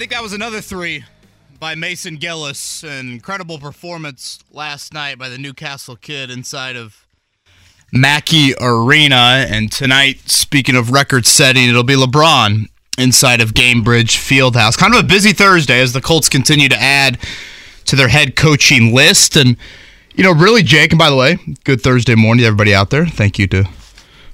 I think that was another three by Mason Gillis. An incredible performance last night by the Newcastle kid inside of Mackey Arena. And tonight, speaking of record setting, it'll be LeBron inside of Gainbridge Fieldhouse. Kind of a busy Thursday as the Colts continue to add to their head coaching list. And, you know, really, Jake, and by the way, good Thursday morning to everybody out there. Thank you to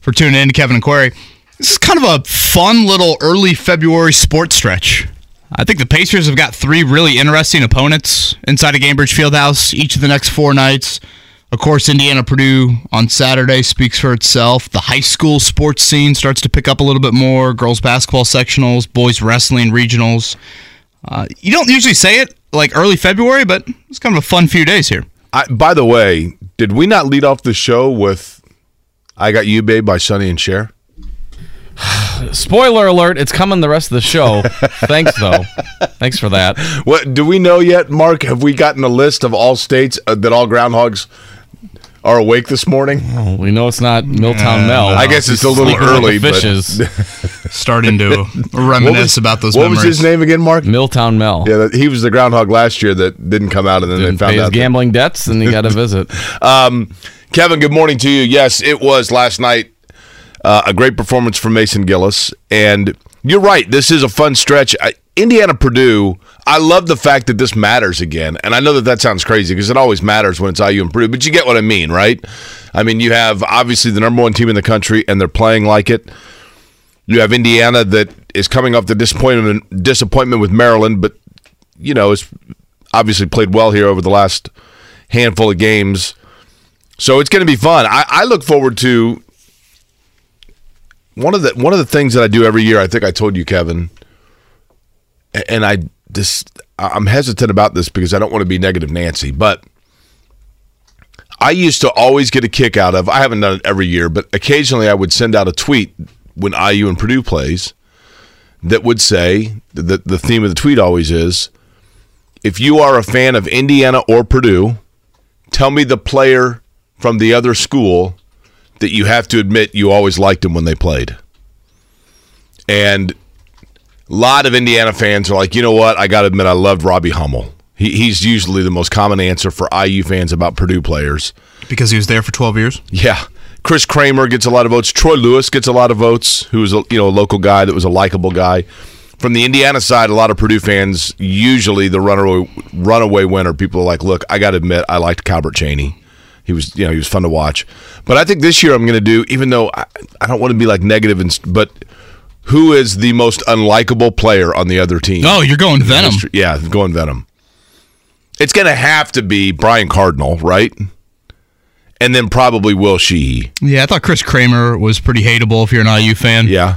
for tuning in to Kevin and Query. This is kind of a fun little early February sports stretch. I think the Pacers have got three really interesting opponents inside of Gainbridge Fieldhouse each of the next four nights. Of course, Indiana Purdue on Saturday speaks for itself. The high school sports scene starts to pick up a little bit more. Girls basketball sectionals, boys wrestling regionals. Uh, you don't usually say it like early February, but it's kind of a fun few days here. I, by the way, did we not lead off the show with "I Got You, Babe" by Sonny and Cher? Spoiler alert, it's coming the rest of the show. Thanks, though. Thanks for that. What do we know yet, Mark? Have we gotten a list of all states uh, that all groundhogs are awake this morning? Oh, we know it's not Milltown Mel. I guess it's a little sleeping like early, the but- fishes. Starting to reminisce was- about those What memories. was his name again, Mark? Milltown Mel. Yeah, he was the groundhog last year that didn't come out, and then Didn't they found pay his out. that- gambling debts, and he got a visit. Um, Kevin, good morning to you. Yes, it was last night. Uh, a great performance from Mason Gillis, and you're right. This is a fun stretch. I, Indiana Purdue. I love the fact that this matters again, and I know that that sounds crazy because it always matters when it's IU and Purdue. But you get what I mean, right? I mean, you have obviously the number one team in the country, and they're playing like it. You have Indiana that is coming off the disappointment disappointment with Maryland, but you know, has obviously played well here over the last handful of games. So it's going to be fun. I, I look forward to one of the one of the things that I do every year. I think I told you, Kevin, and I just I'm hesitant about this because I don't want to be negative Nancy, but I used to always get a kick out of. I haven't done it every year, but occasionally I would send out a tweet when IU and Purdue plays that would say that the theme of the tweet always is if you are a fan of Indiana or Purdue, tell me the player from the other school that you have to admit you always liked them when they played. And a lot of Indiana fans are like, you know what? I got to admit, I loved Robbie Hummel. He, he's usually the most common answer for IU fans about Purdue players. because he was there for 12 years. Yeah. Chris Kramer gets a lot of votes. Troy Lewis gets a lot of votes, who was a you know a local guy that was a likable guy. From the Indiana side, a lot of Purdue fans usually the runaway runaway winner. People are like, look, I got to admit, I liked Calbert Cheaney. He was you know he was fun to watch. But I think this year I'm going to do, even though I, I don't want to be like negative, and, but who is the most unlikable player on the other team? Oh, you're going Venom. Yeah, going Venom. It's going to have to be Brian Cardinal, right? And then probably Will Sheehey. Yeah, I thought Chris Kramer was pretty hateable if you're an IU fan. Yeah.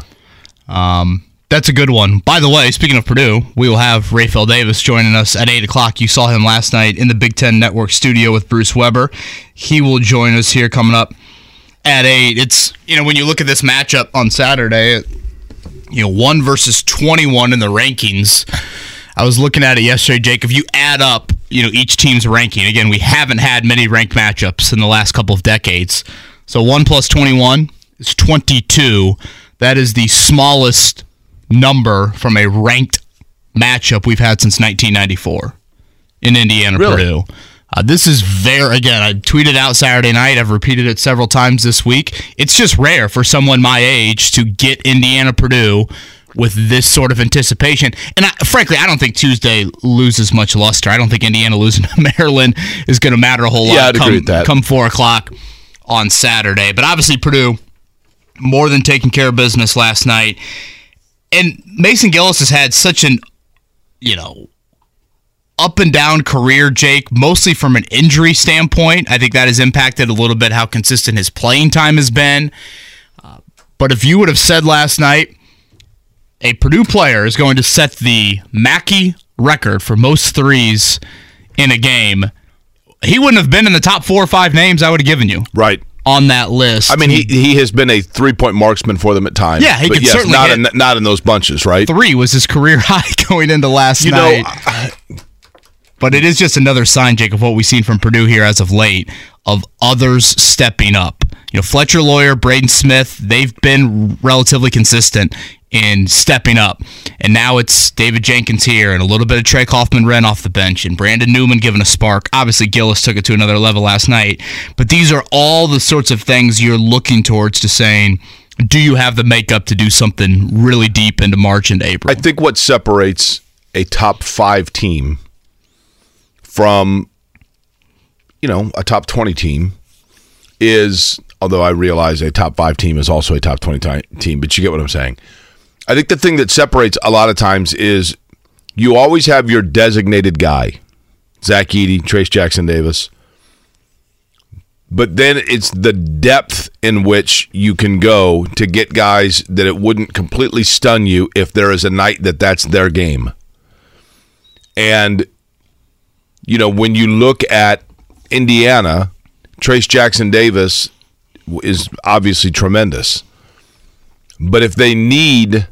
Um, that's a good one. By the way, speaking of Purdue, we will have Rapheal Davis joining us at 8 o'clock. You saw him last night in the Big Ten Network studio with Bruce Weber. He will join us here coming up at 8. It's, you know, when you look at this matchup on Saturday, it, you know, 1 versus 21 in the rankings. I was looking at it yesterday, Jake. If you add up, you know, each team's ranking, again, we haven't had many ranked matchups in the last couple of decades. So 1 plus 21 is 22. That is the smallest number from a ranked matchup we've had since 1994 in Indiana Really? Purdue. Uh, this is very again. I tweeted out Saturday night. I've repeated it several times this week. It's just rare for someone my age to get Indiana Purdue with this sort of anticipation. And I, frankly, I don't think Tuesday loses much luster. I don't think Indiana losing to Maryland is going to matter a whole lot. Yeah, I'd come, agree with that. Come four o'clock on Saturday, but obviously Purdue more than taking care of business last night. And Mason Gillis has had such an, you know, up and down career, Jake, mostly from an injury standpoint. I think that has impacted a little bit how consistent his playing time has been. Uh, but if you would have said last night, a Purdue player is going to set the Mackey record for most threes in a game, he wouldn't have been in the top four or five names I would have given you Right. On that list. I mean, he he has been a three point marksman for them at times. Yeah, he but could yes, certainly not in not in those bunches, right? three was his career high going into last You night. know, but it is just another sign, Jake, of what we've seen from Purdue here as of late of others stepping up. You know, Fletcher Loyer, Braden Smith, they've been relatively consistent in stepping up. And now it's David Jenkins here and a little bit of Trey Kaufman-Renn off the bench and Brandon Newman giving a spark. Obviously, Gillis took it to another level last night. But these are all the sorts of things you're looking towards to saying, do you have the makeup to do something really deep into March and April? I think what separates a top five team from, you know, a top 20 team is, although I realize a top five team is also a top 20 ti- team, but you get what I'm saying. I think the thing that separates a lot of times is you always have your designated guy, Zach Edey, Trace Jackson Davis. But then it's the depth in which you can go to get guys that it wouldn't completely stun you if there is a night that that's their game. And, you know, when you look at Indiana, Trayce Jackson-Davis is obviously tremendous. But if they need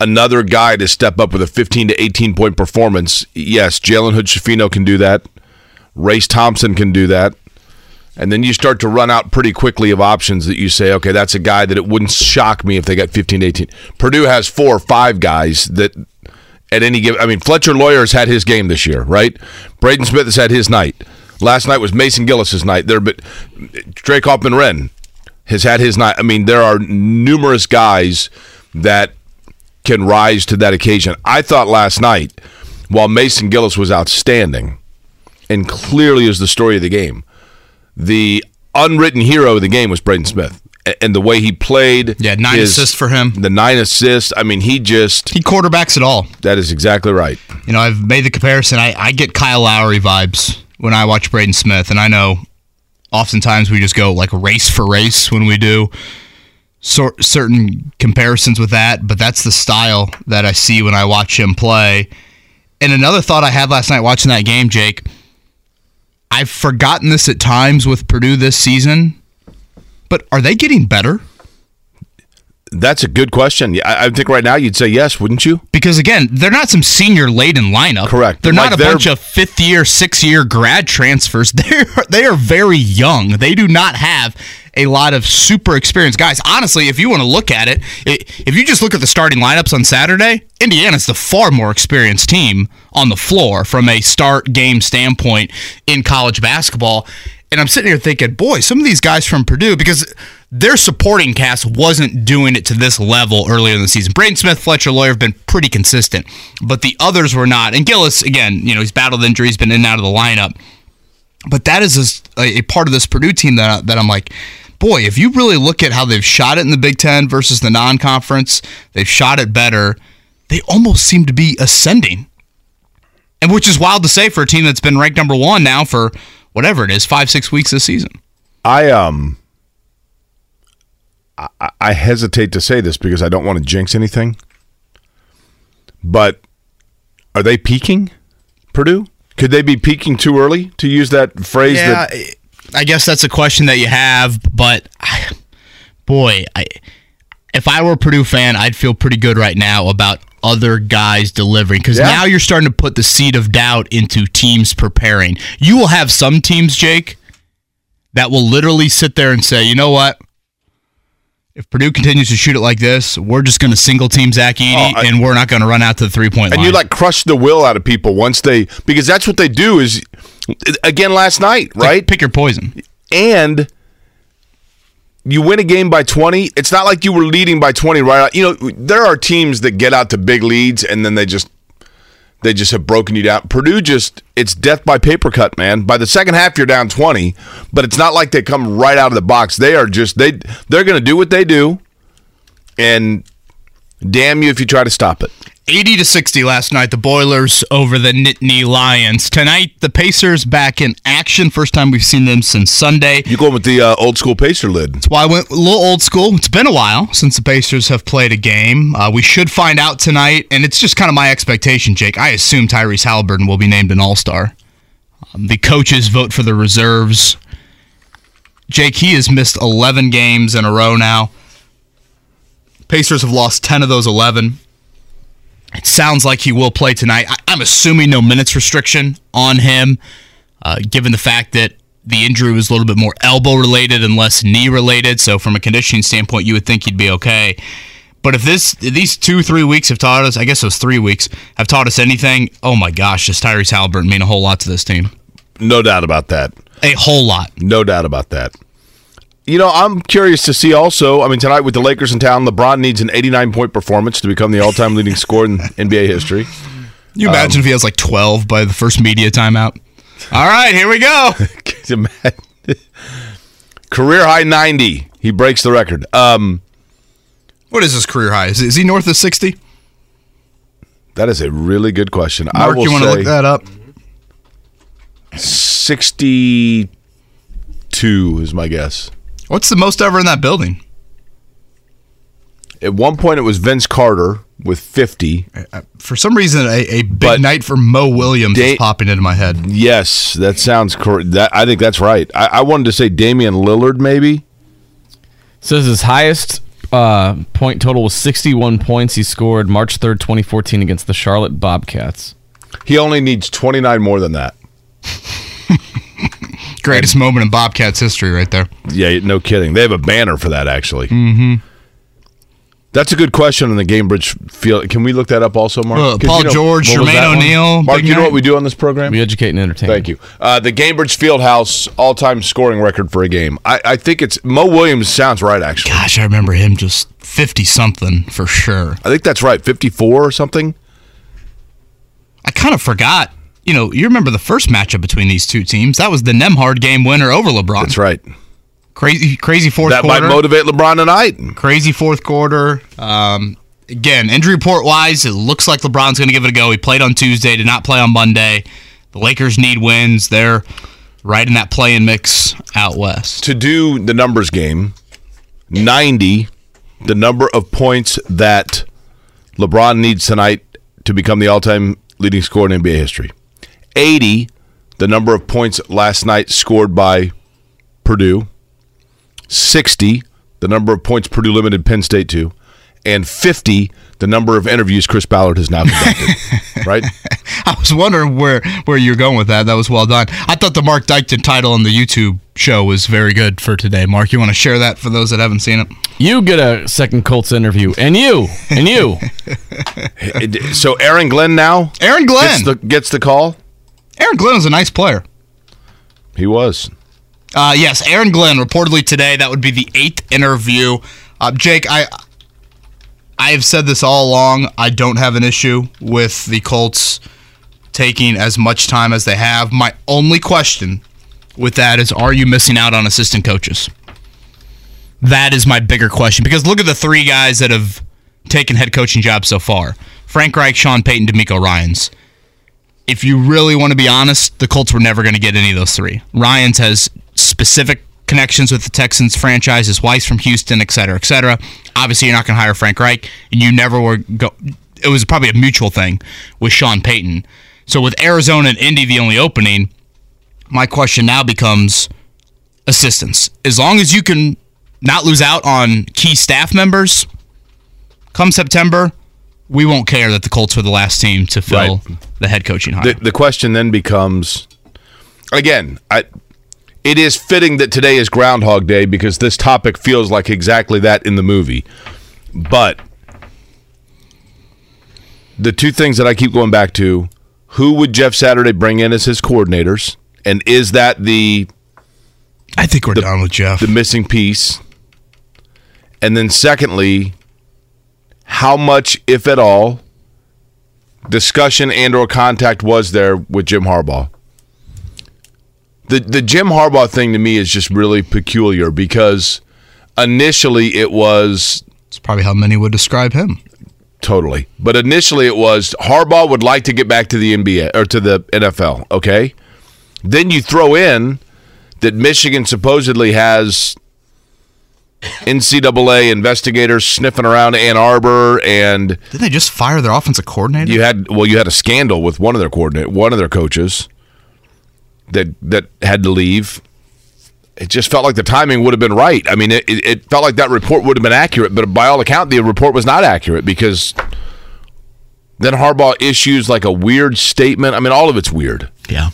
another guy to step up with a 15 to 18 point performance, yes, Jalen Hood-Schifino can do that. Race Thompson can do that. And then you start to run out pretty quickly of options that you say, okay, that's a guy that it wouldn't shock me if they got 15 to 18. Purdue has four or five guys that at any given, I mean, Fletcher Loyer's had his game this year, right? Braden Smith has had his night. Last night was Mason Gillis's night. There, but Trey Kaufman-Renn has had his night. I mean, there are numerous guys that can rise to that occasion. I thought last night, while Mason Gillis was outstanding and clearly is the story of the game, the unwritten hero of the game was Braden Smith. And the way he played. Yeah, nine his- assists for him. The nine assists. I mean, he just. he quarterbacks it all. That is exactly right. You know, I've made the comparison. I, I get Kyle Lowry vibes when I watch Braden Smith, and I know oftentimes we just go like race for race when we do certain comparisons with that, but that's the style that I see when I watch him play. And another thought I had last night watching that game, Jake, I've forgotten this at times with Purdue this season, but are they getting better? That's a good question. I, I think right now you'd say yes, wouldn't you? Because again, they're not some senior laden lineup. Correct. They're Like not a they're- bunch of fifth year, six year grad transfers. They're they are very young. They do not have a lot of super experienced guys. Honestly, if you want to look at it, if you just look at the starting lineups on Saturday, Indiana's the far more experienced team on the floor from a start game standpoint in college basketball. And I'm sitting here thinking, boy, some of these guys from Purdue, because their supporting cast wasn't doing it to this level earlier in the season. Braden Smith, Fletcher Loyer have been pretty consistent, but the others were not. And Gillis, again, you know, he's battled injuries, been in and out of the lineup. But that is a, a part of this Purdue team that, that I'm like, boy, if you really look at how they've shot it in the Big Ten versus the non conference, they've shot it better. They almost seem to be ascending. And which is wild to say for a team that's been ranked number one now for whatever it is, five, six weeks this season. I um. I, I hesitate to say this because I don't want to jinx anything. But are they peaking, Purdue? Could they be peaking too early to use that phrase? Yeah, that I guess that's a question that you have, but I, boy, I if I were a Purdue fan, I'd feel pretty good right now about other guys delivering because Yeah. now you're starting to put the seed of doubt into teams preparing. You will have some teams, Jake, that will literally sit there and say, you know what? If Purdue continues to shoot it like this, we're just going to single team Zach Edey, Oh, I- and we're not going to run out to the three point line. and you like crush the will out of people once they because that's what they do is again last night, Like, right? pick your poison. and you win a game by 20 it's not like you were leading by 20 right out. you know there are teams that get out to big leads and then they just they just have broken you down. Purdue just it's death by paper cut man. By the second half you're down 20 but it's not like they come right out of the box. They are just they they're going to do what they do and damn you if you try to stop it 80 to 60 last night, the Boilers over the Nittany Lions. Tonight, the Pacers back in action. First time we've seen them since Sunday. You going with the uh, old school pacer lid? That's why I went a little old school. It's been a while since the Pacers have played a game. Uh, we should find out tonight, and it's just kind of my expectation, Jake. I assume Tyrese Haliburton will be named an All Star. Um, the coaches vote for the reserves. Jake, he has missed 11 games in a row now. Pacers have lost 10 of those 11. It sounds like he will play tonight. I- I'm assuming no minutes restriction on him, uh, given the fact that the injury was a little bit more elbow related and less knee related. So, from a conditioning standpoint, you would think he'd be okay. But if this these two three weeks have taught us, I guess those three weeks have taught us anything. Oh my gosh, does Tyrese Haliburton mean a whole lot to this team? No doubt about that. A whole lot. No doubt about that. You know, I'm curious to see also. I mean, tonight with the Lakers in town, LeBron needs an 89 point performance to become the all time leading scorer in NBA history. You imagine if he has like 12 by the first media timeout. All right, here we go. Career high 90. He breaks the record. Um, What is his career high? Is, is he north of 60? that is a really good question. I will you want to look that up? 62 is my guess. What's the most ever in that building? At one point, it was Vince Carter with 50. For some reason, a, a big But- night for Mo Williams Da- is popping into my head. Yes, that sounds correct. That I think that's right. I, I wanted to say Damian Lillard, maybe. Says his highest uh, point total was 61 points he scored March 3rd, 2014 against the Charlotte Bobcats. He only needs 29 more than that. Greatest moment in Bobcats history, right there. Yeah, no kidding. They have a banner for that, actually. Mm-hmm. That's a good question on the Gainbridge field. Can we look that up also, Mark? Uh, 'Cause Paul you know- George, what was Jermaine? O'Neal, Mark, big you know what we do on this program? We educate and entertain. Thank you. Uh, the Gainbridge Fieldhouse all-time scoring record for a game. I, I think it's Mo Williams. Sounds right, actually. Gosh, I remember him just 50 something for sure. I think that's right. 54 or something. I kind of forgot. You know, you remember the first matchup between these two teams? That was the Nembhard game winner over LeBron. That's right. Crazy, crazy fourth That quarter. might motivate LeBron tonight. crazy fourth quarter. Um, again, injury report wise, it looks like LeBron's going to give it a go. He played on Tuesday, did not play on Monday. The Lakers need wins. They're right in that play and mix out west. to do the numbers game, 90, the number of points that LeBron needs tonight to become the all time leading scorer in NBA history. 80, the number of points last night scored by Purdue. 60, the number of points Purdue limited Penn State to. And 50, the number of interviews Chris Ballard has now conducted. right? I was wondering where where you're going with that. That was well done. I thought the Mark Dykton title on the YouTube show was very good for today. Mark, you want to share that for those that haven't seen it? You get a second Colts interview, and you, and you. So Aaron Glenn now Aaron Glenn. gets the, gets the call? Aaron Glenn is a nice player. He was. Uh, yes, Aaron Glenn reportedly today. That would be the eighth interview. Uh, Jake, I I have said this all along. I don't have an issue with the Colts taking as much time as they have. My only question with that is, are you missing out on assistant coaches? That is my bigger question because look at the three guys that have taken head coaching jobs so far: Frank Reich, Sean Payton, DeMeco Ryans if you really want to be honest, the Colts were never going to get any of those three. Ryans has specific connections with the Texans franchise. His wife's from Houston, et cetera, et cetera. Obviously, you're not going to hire Frank Reich, and you never were go. It was probably a mutual thing with Sean Payton. So with Arizona and Indy the only opening, my question now becomes assistants. As long as you can not lose out on key staff members, come September, we won't care that the Colts were the last team to fill Right. the head coaching hire. the, the question then becomes again I, it is fitting that today is groundhog day because this topic feels like exactly that in the movie but the two things that i keep going back to who would jeff saturday bring in as his coordinators and is that the I think we're done with Jeff. the missing piece and then secondly how much if at all discussion and or contact was there with Jim Harbaugh the the Jim Harbaugh thing to me is just really peculiar because initially it was It's probably how many would describe him. totally. But initially, it was Harbaugh would like to get back to the NBA or to the NFL. Okay, then you throw in that Michigan supposedly has NCAA investigators sniffing around Ann Arbor, and Didn't they just fire their offensive coordinator? you had well, you had a scandal with one of their coordinate, one of their coaches that that had to leave. It just felt like the timing would have been right. I mean, it, it it felt like that report would have been accurate, but by all account, the report was not accurate because then Harbaugh issues like a weird statement. I mean, all of it's weird. Yeah.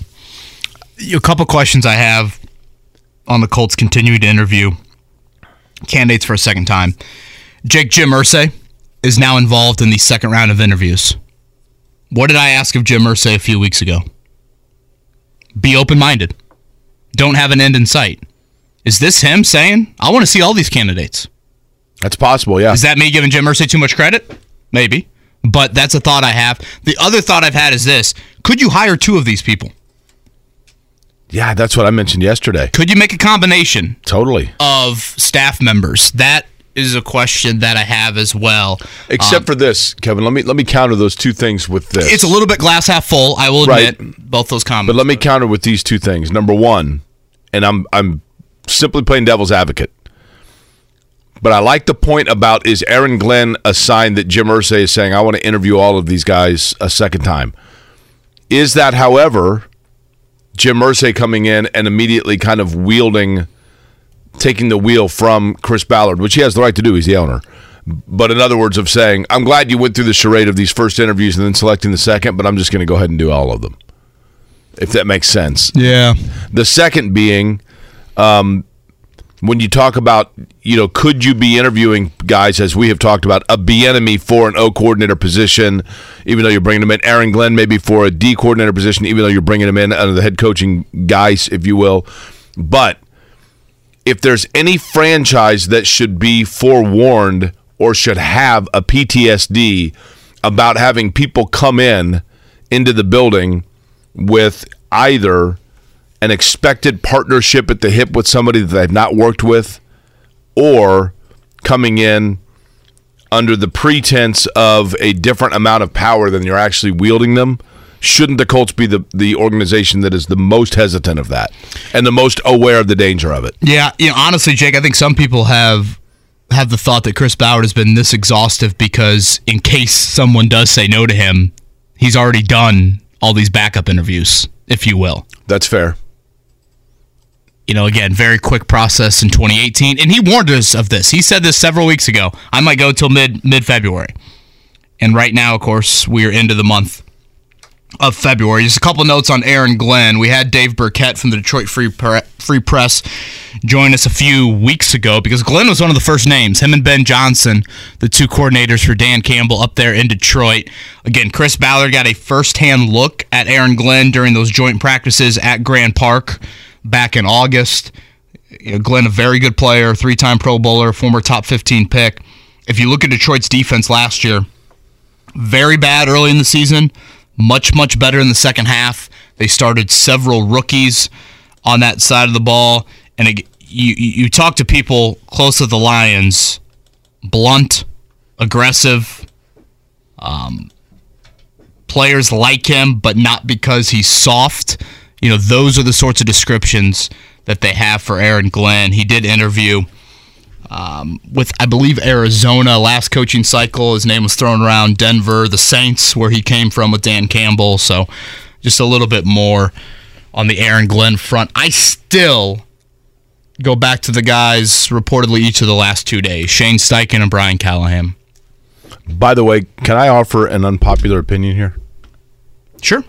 A couple questions I have on the Colts continuing to interview candidates for a second time. Jake Jim Irsay is now involved in the second round of interviews. What did I ask of Jim Irsay a few weeks ago? Be open minded. Don't have an end in sight. Is this him saying, I want to see all these candidates? That's possible, yeah. Is that me giving Jim Irsay too much credit? Maybe. But that's a thought I have. The other thought I've had is this could you hire two of these people? Yeah, that's what I mentioned yesterday. Could you make a combination Totally. of staff members? That is a question that I have as well. Except um, for this, Kevin. Let me let me counter those two things with this. It's a little bit glass half full. I will Right. admit both those comments. But let me counter with these two things. Number one, and I'm I'm simply playing devil's advocate. But I like the point about is Aaron Glenn a sign that Jim Irsay is saying I want to interview all of these guys a second time. Is that, however, Jim Irsay coming in and immediately kind of wielding, taking the wheel from Chris Ballard, which he has the right to do. He's the owner. But in other words, of saying, I'm glad you went through the charade of these first interviews and then selecting the second, but I'm just going to go ahead and do all of them if that makes sense. yeah. The second being, um, when you talk about, you know, could you be interviewing guys, as we have talked about, a B enemy for an O coordinator position, even though you're bringing them in, Aaron Glenn maybe for a D coordinator position, even though you're bringing him in under the head coaching guys, if you will. But if there's any franchise that should be forewarned or should have a PTSD about having people come in into the building with either an expected partnership at the hip with somebody that they've not worked with or coming in under the pretense of a different amount of power than you're actually wielding them shouldn't the Colts be the, the organization that is the most hesitant of that and the most aware of the danger of it? Yeah, you know, honestly, Jake, I think some people have have the thought that Chris Ballard has been this exhaustive because in case someone does say no to him, he's already done all these backup interviews, if you will. That's fair. You know, again, very quick process in 2018, and he warned us of this. He said this several weeks ago. I might go till mid mid February, and right now, of course, we are into the month of February. Just a couple notes on Aaron Glenn. We had Dave Birkett from the Detroit Free Pre- Free Press join us a few weeks ago because Glenn was one of the first names. Him and Ben Johnson, the two coordinators for Dan Campbell up there in Detroit. Again, Chris Ballard got a first-hand look at Aaron Glenn during those joint practices at Grand Park back in August. You know, Glenn, a very good player, three-time Pro Bowler, former top 15 pick. If you look at Detroit's defense last year, very bad early in the season, much much better in the second half. They started several rookies on that side of the ball, and it, you you talk to people close to the Lions, blunt, aggressive. Um, players like him, but not because he's soft. You know, those are the sorts of descriptions that they have for Aaron Glenn. He did interview um, with, I believe, Arizona last coaching cycle. His name was thrown around Denver, the Saints, where he came from with Dan Campbell. So just a little bit more on the Aaron Glenn front. I still go back to the guys reportedly each of the last two days Shane Steichen and Brian Callahan. By the way, can I offer an unpopular opinion here? Sure.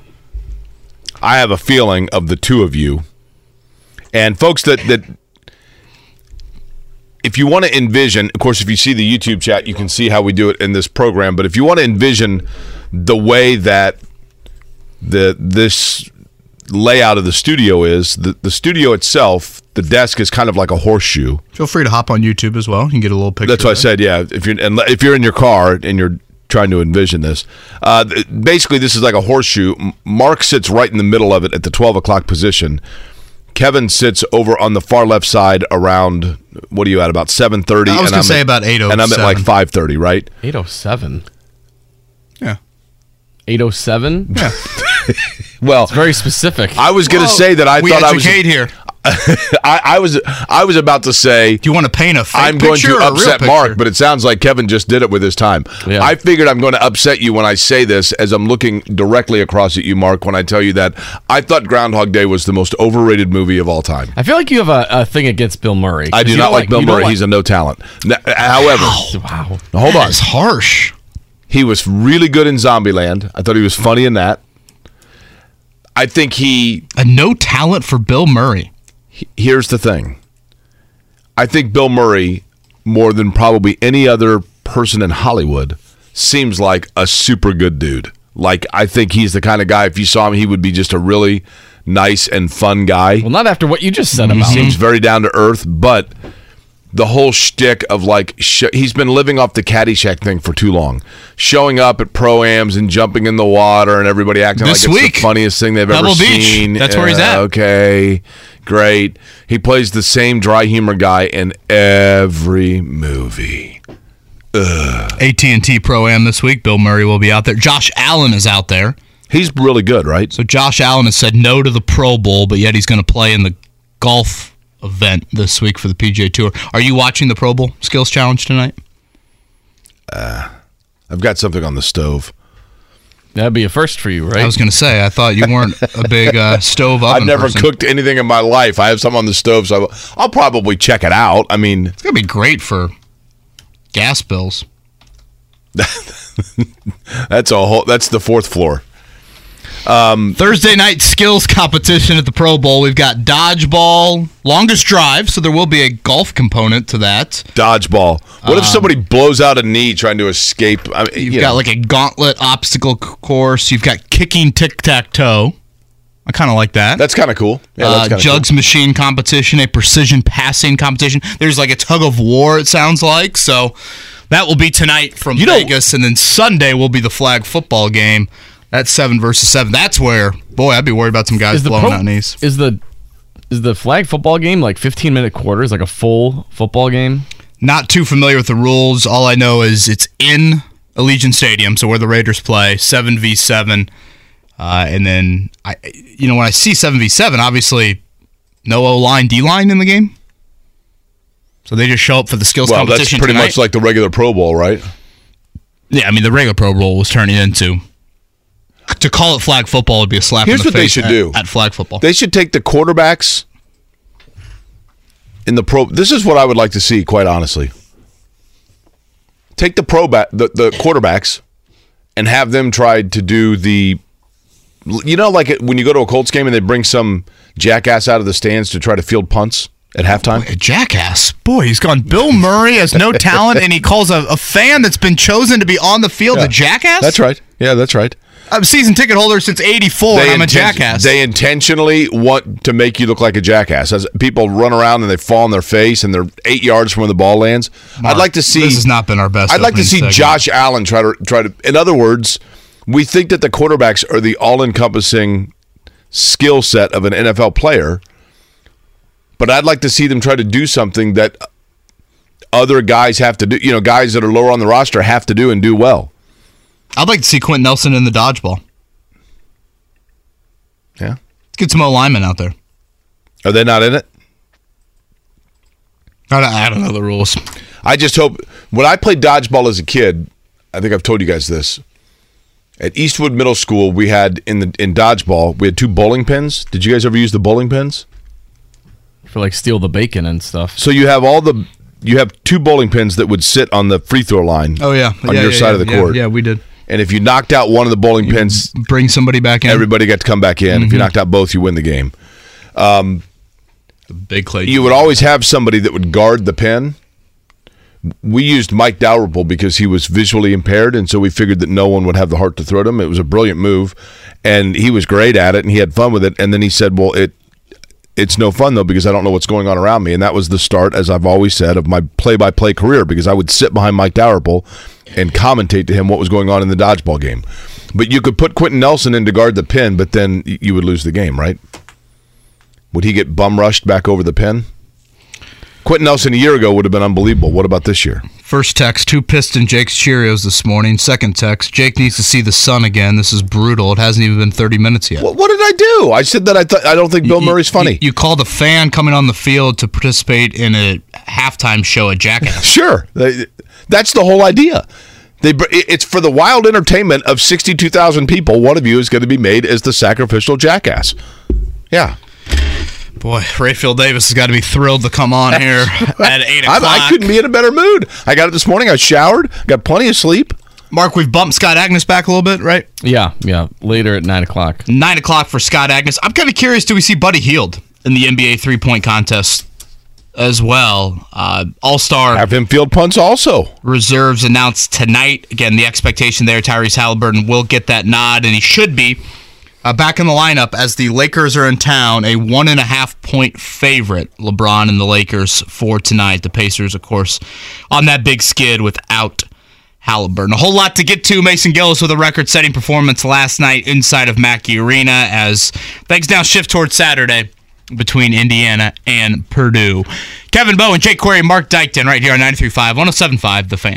I have a feeling of the two of you, and folks that that if you want to envision, of course, if you see the YouTube chat, you can see how we do it in this program. But if you want to envision the way that the this layout of the studio is, the, the studio itself, the desk is kind of like a horseshoe. Feel free to hop on YouTube as well. You can get a little picture. That's what I said. Yeah, if you're and if you're in your car and you're trying to envision this, uh, basically this is like a horseshoe. Mark sits right in the middle of it at the twelve o'clock position. Kevin sits over on the far left side around what are you at about seven thirty? I was gonna say about 8:07. and I'm at like five thirty, right? 807. 807. Yeah, Well, it's very specific. I was going to say that I thought I was. here. I, I was. I was about to say. Do you want to paint a fake I'm going picture to or a real upset Mark, but it sounds like Kevin just did it with his time. Yeah. I figured I'm going to upset you when I say this, as I'm looking directly across at you, Mark, when I tell you that I thought Groundhog Day was the most overrated movie of all time. I feel like you have a, a thing against Bill Murray. I do not don't like Bill you don't Murray. He's a no talent. N- however, wow. hold on. That's harsh. He was really good in Zombieland. I thought he was funny in that. I think he. A no talent for Bill Murray. Here's the thing. I think Bill Murray, more than probably any other person in Hollywood, seems like a super good dude. Like I think he's the kind of guy. If you saw him, he would be just a really nice and fun guy. Well, not after what you just said He about him. seems very down to earth, but the whole shtick of like sh- he's been living off the Caddyshack thing for too long, showing up at proams and jumping in the water and everybody acting This like it's week, the funniest thing they've Pebble ever Beach. seen. That's where he's Uh, at. Okay, great. He plays the same dry humor guy in every movie. AT&T Pro Am this week. Bill Murray will be out there. Josh Allen is out there. He's really good, right? So Josh Allen has said no to the Pro Bowl, but yet he's going to play in the golf event this week for the PGA Tour. Are you watching the Pro Bowl Skills Challenge tonight? I've got something on the stove. That'd be a first for you, right? I was going to say I thought you weren't a big uh, stove oven I've never person. cooked anything in my life. I have some on the stove, so I'll probably check it out. I mean, It's going to be great for gas bills. that's a whole. That's the fourth floor. Thursday night skills competition at the Pro Bowl. We've got dodgeball, longest drive, so there will be a golf component to that. Dodgeball. What if somebody blows out a knee trying to escape? I mean, Um, You've you got know. like a gauntlet obstacle course. You've got kicking tic tac toe. I kind of like that. that's kind of cool. Yeah, uh, jugs machine competition, a precision passing competition. There's like a tug of war. It sounds like so. That will be tonight from You know- Vegas, and then Sunday will be the flag football game. That's seven versus seven. That's where, boy, I'd be worried about some guys is blowing pro- out knees. is the is the flag football game like 15 minute quarters, like a full football game? Not too familiar with the rules. All I know is it's in Allegiant Stadium, so where the Raiders play, seven v seven. Uh, and then I, you know, when I see seven v seven, obviously no O line, D line in the game. So they just show up for the skills Well, that's pretty tonight. much like the regular Pro Bowl, right? Yeah, I mean the regular Pro Bowl was turning into to call it flag football would be a slap. Here's in the what they should at- do. at flag football. They should take the quarterbacks in the pro. This is what I would like to see, quite honestly. Take the pro back, the, the quarterbacks, and have them try to do the. You know, like it, when you go to a Colts game and they bring some jackass out of the stands to try to field punts at halftime. a jackass. Boy, he's gone. Bill Murray has no talent, and he calls a, a fan that's been chosen to be on the field a jackass. That's right. Yeah, that's right. I'm a season ticket holder since '84, and I'm a jackass. They intentionally want to make you look like a jackass. As people run around and they fall on their face and they're eight yards from where the ball lands. I'd like to see. This has not been our best. I'd like to see segment. Josh Allen try to try to. In other words, we think that the quarterbacks are the all-encompassing skill set of an NFL player, but I'd like to see them try to do something that other guys have to do. You know, guys that are lower on the roster have to do and do well. I'd like to see Quenton Nelson in the dodgeball. Yeah, Let's get some O linemen out there. are they not in it? I don't, I don't know the rules. I just hope when I played dodgeball as a kid, I think I've told you guys this. At Eastwood Middle School, we had in the in dodgeball, we had two bowling pins. Did you guys ever use the bowling pins? For like steal the bacon and stuff. So you have all the you have two bowling pins that would sit on the free throw line. Oh yeah, on Yeah, your yeah, side yeah, of the yeah, court. Yeah, we did. And if you knocked out one of the bowling pins, Bring somebody back in. everybody got to come back in. Mm-hmm. If you knocked out both, you win the game. Big clay. You would always have somebody that would guard the pin. We used Mike Dalrymple because he was visually impaired, and so we figured that no one would have the heart to throw to him. It was a brilliant move, and he was great at it, and he had fun with it. And then he said, "Well, it it's no fun though because I don't know what's going on around me." And that was the start, as I've always said, of my play-by-play career because I would sit behind Mike Dalrymple and commentate to him what was going on in the dodgeball game. But you could put Quenton Nelson in to guard the pin, but then you would lose the game, right? Would he get bum rushed back over the pin? Quenton Nelson a year ago would have been unbelievable. What about this year? First text, two piston Jake's Cheerios this morning. Second text, Jake needs to see the sun again. This is brutal. It hasn't even been 30 minutes yet. What, what did I do? I said that I th- I don't think Bill You- Murray's funny. You, you called a fan coming on the field to participate in a halftime show at Jackass. Sure, They- that's the whole idea. They it's for the wild entertainment of sixty-two thousand people. One of you is going to be made as the sacrificial jackass. Yeah, Boy, Rapheal Davis has got to be thrilled to come on here at 8 I, o'clock. I couldn't be in a better mood. I got it this morning. I showered, got plenty of sleep. Mark, we've bumped Scott Agness back a little bit, right? Yeah, yeah. Later at nine o'clock. 9 o'clock for Scott Agness. I'm kind of curious do we see Buddy Hield in the NBA three point contest as well? Uh, All star Have him field punts also. reserves announced tonight. Again, the expectation there, Tyrese Haliburton will get that nod, and he should be uh, back in the lineup as the Lakers are in town, a one and a half point favorite. LeBron and the Lakers for tonight. The Pacers, of course, on that big skid without Haliburton. A whole lot to get to. Mason Gillis with a record setting performance last night inside of Mackey Arena as things now shift towards Saturday between Indiana and Purdue. Kevin Bowen, Jake Query, Mark Dykton right here on 93.5, 107.5, The Fan.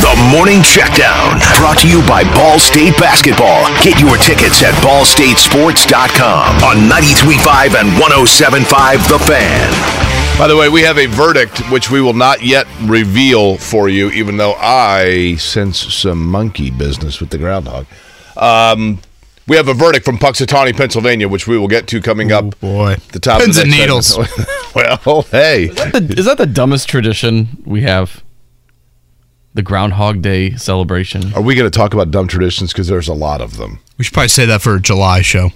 The Morning Checkdown, brought to you by Ball State Basketball. Get your tickets at ballstatesports.com on 93.5 and 107.5 The Fan. By the way, we have a verdict which we will not yet reveal for you, even though I sense some monkey business with the groundhog. Um, we have a verdict from Punxsutawney, Pennsylvania, which we will get to coming up. boy. the top Pins of the and next segment. well, hey, Is that the dumbest tradition we have? The Groundhog Day celebration. are we going to talk about dumb traditions? Because there's a lot of them. We should probably say that for a July show.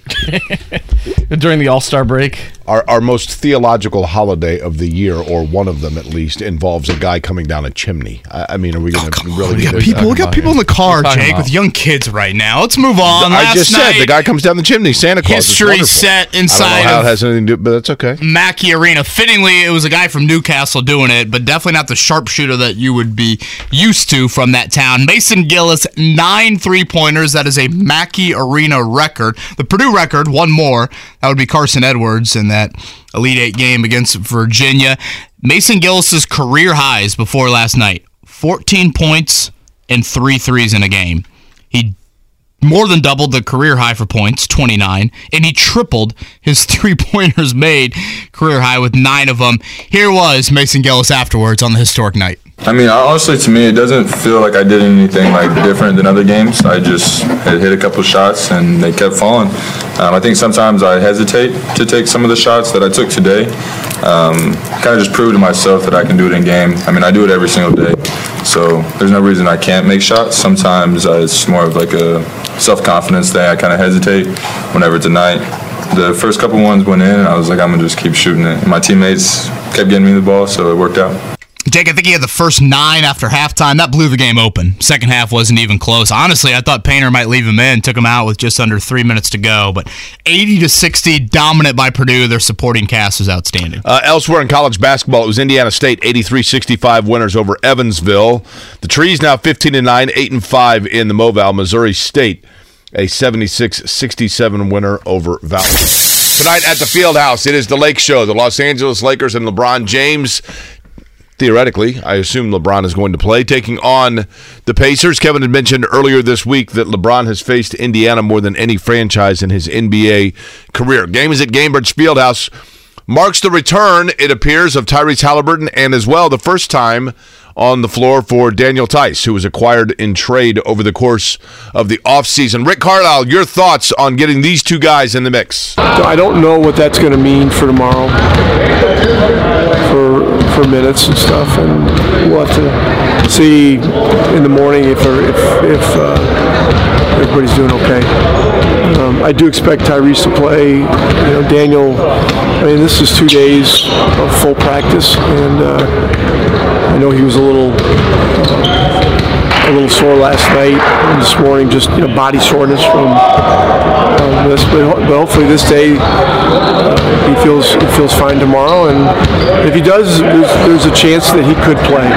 During the All Star break. Our, our most theological holiday of the year, or one of them at least, involves a guy coming down a chimney. I, I mean, are we going to oh, really we get got people, we that? got people in the car, Jake, about? with young kids right now. Let's move on. I Last just said the guy comes down the chimney. Santa Claus. It's History wonderful. set I don't know inside how it has anything to do, but that's okay. Mackey Arena. Fittingly, it was a guy from Newcastle doing it, but definitely not the sharpshooter that you would be used to from that town. Mason Gillis, nine three pointers. That is a Mackey Arena record. The Purdue record, one more. That would be Carson Edwards in that Elite Eight game against Virginia. Mason Gillis's career highs before last night 14 points and three threes in a game. He more than doubled the career high for points, 29, and he tripled his three pointers made career high with nine of them. Here was Mason Gillis afterwards on the historic night. I mean, honestly, to me, it doesn't feel like I did anything like different than other games. I just hit a couple shots and they kept falling. Um, I think sometimes I hesitate to take some of the shots that I took today. Um, kind of just prove to myself that I can do it in game. I mean, I do it every single day, so there's no reason I can't make shots. Sometimes uh, it's more of like a self-confidence thing. I kind of hesitate whenever tonight. The first couple ones went in, and I was like, I'm gonna just keep shooting it. And my teammates kept getting me the ball, so it worked out. Jake, I think he had the first nine after halftime. That blew the game open. Second half wasn't even close. Honestly, I thought Painter might leave him in. Took him out with just under three minutes to go. But 80 to 60, dominant by Purdue. Their supporting cast was outstanding. Uh, elsewhere in college basketball, it was Indiana State 83-65 winners over Evansville. The Trees now 15 and 9, 8 and 5 in the Moval. Missouri State a 76-67 winner over Valley. Tonight at the Fieldhouse, it is the Lake Show. The Los Angeles Lakers and LeBron James theoretically, I assume LeBron is going to play, taking on the Pacers. Kevin had mentioned earlier this week that LeBron has faced Indiana more than any franchise in his NBA career. Game is at Gainbridge Fieldhouse. Marks the return, it appears, of Tyrese Haliburton and as well the first time on the floor for Daniel Theis, who was acquired in trade over the course of the offseason. Rick Carlisle, your thoughts on getting these two guys in the mix? I don't know what that's going to mean for tomorrow, for for minutes and stuff, and we'll have to see in the morning if if, if uh, everybody's doing okay. Um, I do expect Tyrese to play. You know, Daniel. I mean, this is two days of full practice, and uh, I know he was a little a little sore last night and this morning, just you know, body soreness from um, this. But, hopefully this day uh, he feels he feels fine tomorrow, and if he does, there's, there's a chance that he could play.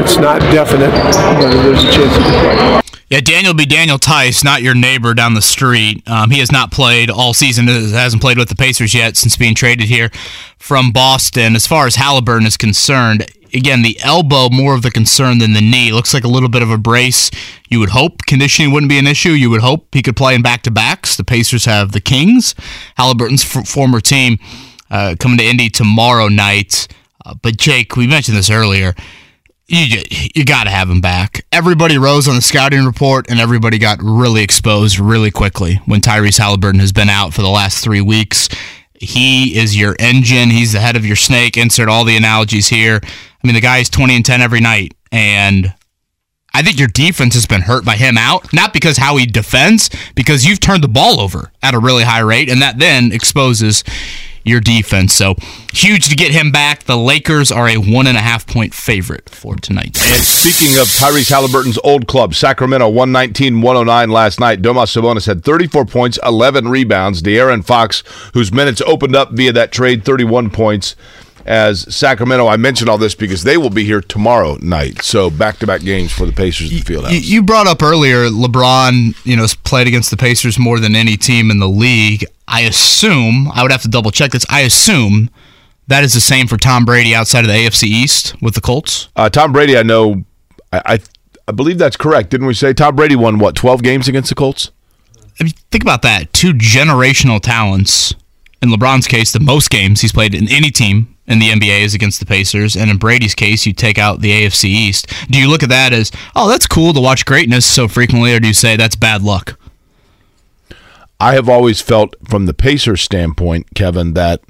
It's not definite, but there's a chance he could play. Yeah, Daniel be Daniel Theis, not your neighbor down the street. Um, he has not played all season. Hasn't played with the Pacers yet since being traded here from Boston. As far as Haliburton is concerned, again, the elbow more of the concern than the knee. Looks like a little bit of a brace. You would hope conditioning wouldn't be an issue. You would hope he could play in back to backs. The Pacers have the Kings, Haliburton's f- former team, uh, coming to Indy tomorrow night. Uh, but Jake, we mentioned this earlier you you got to have him back. Everybody rose on the scouting report, and everybody got really exposed really quickly when Tyrese Haliburton has been out for the last three weeks. He is your engine. He's the head of your snake. Insert all the analogies here. I mean, the guy is twenty and ten every night, and I think your defense has been hurt by him out. Not because how he defends, because you've turned the ball over at a really high rate, and that then exposes your defense. So huge to get him back. The Lakers are a one and a half point favorite for tonight. And speaking of Tyrese Haliburton's old club, Sacramento 119 109 last night. Domas Sabonis had 34 points, 11 rebounds. De'Aaron Fox, whose minutes opened up via that trade, 31 points as Sacramento. I mentioned all this because they will be here tomorrow night. So back to back games for the Pacers at the Fieldhouse. You brought up earlier LeBron, you know, played against the Pacers more than any team in the league. I assume I would have to double check this. I assume that is the same for Tom Brady outside of the AFC East with the Colts. Uh, Tom Brady, I know, I, I, I believe that's correct. Didn't we say Tom Brady won what twelve games against the Colts? I mean, think about that. Two generational talents. In LeBron's case, the most games he's played in any team in the NBA is against the Pacers, and in Brady's case, you take out the AFC East. Do you look at that as, oh, that's cool to watch greatness so frequently, or do you say that's bad luck? I have always felt, from the Pacers standpoint, Kevin, that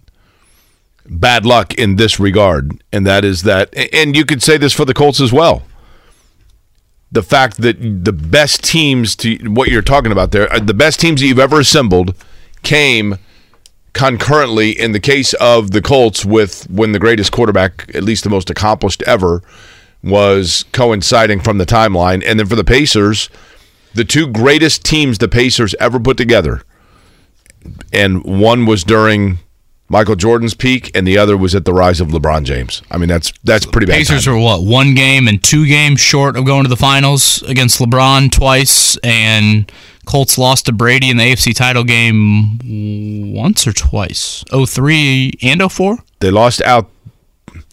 bad luck in this regard, and that is that, and you could say this for the Colts as well. The fact that the best teams to what you're talking about there, uh, the best teams that you've ever assembled came concurrently in the case of the Colts with when the greatest quarterback, at least the most accomplished ever, was coinciding from the timeline. And then for the Pacers, the two greatest teams the Pacers ever put together. And one was during Michael Jordan's peak, and the other was at the rise of LeBron James. I mean, that's that's pretty bad. Pacers time. are what one game and two games short of going to the finals against LeBron twice, and Colts lost to Brady in the AFC title game once or twice. 03 and 04? They lost out.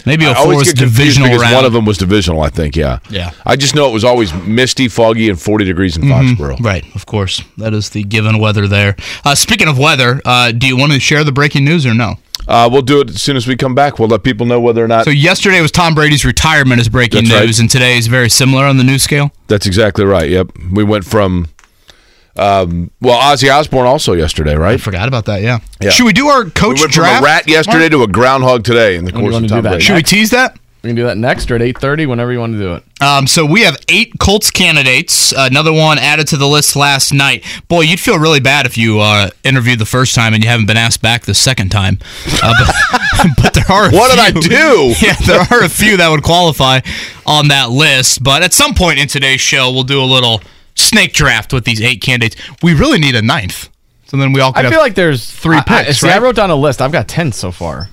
Maybe a 04 was divisional because round. one of them was divisional. I think, yeah, Yeah. I just know it was always misty, foggy, and forty degrees in Foxborough. Right, of course. That is the given weather there. Uh, speaking of weather, uh, do you want to share the breaking news or no? Uh, we'll do it as soon as we come back. We'll let people know whether or not. So yesterday was Tom Brady's retirement as breaking That's right. news, and today is very similar on the news scale. That's exactly right. Yep, we went from. Um, well, Ozzy Osbourne also yesterday, right? I right? forgot about that. Yeah. Yeah. Should we do our We coach went from draft? a rat yesterday to a groundhog today in the When course of time. Tom that? Brady. Should we tease that? We can do that next or at 8.30, whenever you want to do it. Um, so we have eight Colts candidates. Another one added to the list last night. Boy, you'd feel really bad if you uh, interviewed the first time and you haven't been asked back the second time. Uh, but, but there are. A What did I do? Yeah, there are a few that would qualify on that list. But at some point in today's show, we'll do a little snake draft with these eight candidates. We really need a ninth. So then we all I feel like there's three I- I- picks, see, I wrote down a list. I've got 10 so far.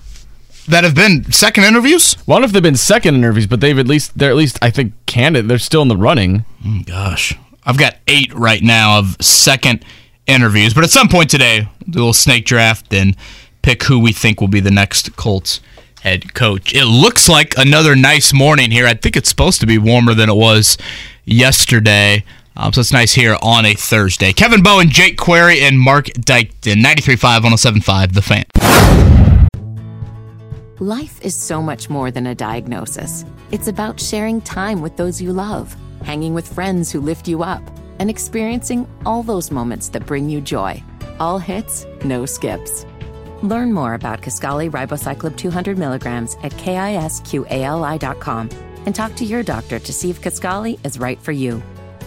that have been second interviews. One of them been second interviews, but they've at least they're at least I think candidate. They're still in the running. Mm, gosh, I've got eight right now of second interviews. But at some point today, we'll do a little snake draft and pick who we think will be the next Colts head coach. It looks like another nice morning here. I think it's supposed to be warmer than it was yesterday. Um, so it's nice here on a Thursday. Kevin Bowen, Jake Query, and Mark Dykton. 93.5, 107.5, The Fan. Life is so much more than a diagnosis. It's about sharing time with those you love, hanging with friends who lift you up, and experiencing all those moments that bring you joy. All hits, no skips. Learn more about Kisqali Ribociclib 200 milligrams at kisqali.com and talk to your doctor to see if Kisqali is right for you.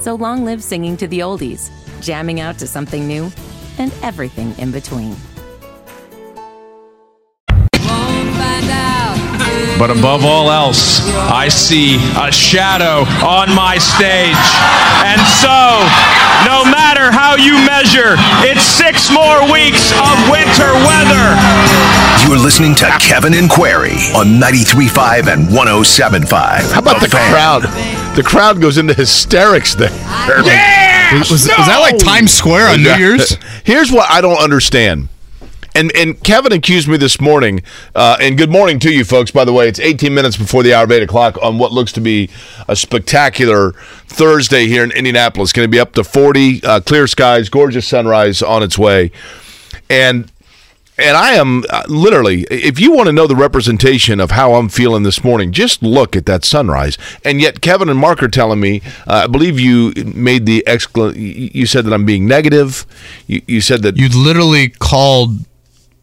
So long live singing to the oldies, jamming out to something new, and everything in between. But above all else, I see a shadow on my stage. And so, no matter how you measure, it's six more weeks of winter weather. You're listening to Kevin and Query on 93.5 and 107.5. How about the Fan. crowd? The crowd goes into hysterics there. Was, was, was that like Times Square on New Year's? Here's what I don't understand. And and Kevin accused me this morning, uh, and good morning to you folks. By the way, it's 18 minutes before the hour of eight o'clock on what looks to be a spectacular Thursday here in Indianapolis. Going to be up to 40, uh, clear skies, gorgeous sunrise on its way, and and I am uh, literally, if you want to know the representation of how I'm feeling this morning, just look at that sunrise. And yet, Kevin and Mark are telling me, uh, I believe you made the excla- you said that I'm being negative. You, you said that. You literally called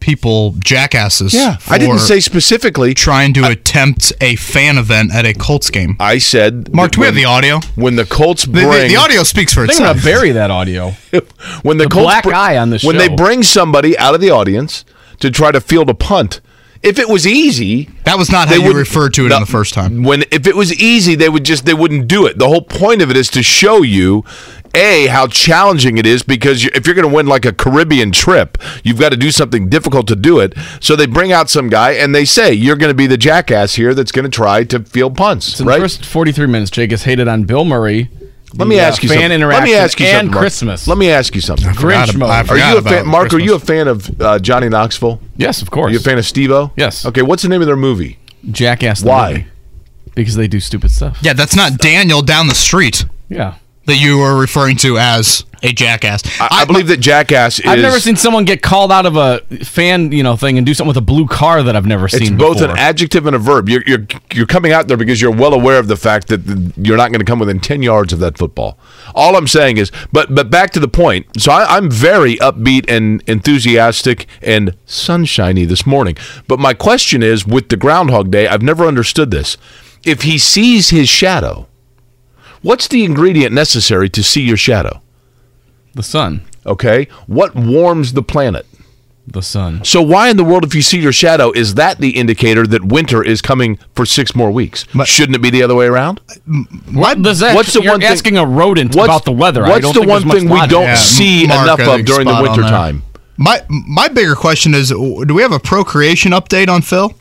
people jackasses. yeah, I didn't say specifically. trying to attempt a fan event at a Colts game. I said. Mark, do we have the audio? When the Colts The, bring. the, the audio speaks for itself. They're gonna bury that audio. when the, The Colts black br- eye on the when they bring somebody out of the audience to try to field a punt. If it was easy, That was not how you would- referred to it No, in the first time. When if it was easy, they would just they wouldn't do it. The whole point of it is to show you a how challenging it is because you, if you're going to win like a Caribbean trip, you've got to do something difficult to do it. So they bring out some guy and they say you're going to be the jackass here that's going to try to field punts, So in right? the first 43 minutes, Jake has hated on Bill Murray. Let me the, uh, ask you fan something. interaction Let me ask you and something. Mark. Christmas. Let me ask you something. Grinch mode. Are you a about fan, Mark? Are you a fan of uh, Johnny Knoxville? yes, of Are course. you a fan of Steve-O? Yes. Okay, what's the name of their movie? Jackass. the Why? movie. Because they do stupid stuff. Yeah, that's not Daniel down the street Yeah. That you were referring to as a jackass. I, I believe that Jackass is. I've never seen someone get called out of a fan, you know, thing and do something with a blue car that I've never seen. It's both before. an adjective and a verb. You're, you're you're coming out there because you're well aware of the fact that you're not going to come within ten yards of that football. All I'm saying is, but but back to the point. So I, I'm very upbeat and enthusiastic and sunshiny this morning. But my question is, with the Groundhog Day, I've never understood this. If he sees his shadow, what's the ingredient necessary to see your shadow? the sun. Okay, what warms the planet? The sun. So why in the world, if you see your shadow, is that the indicator that winter is coming for six more weeks? But- Shouldn't it be the other way around? Mm, what does that? What's the you're one thing- asking a rodent about the weather. I What's don't the think one thing we don't Yeah, see Mark, enough of during the spot winter time? My my bigger question is: Do we have a procreation update on Phil?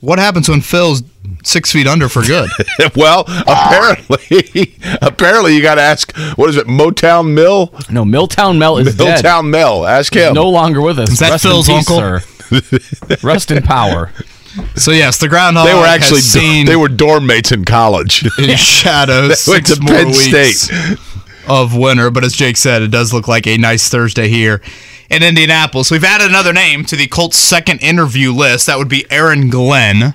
What happens when Phil's six feet under for good? well, apparently, apparently you got to ask. What is it? Motown Mill, No, Milltown Mel is dead. Milltown Mill. Ask He's no longer with us. Is that Rest in Phil's peace, uncle? sir. Rest in power. so yes, the groundhog they were has actually seen they were dorm mates in college. in shadows They went to more Penn weeks State. Of winter. But as Jake said, it does look like a nice Thursday here in Indianapolis. We've added another name to the Colts' second interview list. That would be Aaron Glenn.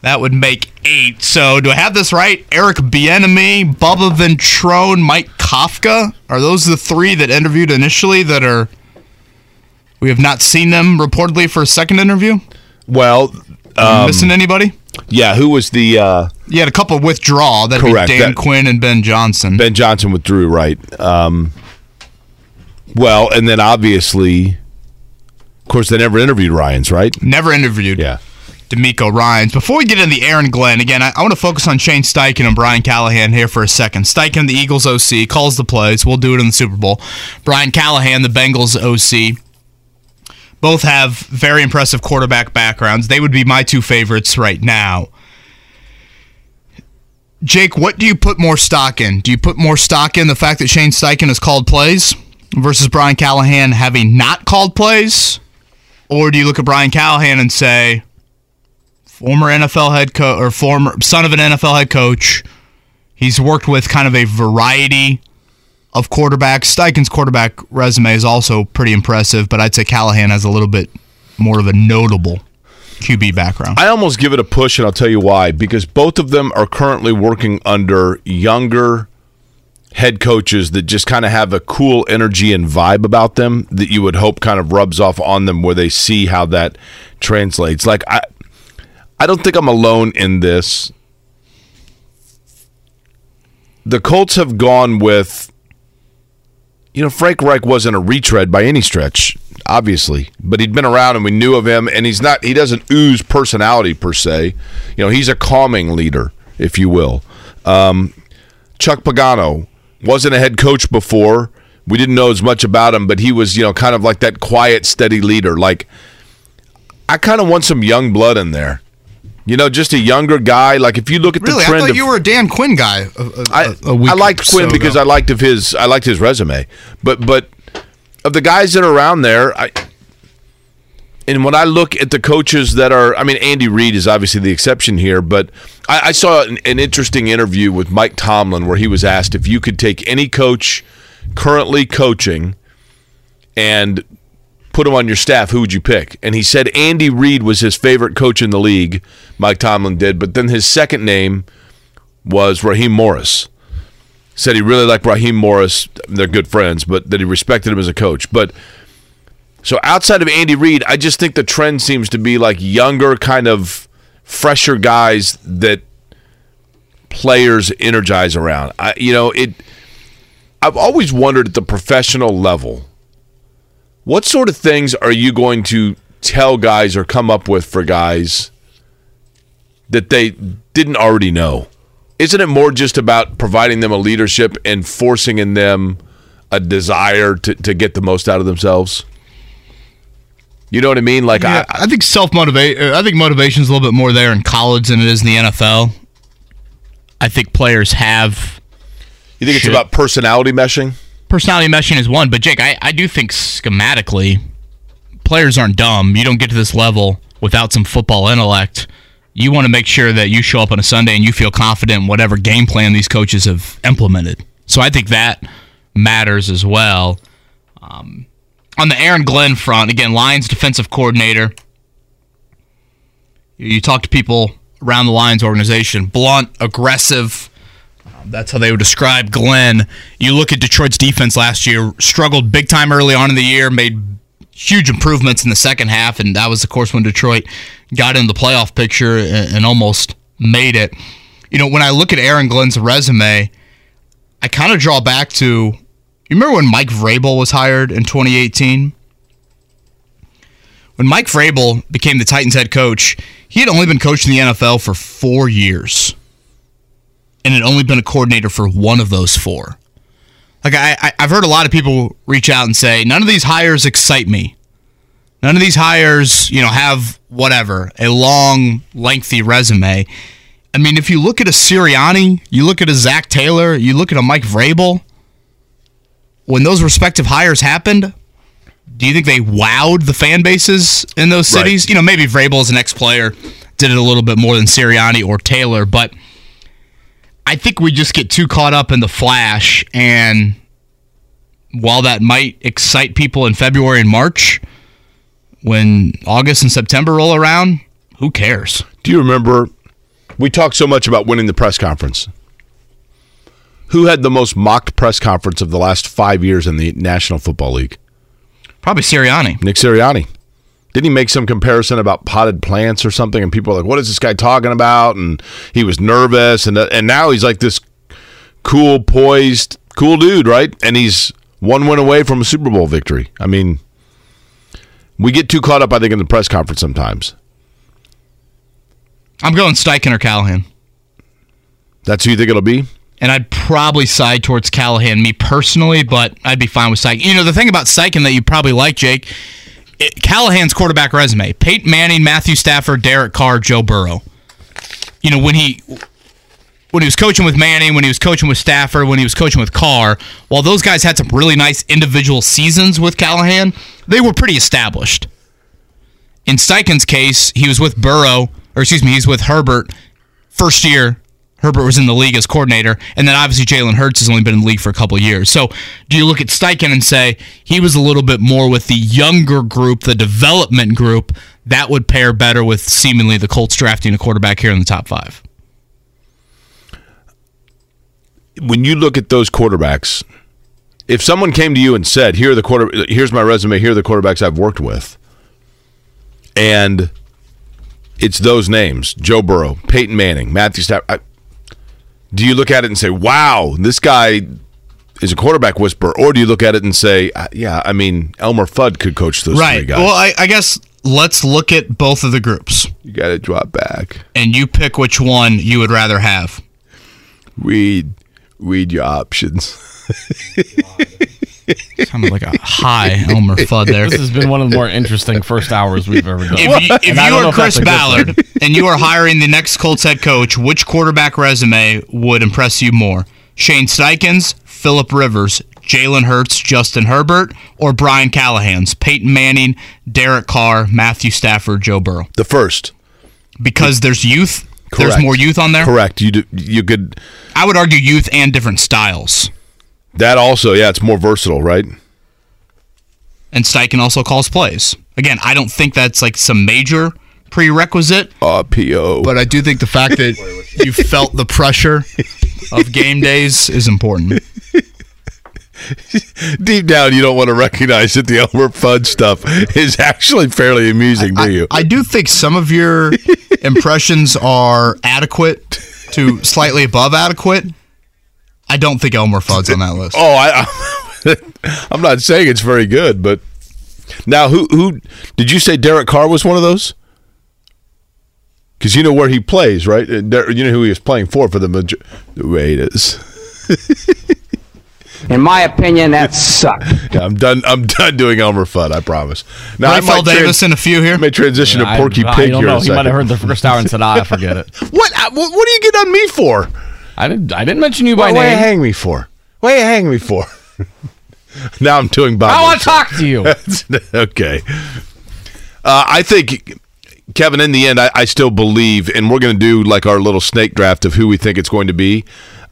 That would make eight. So do I have this right? Eric Bieniemy, Bubba Ventrone, Mike Kafka. Are those the three that interviewed initially that are? We have not seen them reportedly for a second interview. Well, um, missing anybody? yeah. Who was the uh, You had a couple withdraw. That'd Correct. Dan That- Quinn and Ben Johnson. Ben Johnson withdrew? Right. Um, well, and then obviously, of course, they never interviewed Ryans. Right. Never interviewed. Yeah. DeMeco Ryans. Before we get into the Aaron Glenn, again, I, I want to focus on Shane Steichen and Brian Callahan here for a second. Steichen, the Eagles OC, calls the plays. We'll do it in the Super Bowl. Brian Callahan, the Bengals OC. Both have very impressive quarterback backgrounds. They would be my two favorites right now. Jake, what do you put more stock in? Do you put more stock in the fact that Shane Steichen has called plays versus Brian Callahan having not called plays? Or do you look at Brian Callahan and say, former NFL head coach or former son of an NFL head coach. He's worked with kind of a variety of quarterbacks. Steichen's quarterback resume is also pretty impressive, but I'd say Callahan has a little bit more of a notable QB background. I almost give it a push, and I'll tell you why. Because both of them are currently working under younger head coaches that just kind of have a cool energy and vibe about them that you would hope kind of rubs off on them where they see how that translates. Like I I don't think I'm alone in this. the Colts have gone with you know, Frank Reich wasn't a retread by any stretch, obviously, but he'd been around and we knew of him, and he's not, he doesn't ooze personality per se. You know, he's a calming leader, if you will. Um, Chuck Pagano wasn't a head coach before. We didn't know as much about him, but he was, you know, kind of like that quiet, steady leader. Like, I kind of want some young blood in there. You know, just a younger guy. Like if you look at really, the trend, I thought of, you were a Dan Quinn guy. A, a, I, a week I liked so Quinn because ago. I liked of his I liked his resume. But but of the guys that are around there, I and when I look at the coaches that are, I mean, Andy Reid is obviously the exception here, but I, I saw an, an interesting interview with Mike Tomlin where he was asked if you could take any coach currently coaching and put him on your staff, who would you pick? And he said Andy Reid was his favorite coach in the league. Mike Tomlin did, but then his second name was Raheem Morris. Said he really liked Raheem Morris. They're good friends, but that he respected him as a coach. But so outside of Andy Reid, I just think the trend seems to be like younger, kind of fresher guys that players energize around. I, you know, it. I've always wondered at the professional level what sort of things are you going to tell guys or come up with for guys that they didn't already know? Isn't it more just about providing them a leadership and forcing in them a desire to, to get the most out of themselves? You know what I mean? Like Yeah, I, I think self motivate. Uh, I think motivation's a little bit more there in college than it is in the NFL. I think players have you think it's about personality meshing? Personality meshing is one, but Jake, I, I do think schematically, players aren't dumb. You don't get to this level without some football intellect. You want to make sure that you show up on a Sunday and you feel confident in whatever game plan these coaches have implemented. So I think that matters as well. Um, on the Aaron Glenn front, again, Lions defensive coordinator. You, you talk to people around the Lions organization, blunt, aggressive, Um, that's how they would describe Glenn. You look at Detroit's defense last year, struggled big time early on in the year, made huge improvements in the second half, and that was, of course, when Detroit got in the playoff picture and, and almost made it. You know, when I look at Aaron Glenn's resume, I kind of draw back to you remember when Mike Vrabel was hired in 2018? When Mike Vrabel became the Titans head coach, he had only been coaching the NFL for four years and had only been a coordinator for one of those four. Like I, I, I've heard a lot of people reach out and say, none of these hires excite me. None of these hires, you know, have whatever a long, lengthy resume. I mean, if you look at a Sirianni, you look at a Zac Taylor, you look at a Mike Vrabel. When those respective hires happened, do you think they wowed the fan bases in those Right. cities? You know, maybe Vrabel as an ex-player did it a little bit more than Sirianni or Taylor, but I think we just get too caught up in the flash. And while that might excite people in February and March, when August and September roll around, who cares? Do you remember? We talked so much about winning the press conference. Who had the most mocked press conference of the last five years in the National Football League? Probably Sirianni. Nick Sirianni. Didn't he make some comparison about potted plants or something? And people were like, "What is this guy talking about?" And he was nervous, and and now he's like this cool, poised, cool dude, right? And he's one win away from a Super Bowl victory. I mean, we get too caught up, I think, in the press conference sometimes. I'm going Steichen or Callahan. That's who you think it'll be. and I'd probably side towards Callahan, me personally, but I'd be fine with Steichen. You know, the thing about Steichen that you probably like, Jake, it, Callahan's quarterback resume: Peyton Manning, Matthew Stafford, Derek Carr, Joe Burrow. You know, when he when he was coaching with Manning, when he was coaching with Stafford, when he was coaching with Carr, while those guys had some really nice individual seasons with Callahan, they were pretty established. In Steichen's case, he was with Burrow, or excuse me, he's with Herbert first year Herbert was in the league as coordinator, and then obviously Jalen Hurts has only been in the league for a couple years. So, do you look at Steichen and say he was a little bit more with the younger group, the development group, that would pair better with seemingly the Colts drafting a quarterback here in the top five? when you look at those quarterbacks, if someone came to you and said, "Here are the quarter, here's my resume. Here are the quarterbacks I've worked with," and it's those names: Joe Burrow, Peyton Manning, Matthew Stafford. Do you look at it and say, "Wow, this guy is a quarterback whisperer," or do you look at it and say, uh, "Yeah, I mean, Elmer Fudd could coach those three Right. guys." Well, I, I guess let's look at both of the groups, you got to drop back. and you pick which one you would rather have. Read, read your options. Sounded like a high Elmer Fudd there. This has been one of the more interesting first hours we've ever done. If you, if you are Chris Ballard and you are hiring the next Colts head coach, which quarterback resume would impress you more? Shane Steichen's, Philip Rivers, Jalen Hurts, Justin Herbert, or Brian Callahan's, Peyton Manning, Derek Carr, Matthew Stafford, Joe Burrow? The first, Because there's youth. correct. There's more youth on there. Correct. You do, you could I would argue youth and different styles. That also. Yeah, it's more versatile, right? And Steichen also calls plays. Again, I don't think that's like some major prerequisite, Uh, po. but I do think the fact that you felt the pressure of game days is important. deep down, you don't want to recognize that the Elmer Fudd stuff is actually fairly amusing, do you? I, I do think some of your impressions are adequate to slightly above adequate. I don't think Elmer Fudd's on that list. oh, I, I'm not saying it's very good, but now who who did you say Derek Carr was one of those? Because you know where he plays, right? Uh, You know who he was playing for for the, major- the Raiders. In my opinion, that sucked. Yeah, I'm done. I'm done doing Elmer Fudd. I promise. Now I Rapheal might, trans- Davis in a few here. I may transition I, to Porky I Pig don't here. know. in a He might have heard the first hour and said, "Ah, forget it." What, uh, what? What do you get on me for? I didn't. I didn't mention you by What, what you hang me for? What you hang me for? now I'm doing Bob. I want to talk to you. okay. Uh, I think, Kevin, in the end, I, I still believe, and we're going to do like our little snake draft of who we think it's going to be.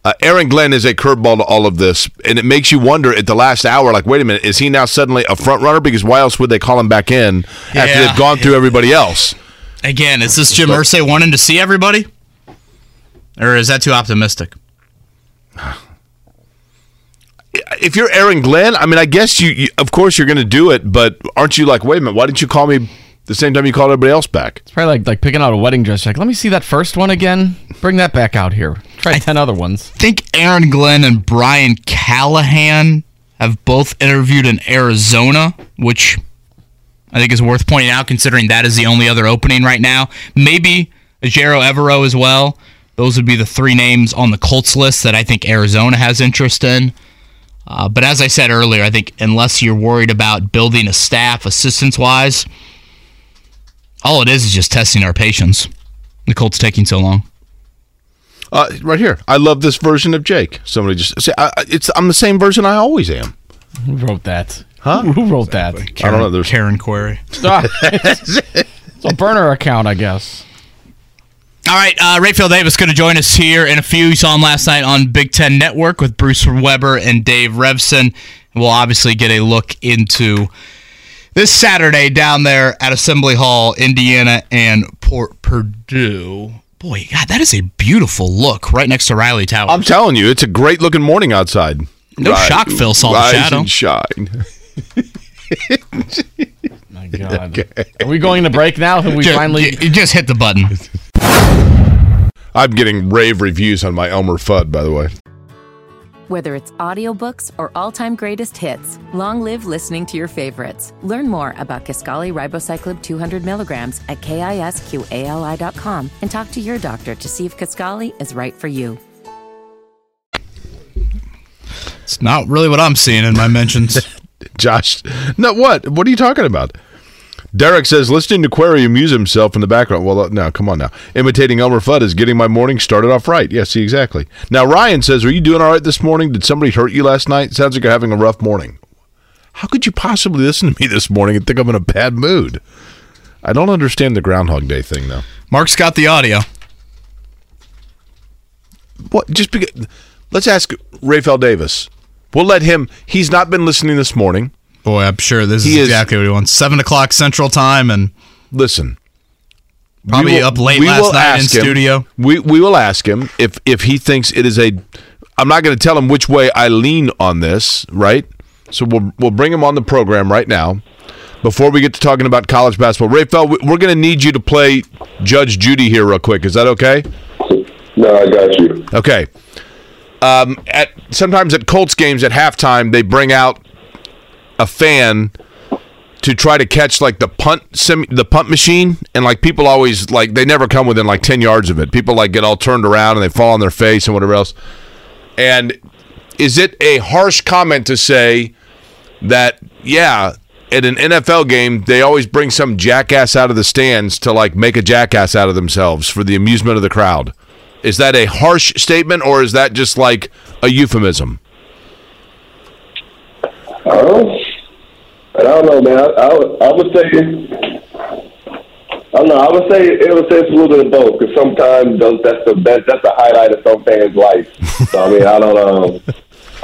Uh, Aaron Glenn is a curveball to all of this, and it makes you wonder at the last hour, like, wait a minute, is he now suddenly a front runner? Because why else would they call him back in after Yeah. they've gone through everybody else? Again, is this Jim Irsay wanting to see everybody? Or is that too optimistic? If you're Aaron Glenn, I mean, I guess you, you of course, you're going to do it, but aren't you like, wait a minute, why didn't you call me the same time you called everybody else back? It's probably like like picking out a wedding dress. Like, let me see that first one again. Bring that back out here. Try ten other ones. I think Aaron Glenn and Brian Callahan have both interviewed in Arizona, which I think is worth pointing out considering that is the only other opening right now. Maybe Ejiro Evero as well. Those would be the three names on the Colts list that I think Arizona has interest in. Uh, but as I said earlier, I think unless you're worried about building a staff assistance wise, all it is is just testing our patience. The Colts taking so long. Uh, right here, I love this version of Jake. Somebody just say, I, I- "It's I'm the same version I always am." Who wrote that? Huh? Who, who wrote that? I don't know. There's Karen Query. Ah, it's a burner account, I guess. All right, uh, Rapheal Davis going to join us here in a few. You saw him last night on Big Ten Network with Bruce Weber and Dave Revsine. We'll obviously get a look into this Saturday down there at Assembly Hall, Indiana, and Port Purdue. Boy, God, that is a beautiful look right next to Riley Tower. I'm telling you, it's a great looking morning outside. No shock, Phil saw the shadow. and shine. My God. Are we going to break now? Have we Ju- finally? you, you just hit the button. I'm getting rave reviews on my Elmer Fudd, by the way. Whether it's audiobooks or all-time greatest hits, long live listening to your favorites. Learn more about Kisqali Ribociclib 200 milligrams at kisqali.com and talk to your doctor to see if Kisqali is right for you. It's not really what I'm seeing in my mentions. Josh, no, what? What are you talking about? Derek says, listening to Query amuse himself in the background. Well, uh, now, come on now. Imitating Elmer Fudd is getting my morning started off right. Yeah, see, exactly. Now, Ryan says, are you doing all right this morning? Did somebody hurt you last night? Sounds like you're having a rough morning. How could you possibly listen to me this morning and think I'm in a bad mood? I don't understand the Groundhog Day thing, though. Mark's got the audio. What? Just because. Let's ask Rapheal Davis. We'll let him. He's not been listening this morning. Boy, I'm sure this He is is- exactly what he wants. Seven o'clock Central Time, and Listen. Probably will- up late we last will night in him- studio. We we will ask him if if he thinks it is a. I'm not going to tell him which way I lean on this, right? So we'll we'll bring him on the program right now. Before we get to talking about college basketball, Rapheal, we- we're going to need you to play Judge Judy here real quick. Is that okay? No, I got you. Okay. Um, at sometimes at Colts games at halftime, they bring out a fan to try to catch like the punt sim- the punt machine and like people always like they never come within like 10 yards of it. People like get all turned around and they fall on their face and whatever else. And is it a harsh comment to say that yeah at an NFL game they always bring some jackass out of the stands to like make a jackass out of themselves for the amusement of the crowd? Is that a harsh statement or is that just like a euphemism? Oh, I don't know, man. I, I, would, I would say, I don't know. I would say it would say it's a little bit of both because sometimes those, that's the best, that's the highlight of some fans' life. So I mean, I don't know.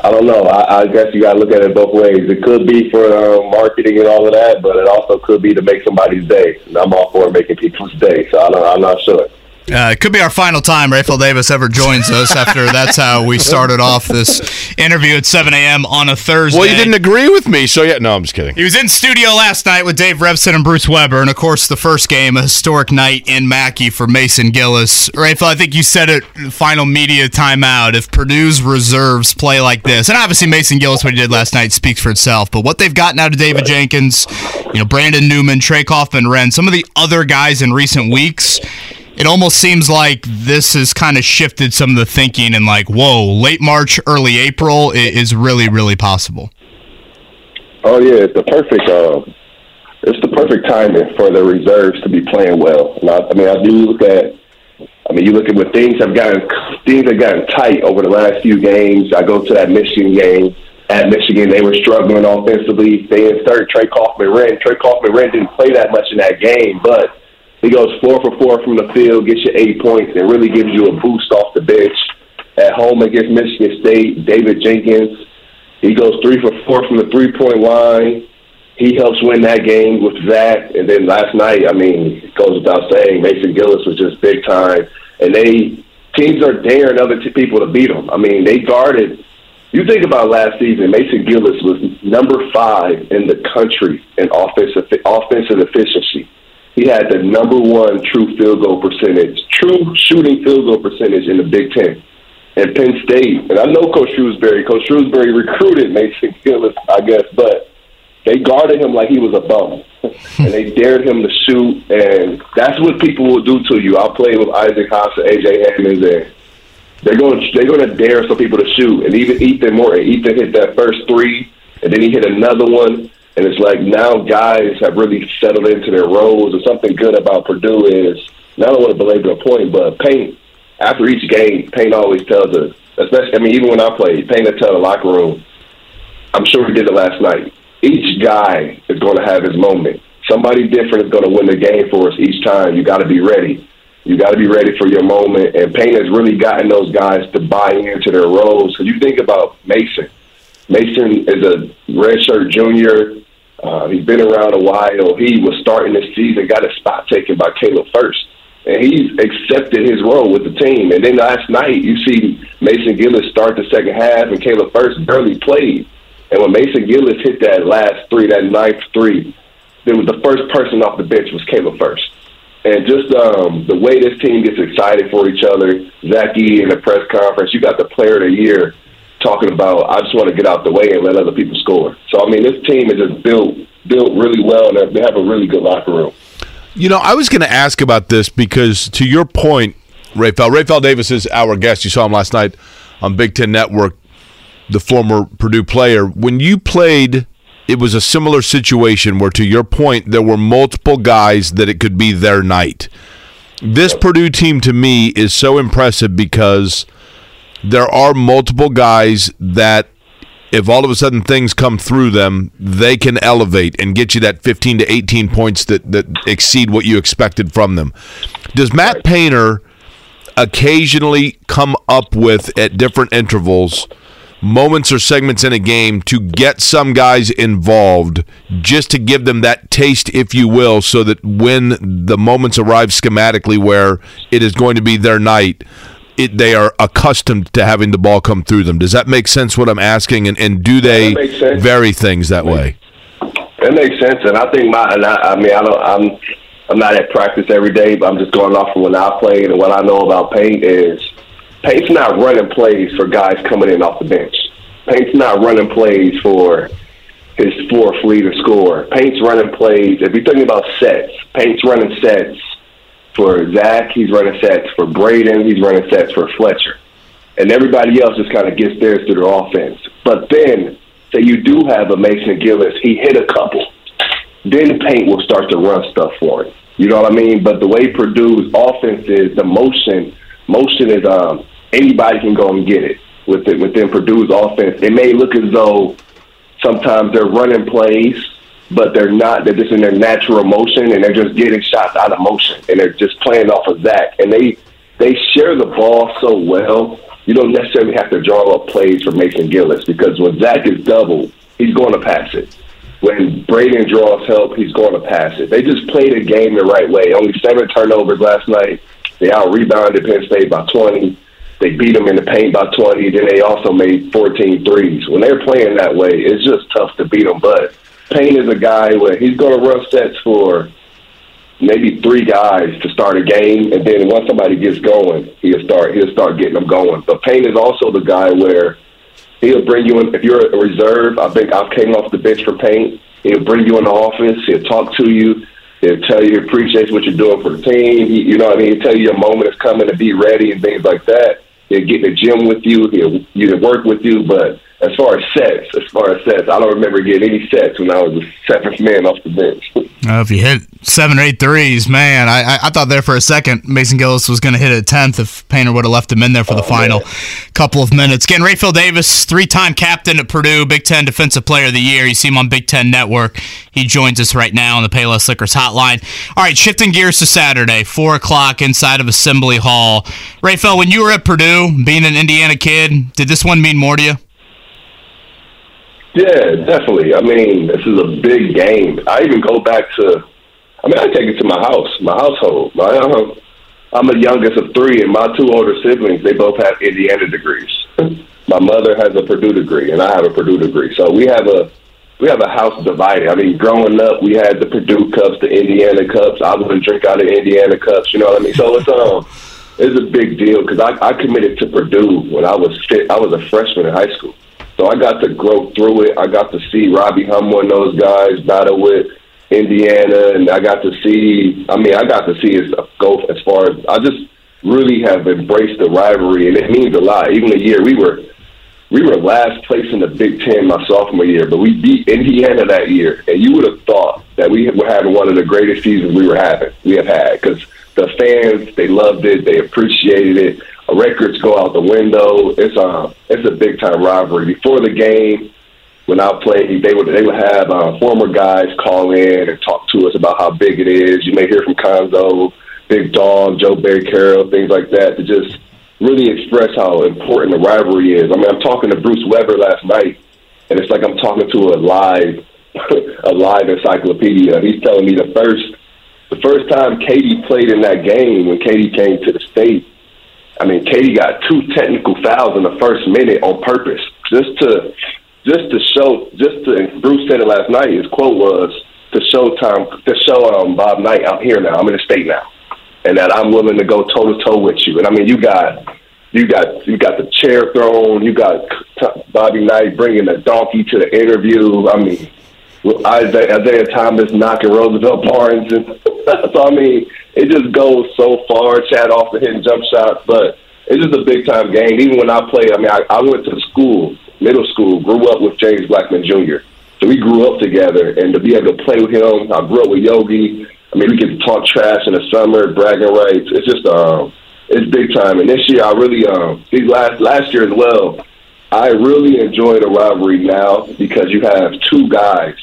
I don't know. I, I guess you got to look at it both ways. It could be for uh, marketing and all of that, but it also could be to make somebody's day. And I'm all for making people's day, so I don't, I'm not sure. Uh, it could be our final time Rapheal Davis ever joins us after that's how we started off this interview at 7 a.m. on a Thursday. well you didn't agree with me so yeah no i'm just kidding He was in studio last night with Dave Revsine and Bruce Weber, and of course, the first game, a historic night in Mackey for Mason Gillis. Rafael, I think you said it, final media timeout. If Purdue's reserves play like this, and obviously Mason Gillis, what he did last night, speaks for itself, but what they've gotten out of David Jenkins, you know, Brandon Newman, Trey Kaufman-Renn, some of the other guys in recent weeks, it almost seems like this has kind of shifted some of the thinking and like, whoa, late March, early April is really, really possible. Oh yeah, it's the perfect. Uh, it's the perfect timing for the reserves to be playing well. I, mean, I do look at. I mean, you look at what things have gotten things have gotten tight over the last few games. I go to that Michigan game. At Michigan, they were struggling offensively. They insert Trey Kaufman-Renn. Trey Kaufman-Renn didn't play that much in that game, but he goes four for four from the field, gets you eight points, and really gives you a boost off the bench. At home against Michigan State, David Jenkins, he goes three for four from the three point line. He helps win that game with that. And then last night, I mean, it goes without saying, Mason Gillis was just big time. And they teams are daring other t- people to beat them. I mean, they guarded. You think about last season, Mason Gillis was number five in the country in offensive offensive efficiency. He had the number one true field goal percentage, true shooting field goal percentage in the Big Ten. And Penn State, and I know Coach Shrewsberry. Coach Shrewsberry recruited Mason Gillis, I guess, but they guarded him like he was a bum, and they dared him to shoot. And that's what people will do to you. I played with Isaac Haas and AJ Hammons, and they're going they're going to dare some people to shoot. And even Ethan Morton, Ethan hit that first three, and then he hit another one. And it's like now guys have really settled into their roles. And something good about Purdue is, and I don't want to belabor a point, but Payne, after each game, Payne always tells us, especially, I mean, even when I played, Payne would tell the locker room, I'm sure he did it last night. Each guy is going to have his moment. Somebody different is going to win the game for us each time. You got to be ready. You got to be ready for your moment. And Payne has really gotten those guys to buy into their roles. Because you think about Mason. Mason is a redshirt junior. Uh, he's been around a while. He was starting this season, got his spot taken by Caleb Furst. And he's accepted his role with the team. And then last night, you see Mason Gillis start the second half, and Caleb Furst barely played. And when Mason Gillis hit that last three, that ninth three, was the first person off the bench was Caleb Furst. And just um, the way this team gets excited for each other, Zachy in the press conference, you got the player of the year talking about, I just want to get out the way and let other people score. So, I mean, this team is just built built really well, and they have a really good locker room. You know, I was going to ask about this because, to your point, Rapheal, Rapheal Davis is our guest. You saw him last night on Big Ten Network, the former Purdue player. When you played, it was a similar situation where, to your point, there were multiple guys that it could be their night. This Purdue team, to me, is so impressive because there are multiple guys that if all of a sudden things come through them, they can elevate and get you that 15 to 18 points that, that exceed what you expected from them. Does Matt Painter occasionally come up with at different intervals moments or segments in a game to get some guys involved just to give them that taste if you will so that when the moments arrive schematically where it is going to be their night it, they are accustomed to having the ball come through them. Does that make sense? What I'm asking, and, and do they vary things that way? That makes sense, and I think my, and I, I mean, I don't, I'm, I'm not at practice every day, but I'm just going off from when I played and what I know about Paint is Paint's not running plays for guys coming in off the bench. Paint's not running plays for his fourth leader score. Paint's running plays. If you're thinking about sets, Paint's running sets for Zach. He's running sets for Braden. He's running sets for Fletcher. And everybody else just kind of gets theirs through their offense. But then, say you do have a Mason Gillis, he hit a couple. Then Paint will start to run stuff for him. You know what I mean? But the way Purdue's offense is, the motion, motion is um anybody can go and get it. With it within Purdue's offense, it may look as though sometimes they're running plays, but they're not. They're just in their natural motion, and they're just getting shots out of motion, and they're just playing off of Zach. And they they share the ball so well. You don't necessarily have to draw up plays for Mason Gillis because when Zach is double, he's going to pass it. When Braden draws help, he's going to pass it. They just played the game the right way. Only seven turnovers last night. They out rebounded Penn State by 20. They beat them in the paint by 20. Then they also made 14 threes. When they're playing that way, it's just tough to beat them. But Payne is a guy where he's going to run sets for maybe three guys to start a game, and then once somebody gets going, he'll start he'll start getting them going. But Payne is also the guy where he'll bring you in if you're a reserve. I think I came off the bench for Payne. He'll bring you in the office. He'll talk to you. He'll tell you he appreciates what you're doing for the team. He, you know what I mean? He'll tell you your moment is coming to be ready and things like that. He'll get in the gym with you. He'll, he'll work with you. But as far as sets, as far as sets, I don't remember getting any sets when I was a seventh man off the bench. Uh, if you hit seven or eight threes, man, I, I, I thought there for a second Mason Gillis was going to hit a tenth if Painter would have left him in there for the Oh, final man. couple of minutes. Again, Rapheal Davis, three-time captain at Purdue, Big Ten Defensive Player of the Year. You see him on Big Ten Network. He joins us right now on the Payless Liquors Hotline. All right, shifting gears to Saturday, four o'clock inside of Assembly Hall. Rayfield, when you were at Purdue, being an Indiana kid, did this one mean more to you? Yeah, definitely. I mean, this is a big game. I even go back to, I mean, I take it to my house, my household. My, uh, I'm the youngest of three, and my two older siblings, they both have Indiana degrees. my mother has a Purdue degree, and I have a Purdue degree. So we have a we have a house divided. I mean, growing up, we had the Purdue cups, the Indiana cups. I wouldn't drink out of Indiana cups. You know what I mean? So it's um, it's a big deal because I, I committed to Purdue when I was I was a freshman in high school. So I got to grow through it. I got to see Robbie Hummel and those guys battle with Indiana, and I got to see. I mean, I got to see it go as far as I just really have embraced the rivalry, and it means a lot. Even the year we were, we were last place in the Big Ten my sophomore year, but we beat Indiana that year, and you would have thought that we were having one of the greatest seasons we were having. We have had because the fans they loved it, they appreciated it records go out the window. It's a it's a big time rivalry. Before the game, when I played, they would they would have uh, former guys call in and talk to us about how big it is. You may hear from Cuonzo, Big Dog, Joe Barry Carroll, things like that, to just really express how important the rivalry is. I mean, I'm talking to Bruce Weber last night, and it's like I'm talking to a live a live encyclopedia. He's telling me the first the first time Keady played in that game when Keady came to the state I mean, Keady got two technical fouls in the first minute on purpose, just to just to show, just to. Bruce said it last night. His quote was to show time to show um, Bob Knight, I'm here now. I'm in the state now, and that I'm willing to go toe to toe with you. And I mean, you got you got you got the chair thrown. You got Bobby Knight bringing the donkey to the interview. I mean, Isaiah, Thomas knocking Roosevelt Barnes, and so I mean, it just goes so far. Chad off the hitting jump shots, but it's just a big time game. Even when I played, I mean, I, I went to school, middle school, grew up with James Blackman Jr. So we grew up together, and to be able to play with him, I grew up with Yogi. I mean, we get to talk trash in the summer, bragging rights. It's just um, it's big time. And this year, I really um, these last last year as well. I really enjoy the rivalry now because you have two guys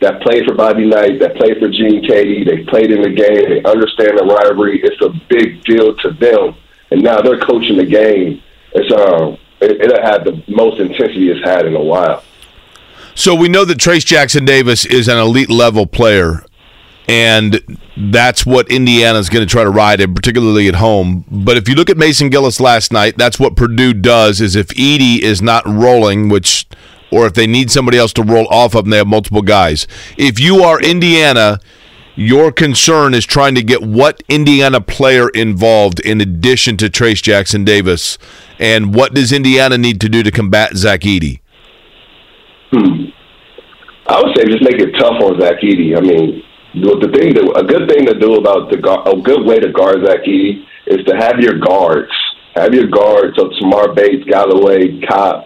that played for Bobby Knight, that played for Gene Keady. They played in the game. They understand the rivalry. It's a big deal to them, and now they're coaching the game. It's um, it, it'll have the most intensity it's had in a while. So we know that Trayce Jackson-Davis is an elite level player, and that's what Indiana's going to try to ride him, particularly at home. But if you look at Mason Gillis last night, that's what Purdue does. Is if Edey is not rolling, which or if they need somebody else to roll off of them, they have multiple guys. If you are Indiana, your concern is trying to get what Indiana player involved in addition to Trayce Jackson-Davis, and what does Indiana need to do to combat Zach Edey? Hmm. I would say just make it tough on Zach Edey. I mean, the thing that a good thing to do about the a good way to guard Zach Edey is to have your guards, have your guards, so Tamar Bates, Galloway, Kopp,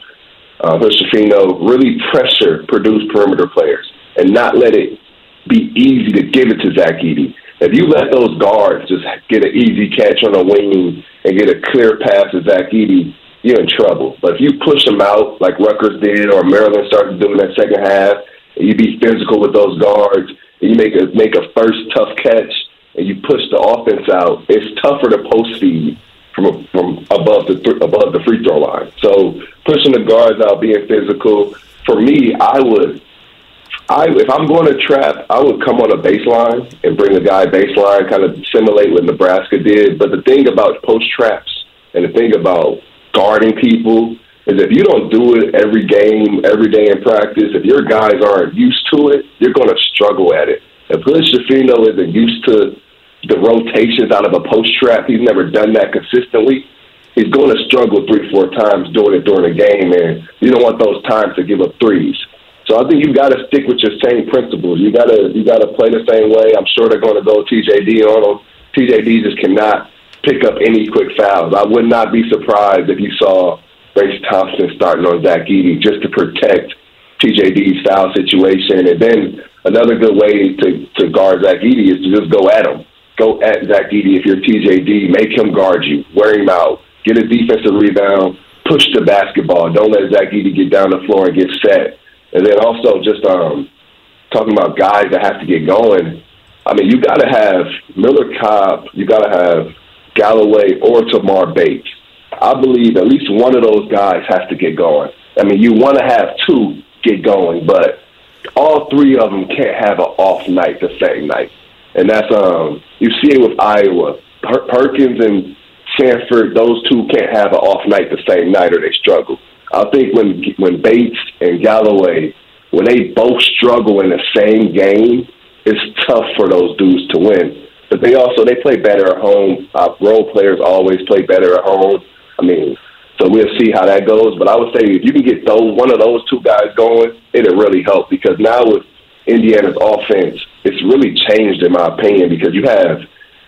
uh, Hood-Schifino, really pressure Purdue's perimeter players and not let it be easy to give it to Zach Edey. If you let those guards just get an easy catch on a wing and get a clear pass to Zach Edey, you're in trouble. But if you push them out like Rutgers did or Maryland started doing that second half, and you be physical with those guards, and you make a make a first tough catch, and you push the offense out, it's tougher to post feed from from above the th- above the free throw line. So pushing the guards out, being physical. For me, I would. I, if I'm going to trap, I would come on a baseline and bring a guy baseline, kind of simulate what Nebraska did. But the thing about post traps and the thing about guarding people is if you don't do it every game, every day in practice, if your guys aren't used to it, you're going to struggle at it. If Hood-Schifino isn't used to the rotations out of a post trap, he's never done that consistently. He's going to struggle three, four times doing it during a game, and you don't want those times to give up threes. So I think you got to stick with your same principles. You got to you got to play the same way. I'm sure they're going to go TJD on them. TJD just cannot pick up any quick fouls. I would not be surprised if you saw Race Thompson starting on Zach Edey just to protect TJD's foul situation. And then another good way to, to guard Zach Edey is to just go at him. Go at Zach Edey if you're TJD. Make him guard you. Wear him out. Get a defensive rebound. Push the basketball. Don't let Zach Edey get down the floor and get set. And then also just um, talking about guys that have to get going. I mean, you got to have Miller Kopp. You got to have Galloway or Tamar Bates. I believe at least one of those guys has to get going. I mean, you want to have two get going, but all three of them can't have an off night the same night. And that's um you see it with Iowa. Per- Perkins and Sandfort, those two can't have an off night the same night or they struggle. I think when when Bates and Galloway when they both struggle in the same game, it's tough for those dudes to win. But they also they play better at home. Uh, role players always play better at home. I mean, so we'll see how that goes. But I would say if you can get those one of those two guys going, it'll really help because now with Indiana's offense, it's really changed in my opinion because you have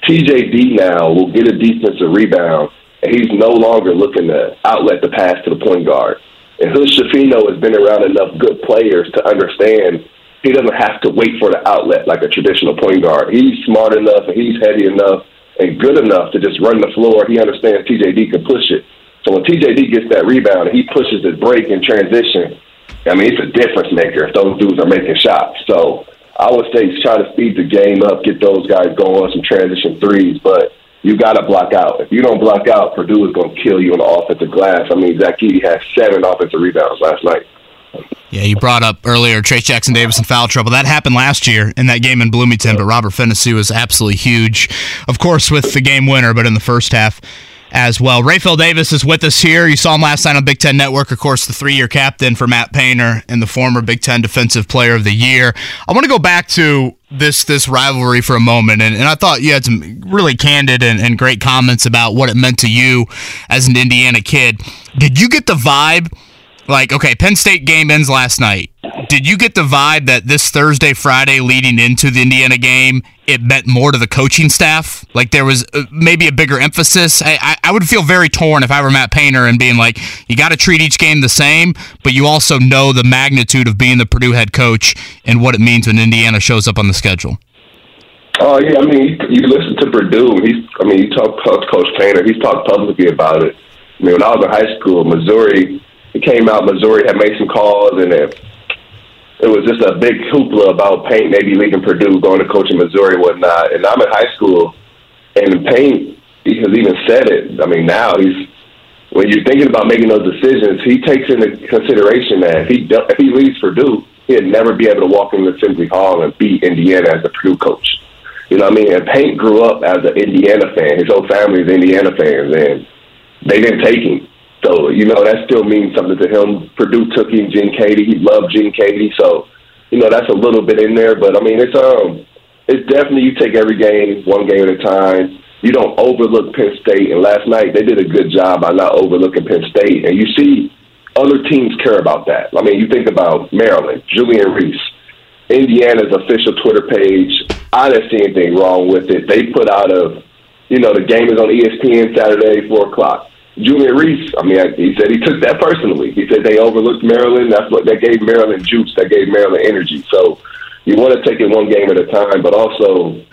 TJD now will get a defensive rebound and he's no longer looking to outlet the pass to the point guard. And Hood-Schifino has been around enough good players to understand he doesn't have to wait for the outlet like a traditional point guard. He's smart enough and he's heavy enough and good enough to just run the floor. He understands TJD can push it. So when TJD gets that rebound and he pushes his break in transition, I mean, it's a difference maker if those dudes are making shots. So I would say try to speed the game up, get those guys going, some transition threes, but you got to block out. If you don't block out, Purdue is going to kill you on the offensive glass. I mean, Zach Edey had seven offensive rebounds last night. Yeah, you brought up earlier Trayce Jackson-Davis in foul trouble. That happened last year in that game in Bloomington, but Robert Phinisee was absolutely huge. Of course, with the game winner, but in the first half as well. Rapheal Davis is with us here. You saw him last night on Big Ten Network, of course, the three year captain for Matt Painter and the former Big Ten Defensive Player of the Year. I want to go back to this this rivalry for a moment, and, and I thought you had some really candid and, and great comments about what it meant to you as an Indiana kid. Did you get the vibe? Like okay penn state game ends last night did you get the vibe that this thursday friday leading into the indiana game it meant more to the coaching staff like there was uh, maybe a bigger emphasis I, I, would feel very torn if i were matt painter and being like you got to treat each game the same but you also know the magnitude of being the purdue head coach and what it means when indiana shows up on the schedule Oh yeah, I mean, you, you listen to Purdue. He's, I mean, you talk to Coach Painter. He's talked publicly about it. I mean, when I was in high school, Missouri, it came out Missouri had made some calls, and it, it was just a big hoopla about Paint maybe leaving Purdue, going to coach in Missouri, whatnot. And I'm in high school, and Paint he has even said it. I mean, now he's when you're thinking about making those decisions, he takes into consideration that if he if he leaves Purdue, he'd never be able to walk into Assembly Hall and beat Indiana as the Purdue coach. You know what I mean? And Paint grew up as an Indiana fan. His whole family is Indiana fans, and they didn't take him. So, you know, that still means something to him. Purdue took him, Gene Keady. He loved Gene Keady. So, you know, that's a little bit in there. But, I mean, it's, um, it's definitely you take every game one game at a time. You don't overlook Penn State. And last night they did a good job by not overlooking Penn State. And you see other teams care about that. I mean, you think about Maryland, Julian Reese, Indiana's official Twitter page. I didn't see anything wrong with it. They put out a, you know, the game is on ESPN Saturday, four o'clock. Julian Reese, I mean, he said he took that personally. He said they overlooked Maryland. That's what that gave Maryland juice. That gave Maryland energy. So you want to take it one game at a time, but also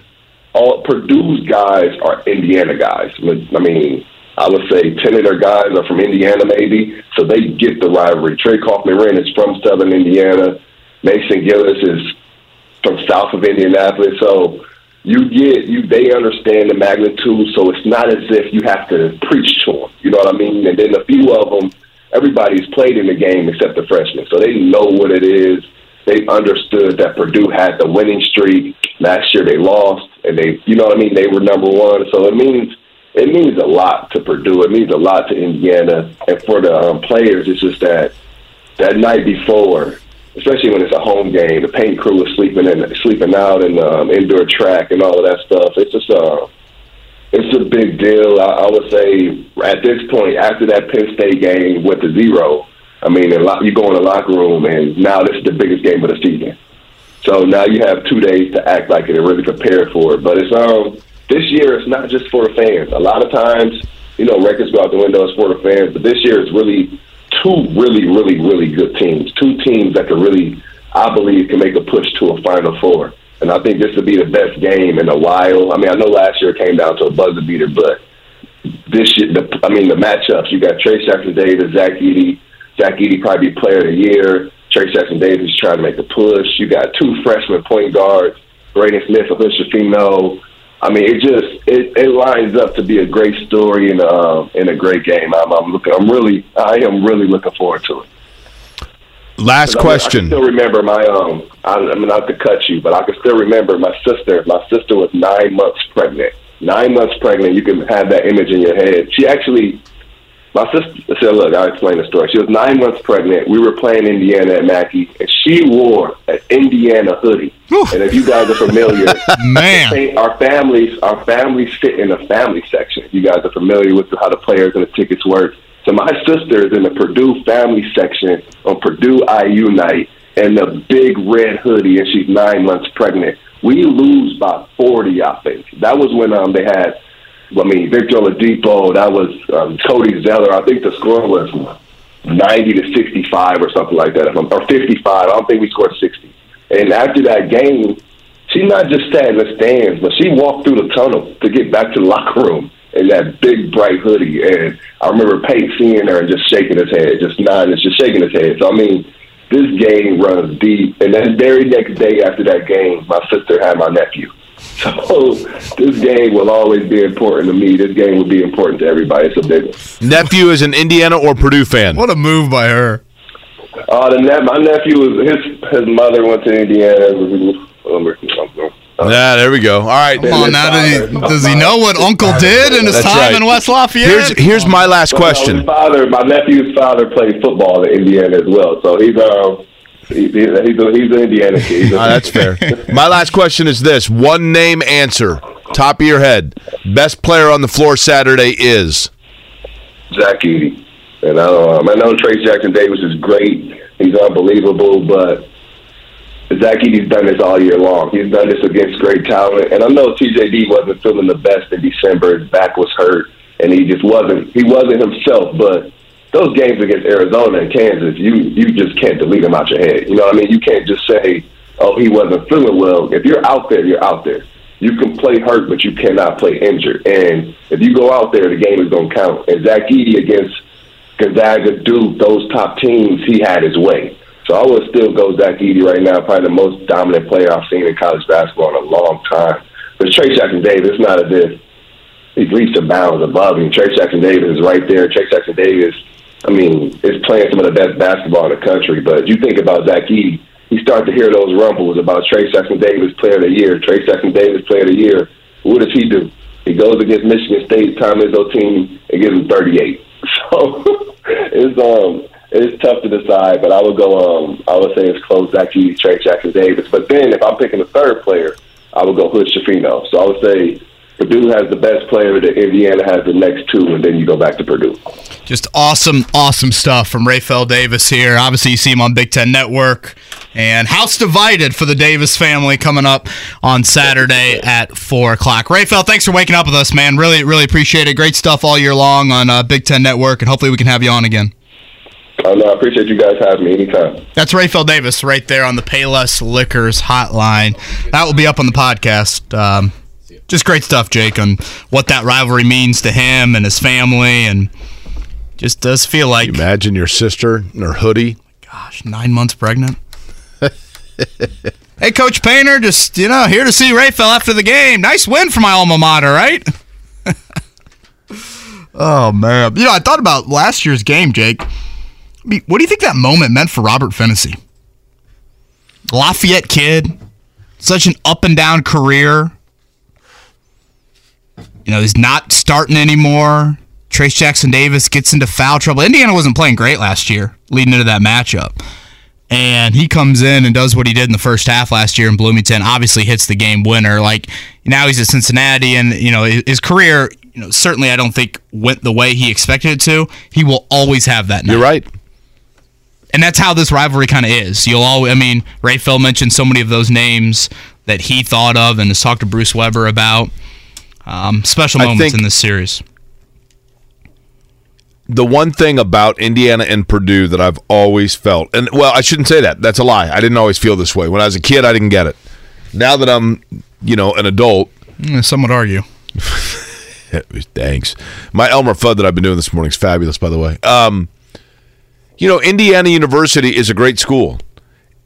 all Purdue's guys are Indiana guys. I mean, I would say ten of their guys are from Indiana, maybe, so they get the rivalry. Trey Kaufman-Renn is from Southern Indiana. Mason Gillis is from south of Indianapolis. So you get you they understand the magnitude. So it's not as if you have to preach to them. You know what I mean? And then a few of them, everybody's played in the game except the freshmen, so they know what it is. They understood that Purdue had the winning streak. Last year they lost, and they, you know what I mean. They were number one, so it means it means a lot to Purdue. It means a lot to Indiana, and for the um, players, it's just that that night before especially when it's a home game. The paint crew is sleeping in, sleeping out the um, indoor track and all of that stuff. It's just uh, it's a big deal. I, I would say at this point, after that Penn State game went to zero, I mean, you go in the locker room and now this is the biggest game of the season. So now you have two days to act like it and really prepare for it. But it's um this year it's not just for the fans. A lot of times, you know, records go out the window. It's for the fans, but this year it's really two really, really, really good teams. Two teams that can really, I believe, can make a push to a Final Four. And I think this would be the best game in a while. I mean, I know last year it came down to a buzzer beater, but this year, the, I mean, the matchups, you got Trayce Jackson-Davis, Zach Edey. Zach Edey probably be player of the year. Trayce Jackson-Davis trying to make a push. You got two freshman point guards, Braden Smith, Alicia Fino, I mean, it just it, it lines up to be a great story and uh, and a great game. I'm, I'm looking. I'm really. I am really looking forward to it. Last question. I, I still remember my um. I, I mean, not to cut you, but I can still remember my sister. My sister was nine months pregnant. Nine months pregnant. You can have that image in your head. She actually my sister said, "Look, I'll explain the story. She was nine months pregnant. We were playing Indiana at Mackey, and she wore an Indiana hoodie. Whew. And if you guys are familiar, man, our families, our families sit in the family section. If You guys are familiar with how the players and the tickets work. So my sister is in the Purdue family section on Purdue IU night, and the big red hoodie, and she's nine months pregnant. We lose by forty, I think. That was when um they had." I mean, Victor Oladipo, that was um, Cody Zeller. I think the score was 90 to 65 or something like that, or 55. I don't think we scored 60. And after that game, she not just sat in the stands, but she walked through the tunnel to get back to the locker room in that big bright hoodie. And I remember Pate seeing her and just shaking his head, just nodding, just shaking his head. So I mean, this game runs deep. And then very next day after that game, my sister had my nephew. So this game will always be important to me. This game will be important to everybody. It's a big one. Nephew is an Indiana or Purdue fan. What a move by her. Uh, the ne- my nephew was his his mother went to Indiana. Yeah, there we go. All right. Come on, now does he, does he know what Uncle did in his That's time right. in West Lafayette? Here's here's my last His question. father, my nephew's father, played football in Indiana as well. So he's um he, he's a, he's an Indiana kid. He's a- Ah, that's fair. My last question is this: one name answer, top of your head. Best player on the floor Saturday is. Zach Edey. And um, I know Trayce Jackson-Davis is great. He's unbelievable, but Zach Edey's done this all year long. He's done this against great talent. And I know TJD wasn't feeling the best in December. His back was hurt, and he just wasn't. He wasn't himself. But those games against Arizona and Kansas, you you just can't delete them out your head. You know what I mean? You can't just say, "Oh, he wasn't feeling well." If you're out there, you're out there. You can play hurt, but you cannot play injured. And if you go out there, the game is going to count. And Zach Edey against Gonzaga, Duke, those top teams, he had his way. So I would still go Zach Edey right now, probably the most dominant player I've seen in college basketball in a long time. But Trayce Jackson-Davis, not a if he's leaps and bounds above him. Trayce Jackson-Davis is right there. Trayce Jackson-Davis, I mean, is playing some of the best basketball in the country. But you think about Zach Edey, you start to hear those rumbles about Trayce Jackson-Davis, player of the year. Trayce Jackson-Davis, player of the year. What does he do? He goes against Michigan State, Tom Izzo team, and gives him 38. So it's um it's tough to decide, but I would go um I would say it's close Zach Edey, Trayce Jackson-Davis. But then if I'm picking a third player, I would go Hood Schifino. So I would say Purdue has the best player, that Indiana has the next two, and then you go back to Purdue. Just awesome, awesome stuff from Rapheal Davis here. Obviously, you see him on Big Ten Network. And House Divided for the Davis family coming up on Saturday at 4 o'clock. Rapheal, thanks for waking up with us, man. Really, really appreciate it. Great stuff all year long on uh, Big Ten Network, and hopefully we can have you on again. Oh, no, I appreciate you guys having me anytime. That's Rapheal Davis right there on the Payless Liquors hotline. That will be up on the podcast. Um, just great stuff, Jake, on what that rivalry means to him and his family, and just does feel like. Imagine your sister in her hoodie. Gosh, nine months pregnant. hey, Coach Painter, just you know, here to see Rapheal after the game. Nice win for my alma mater, right? oh man, you know, I thought about last year's game, Jake. What do you think that moment meant for Robert Phinisee? Lafayette kid, such an up and down career. You know, he's not starting anymore. Trayce Jackson-Davis gets into foul trouble. Indiana wasn't playing great last year leading into that matchup. And he comes in and does what he did in the first half last year in Bloomington. Obviously hits the game winner. Like now he's at Cincinnati and you know his career, you know, certainly I don't think went the way he expected it to. He will always have that night. You're right. And that's how this rivalry kind of is. You'll always, I mean, Rapheal mentioned so many of those names that he thought of and has talked to Bruce Weber about. Um, special moments in this series. The one thing about Indiana and Purdue that I've always felt, and well, I shouldn't say that. That's a lie. I didn't always feel this way. When I was a kid, I didn't get it. Now that I'm, you know, an adult, mm, some would argue. Thanks. My Elmer Fudd that I've been doing this morning is fabulous, by the way. Um, you know, Indiana University is a great school,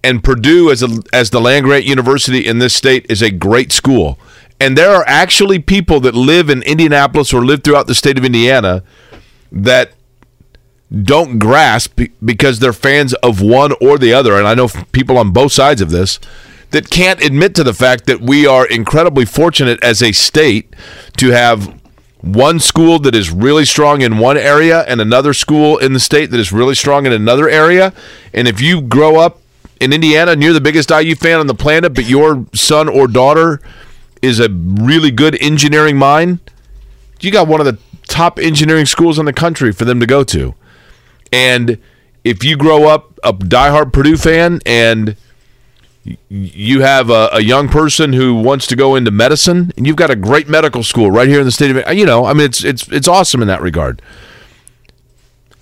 and Purdue as a as the land grant university in this state is a great school. And there are actually people that live in Indianapolis or live throughout the state of Indiana that don't grasp because they're fans of one or the other. And I know people on both sides of this that can't admit to the fact that we are incredibly fortunate as a state to have one school that is really strong in one area and another school in the state that is really strong in another area. And if you grow up in Indiana and you're the biggest IU fan on the planet, but your son or daughter is a really good engineering mind, you got one of the top engineering schools in the country for them to go to. And if you grow up a diehard Purdue fan and you have a, a, young person who wants to go into medicine, and you've got a great medical school right here in the state of you know, I mean, it's it's it's awesome in that regard.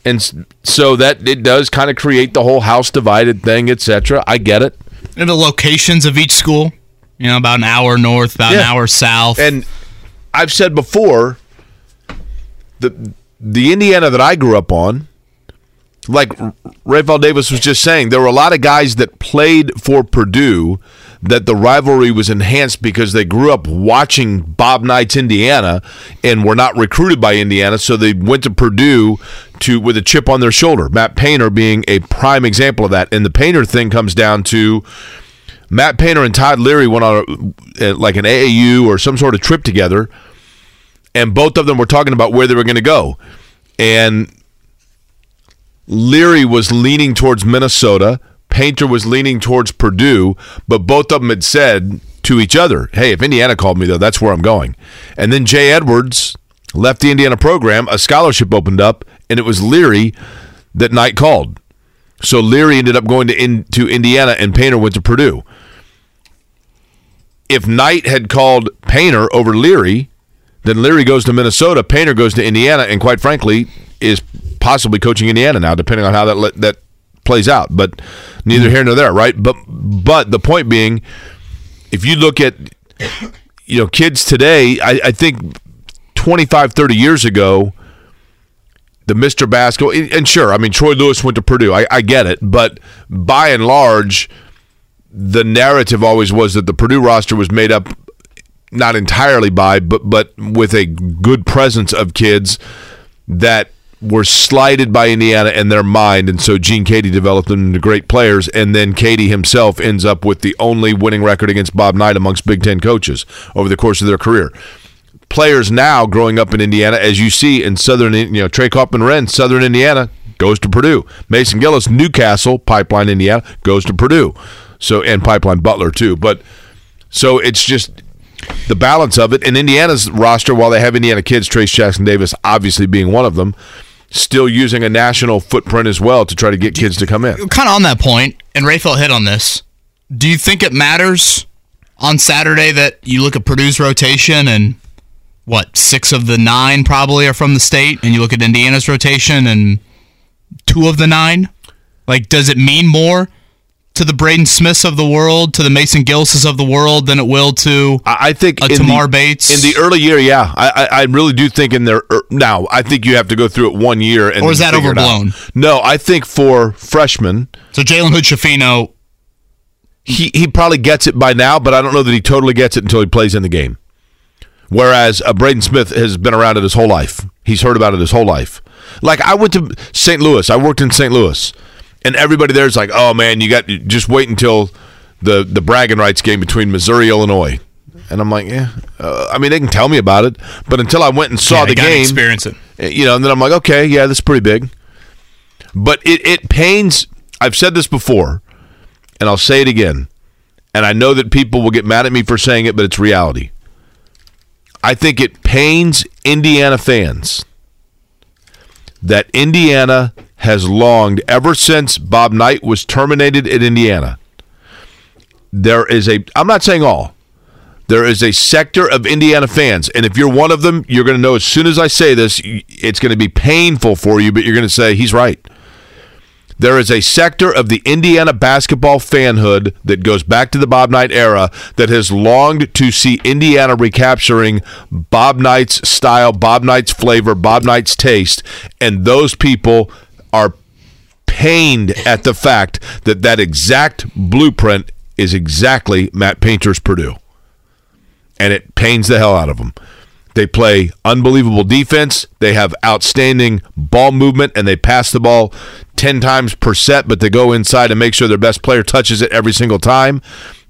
And so that it does kind of create the whole house divided thing, etc. I get it. And the locations of each school, you know, about an hour north, about yeah. an hour south. And I've said before, the the Indiana that I grew up on like Rapheal Davis was just saying, there were a lot of guys that played for Purdue that the rivalry was enhanced because they grew up watching Bob Knight's Indiana and were not recruited by Indiana, so they went to Purdue to with a chip on their shoulder. Matt Painter being a prime example of that. And the Painter thing comes down to Matt Painter and Todd Leary went on a, uh, like an AAU or some sort of trip together, and both of them were talking about where they were going to go. And Leary was leaning towards Minnesota. Painter was leaning towards Purdue, but both of them had said to each other, hey, if Indiana called me, though, that's where I'm going. And then Jay Edwards left the Indiana program, a scholarship opened up, and it was Leary that night called. So Leary ended up going to, in, to Indiana, and Painter went to Purdue. If Knight had called Painter over Leary, then Leary goes to Minnesota, Painter goes to Indiana, and quite frankly, is possibly coaching Indiana now, depending on how that that plays out. But neither here nor there, right? But but the point being, if you look at you know kids today, I, I think 25, 30 years ago, the Mr. Basketball, and sure, I mean Troy Lewis went to Purdue. I, I get it, but by and large, the narrative always was that the Purdue roster was made up not entirely by, but but with a good presence of kids that were slighted by Indiana in their mind, and so Gene Keady developed them into great players, and then Keady himself ends up with the only winning record against Bob Knight amongst Big Ten coaches over the course of their career. Players now growing up in Indiana, as you see in Southern, you know, Trey Kaufman-Renn, Southern Indiana, goes to Purdue. Mason Gillis, Newcastle, Pipeline, Indiana, goes to Purdue. So and Pipeline Butler too, but So it's just the balance of it. And Indiana's roster, while they have Indiana kids, Trayce Jackson-Davis obviously being one of them, still using a national footprint as well to try to get kids to come in. Kind of on that point, and Rapheal hit on this. Do you think it matters on Saturday that you look at Purdue's rotation and what six of the nine probably are from the state, and you look at Indiana's rotation and two of the nine? Like, does it mean more to the Braden Smiths of the world, to the Mason Gillises of the world, than it will to I think a in Tamar the, Bates in the early year, yeah, I, I I really do think in their er, now. I think you have to go through it one year, and Or is that figure it out. overblown? No, I think for freshmen, So Jalen Hood Shafino, he he probably gets it by now, but I don't know that he totally gets it until he plays in the game. Whereas uh, Braden Smith has been around it his whole life. He's heard about it his whole life. Like I went to St. Louis. I worked in St. Louis, and everybody there's like, "Oh man, you got just wait until the the bragging rights game between Missouri Illinois." And I'm like, "Yeah." Uh, I mean, they can tell me about it, but until I went and saw Yeah, the game, experience it. uh, You know, and then I'm like, "Okay, yeah, this is pretty big." But it it pains. I've said this before, and I'll say it again. And I know that people will get mad at me for saying it, but it's reality. I think it pains Indiana fans that Indiana has longed ever since Bob Knight was terminated in Indiana. There is a, I'm not saying all, there is a sector of Indiana fans, and if you're one of them, you're going to know as soon as I say this, it's going to be painful for you, but you're going to say, he's right. There is a sector of the Indiana basketball fanhood that goes back to the Bob Knight era that has longed to see Indiana recapturing Bob Knight's style, Bob Knight's flavor, Bob Knight's taste, and those people are pained at the fact that that exact blueprint is exactly Matt Painter's Purdue. And it pains the hell out of them. They play unbelievable defense. They have outstanding ball movement and they pass the ball 10 times per set, but they go inside and make sure their best player touches it every single time.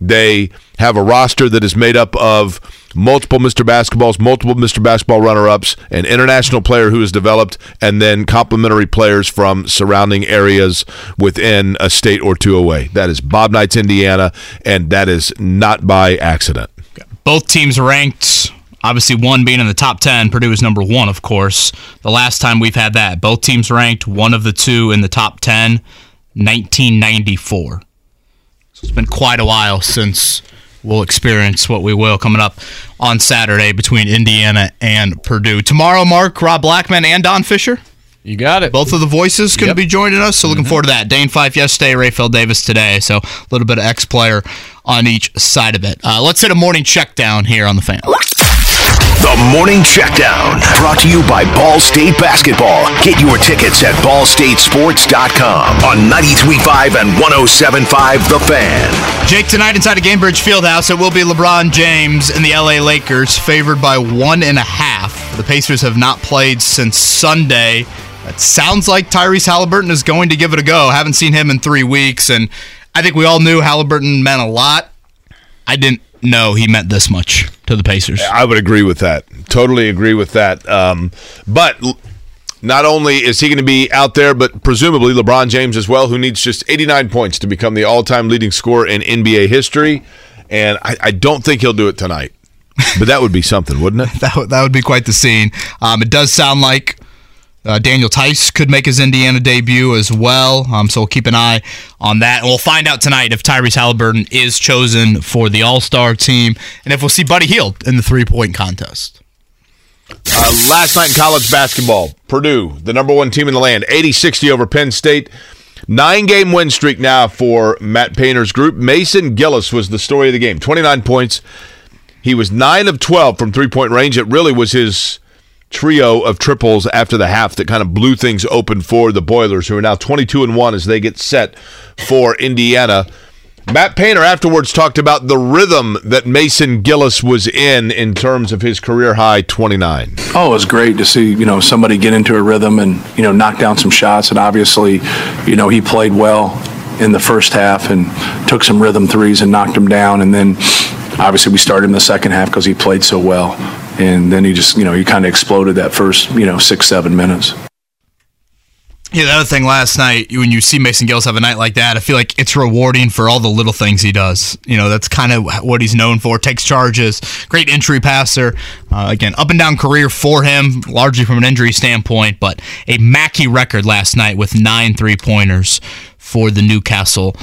They have a roster that is made up of multiple Mr. Basketballs, multiple Mr. Basketball runner ups, an international player who is developed, and then complementary players from surrounding areas within a state or two away. That is Bob Knight's Indiana, and that is not by accident. both teams ranked. Obviously, one being in the top 10. Purdue is number one, of course. The last time we've had that, both teams ranked, one of the two in the top 10, 1994. So it's been quite a while since we'll experience what we will coming up on Saturday between Indiana and Purdue. Tomorrow, Mark, Rob Blackman, and Don Fischer. You got it. Both of the voices going to Yep. be joining us, so looking forward to that. Dane Fife yesterday, Rapheal Davis today, so a little bit of X player on each side of it. Uh, let's hit a morning check down here on the fan. The Morning Checkdown, brought to you by Ball State Basketball. Get your tickets at ballstatesports.com on 93.5 and 107.5 The Fan. Jake, tonight inside of Gainbridge Fieldhouse, it will be LeBron James and the LA Lakers, favored by one and a half. The Pacers have not played since Sunday. It sounds like Tyrese Haliburton is going to give it a go. Haven't seen him in three weeks, and I think we all knew Haliburton meant a lot. I didn't know he meant this much to the Pacers. I would agree with that. Totally agree with that. Um, but not only is he going to be out there, but presumably LeBron James as well, who needs just 89 points to become the all-time leading scorer in NBA history. And I, I don't think he'll do it tonight. But that would be something, wouldn't it? that, would- that would be quite the scene. Um, it does sound like uh, Daniel Theis could make his Indiana debut as well. Um, so we'll keep an eye on that. And we'll find out tonight if Tyrese Haliburton is chosen for the All Star team and if we'll see Buddy Hield in the three point contest. Uh, last night in college basketball, Purdue, the number one team in the land, 80 60 over Penn State. Nine game win streak now for Matt Painter's group. Mason Gillis was the story of the game 29 points. He was 9 of 12 from three point range. It really was his trio of triples after the half that kind of blew things open for the Boilers, who are now 22 and 1 as they get set for Indiana. Matt Painter afterwards talked about the rhythm that Mason Gillis was in in terms of his career high 29. Oh, it was great to see, you know, somebody get into a rhythm and, you know, knock down some shots. And obviously, you know, he played well in the first half and took some rhythm threes and knocked them down. And then obviously we started in the second half because he played so well. And then he just, you know, he kind of exploded that first, you know, six, seven minutes. Yeah, the other thing last night, when you see Mason Gillis have a night like that, I feel like it's rewarding for all the little things he does. You know, that's kind of what he's known for. Takes charges, great entry passer. Uh, again, up and down career for him, largely from an injury standpoint, but a Mackey record last night with nine three pointers for the Newcastle.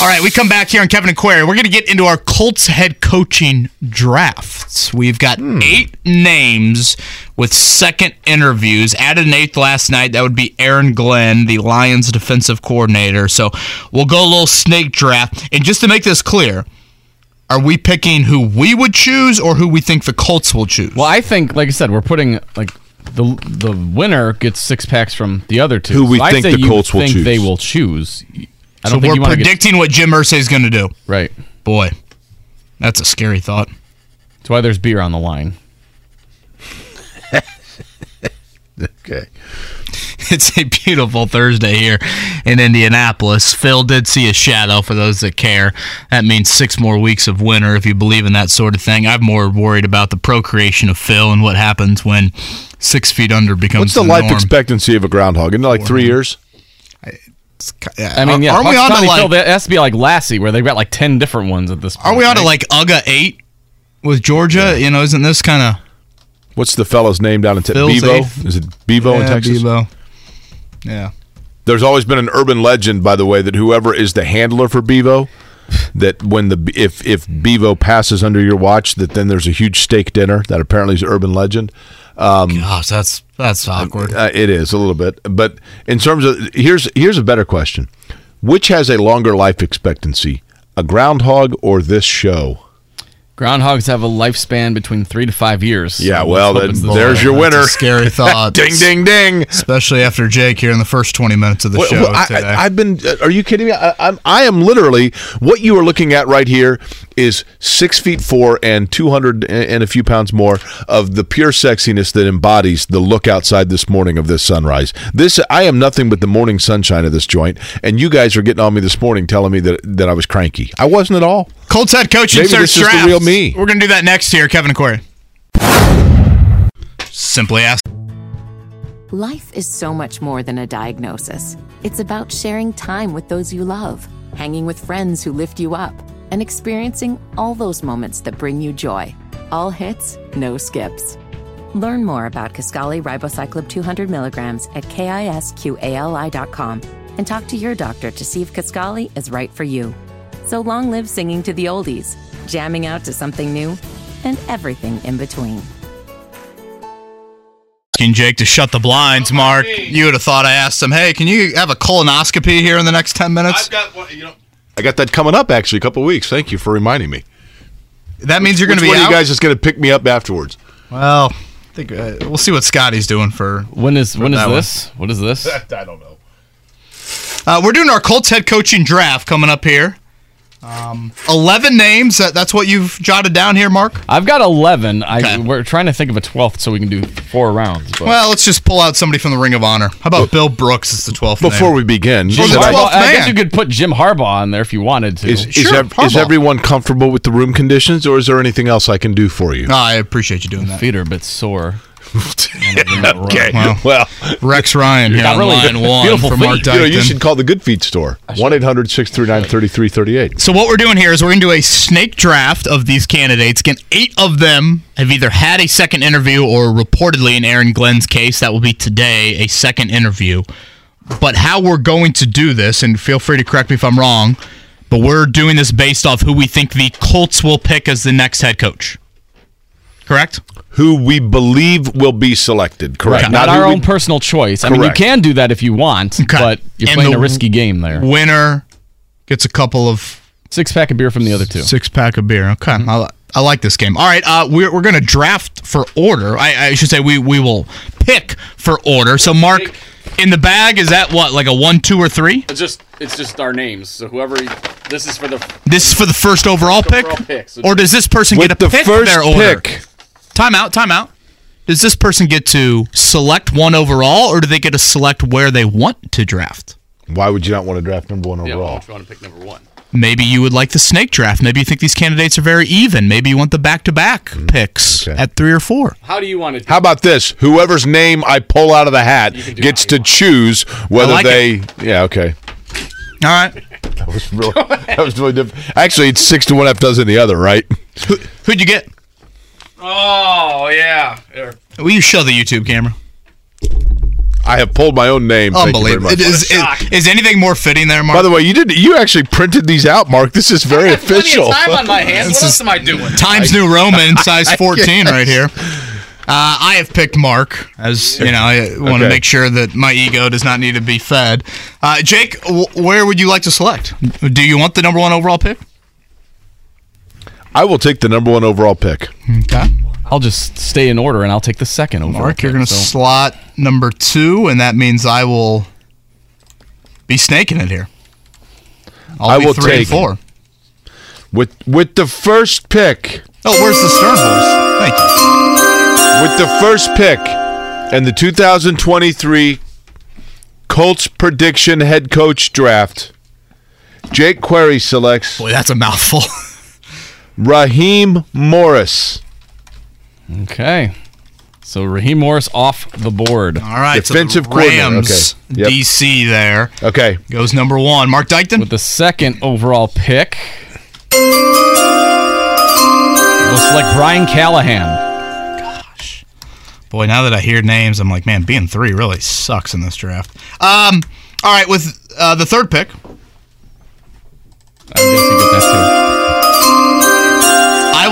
All right, we come back here on Kevin and Query. We're going to get into our Colts head coaching drafts. We've got hmm. eight names with second interviews. Added an eighth last night. That would be Aaron Glenn, the Lions defensive coordinator. So we'll go a little snake draft. And just to make this clear, are we picking who we would choose or who we think the Colts will choose? Well, I think, like I said, we're putting like the the winner gets six packs from the other two. Who we So I think say the you Colts will think choose. They will choose. I so don't think we're you wanna get- predicting what Jim Irsay is going to do. right. Boy, that's a scary thought. That's why there's beer on the line. Okay. It's a beautiful Thursday here in Indianapolis. Phil did see a shadow for those that care. That means six more weeks of winter if you believe in that sort of thing. I'm more worried about the procreation of Phil and what happens when six feet under becomes What's the, the life norm. expectancy of a groundhog? Isn't it like three years? I mean, yeah, Aren't we on to Punxsutawney like? Phil, that has to be like Lassie, where they've got like ten different ones at this point. Are we on to like UGA eight with Georgia? You know, isn't this kind of What's the fellow's name down in Texas? Bevo? eighth. Is it Bevo in Texas? Bevo. Yeah. There's always been an urban legend, by the way, that whoever is the handler for Bevo, that when the if if Bevo passes under your watch, that then there's a huge steak dinner. That apparently is urban legend. Um, Gosh, that's that's awkward. uh, it is a little bit, but in terms of here's here's a better question: Which has a longer life expectancy, a groundhog or this show? Groundhogs have a lifespan between three to five years. Yeah, So well, let's then the- there's your That's a winner. scary thought. ding, ding, ding. Especially after Jake here in the first 20 minutes of the Well, show well, I, today. I, I've been. uh, Are you kidding me? I, I'm. I am literally. What you are looking at right here is six feet four and two hundred and a few pounds more of the pure sexiness that embodies the look outside this morning of this sunrise. This I am nothing but the morning sunshine of this joint, and you guys are getting on me this morning, telling me that that I was cranky. I wasn't at all. Colts head coach Maybe search this is the drafts. real me. We're going to do that next here, Kevin and Query. Simply ask. Life is so much more than a diagnosis. It's about sharing time with those you love, hanging with friends who lift you up, and experiencing all those moments that bring you joy. All hits, no skips. Learn more about Kisqali Ribociclib 200 milligrams at kisqali.com and talk to your doctor to see if Kaskali is right for you. So long live singing to the oldies, jamming out to something new, and everything in between. Asking Jake to shut the blinds, Mark. You would have thought I asked him, hey, can you have a colonoscopy here in the next 10 minutes? got one. You know. I got that coming up actually a couple of weeks. Thank you for reminding me. that means you're going to be one out. of you guys is going to pick me up afterwards? well, I think uh, we'll see what Scotty's doing for. When is when is that one. this? What is this? I don't know. Uh, we're doing our Colts head coaching draft coming up here. Um, 11 names. That, that's what you've jotted down here, Mark? I've got eleven. I we're trying to think of a twelfth so we can do four rounds. But Well, let's just pull out somebody from the Ring of Honor. How about Bill Brooks as the 12th Before name? we begin, Jim should I- Harbaugh. I guess you could put Jim Harbaugh on there if you wanted to. Is, is, Sure, ev- is everyone comfortable with the room conditions, or is there anything else I can do for you? No, I appreciate you doing that. Feet are a bit sore. okay. Well, Well, Rex Ryan here on really line good- one beautiful for Mark feet. you know, you should call the Good Feet store. 1 800 639 3338. So what we're doing here is we're going to do a snake draft of these candidates. Again, eight of them have either had a second interview or reportedly, in Aaron Glenn's case, that will be today, a second interview. But how we're going to do this, and feel free to correct me if I'm wrong, but we're doing this based off who we think the Colts will pick as the next head coach. Correct? Who we believe will be selected, correct? Right, not, who our we- own personal choice. I mean, you can do that if you want, Okay. but you're And playing the a risky game there. Winner gets a couple of Six pack of beer from the other two. Six pack of beer. Okay, I, li- I like this game. All right, uh, we're, we're going to draft for order. I, I should say we we will pick for order. So Mark, in the bag is that what like a one, two, or three? It's just it's just our names. So whoever this is for the This is for the first overall pick, overall pick, so- or does this person get a the pick first their order? pick, Time out. Time out. Does this person get to select one overall, or do they get to select where they want to draft? why would you not want to draft number one overall? you want to pick number one? Maybe you would like the snake draft. Maybe you think these candidates are very even. Maybe you want the back to back picks at three or four. How do you want to? How about this? Whoever's name I pull out of the hat gets to choose whether like they. Yeah, okay. All right. That was really, that was really different. Actually, it's six to one half dozen the other, right? Who, who'd you get? Oh yeah. Will you show the YouTube camera? I have pulled my own name. Thank you very Unbelievable. much. It is, is, is anything more fitting there, Mark? By the way, you did. You actually printed these out, Mark. This is very official. Of time on my hands. This is- I doing? Times New Roman, size 14 right here. Uh, I have picked Mark, as you know, I want to make sure that my ego does not need to be fed. Uh, Jake, w- where would you like to select? Do you want the number one overall pick? I will take the number one overall pick. Okay. I'll just stay in order and I'll take the second overall. Mark, you're going to slot number two, and that means I will be snaking it here. I'll I be will three and take- four. With with the first pick, Oh, where's the Stern voice? Thank you. with the first pick, and the 2023 Colts prediction head coach draft, Jake Query selects Boy, that's a mouthful. Raheem Morris, Okay. So Raheem Morris off the board. All right, Defensive so the Rams, okay. Yep. DC there Okay, goes number one. Mark Dykton. With the second overall pick, Looks like Brian Callahan. Gosh. Boy, now that I hear names, I'm like, man, being three really sucks in this draft. Um, all right, with uh, the third pick, I guess you get that I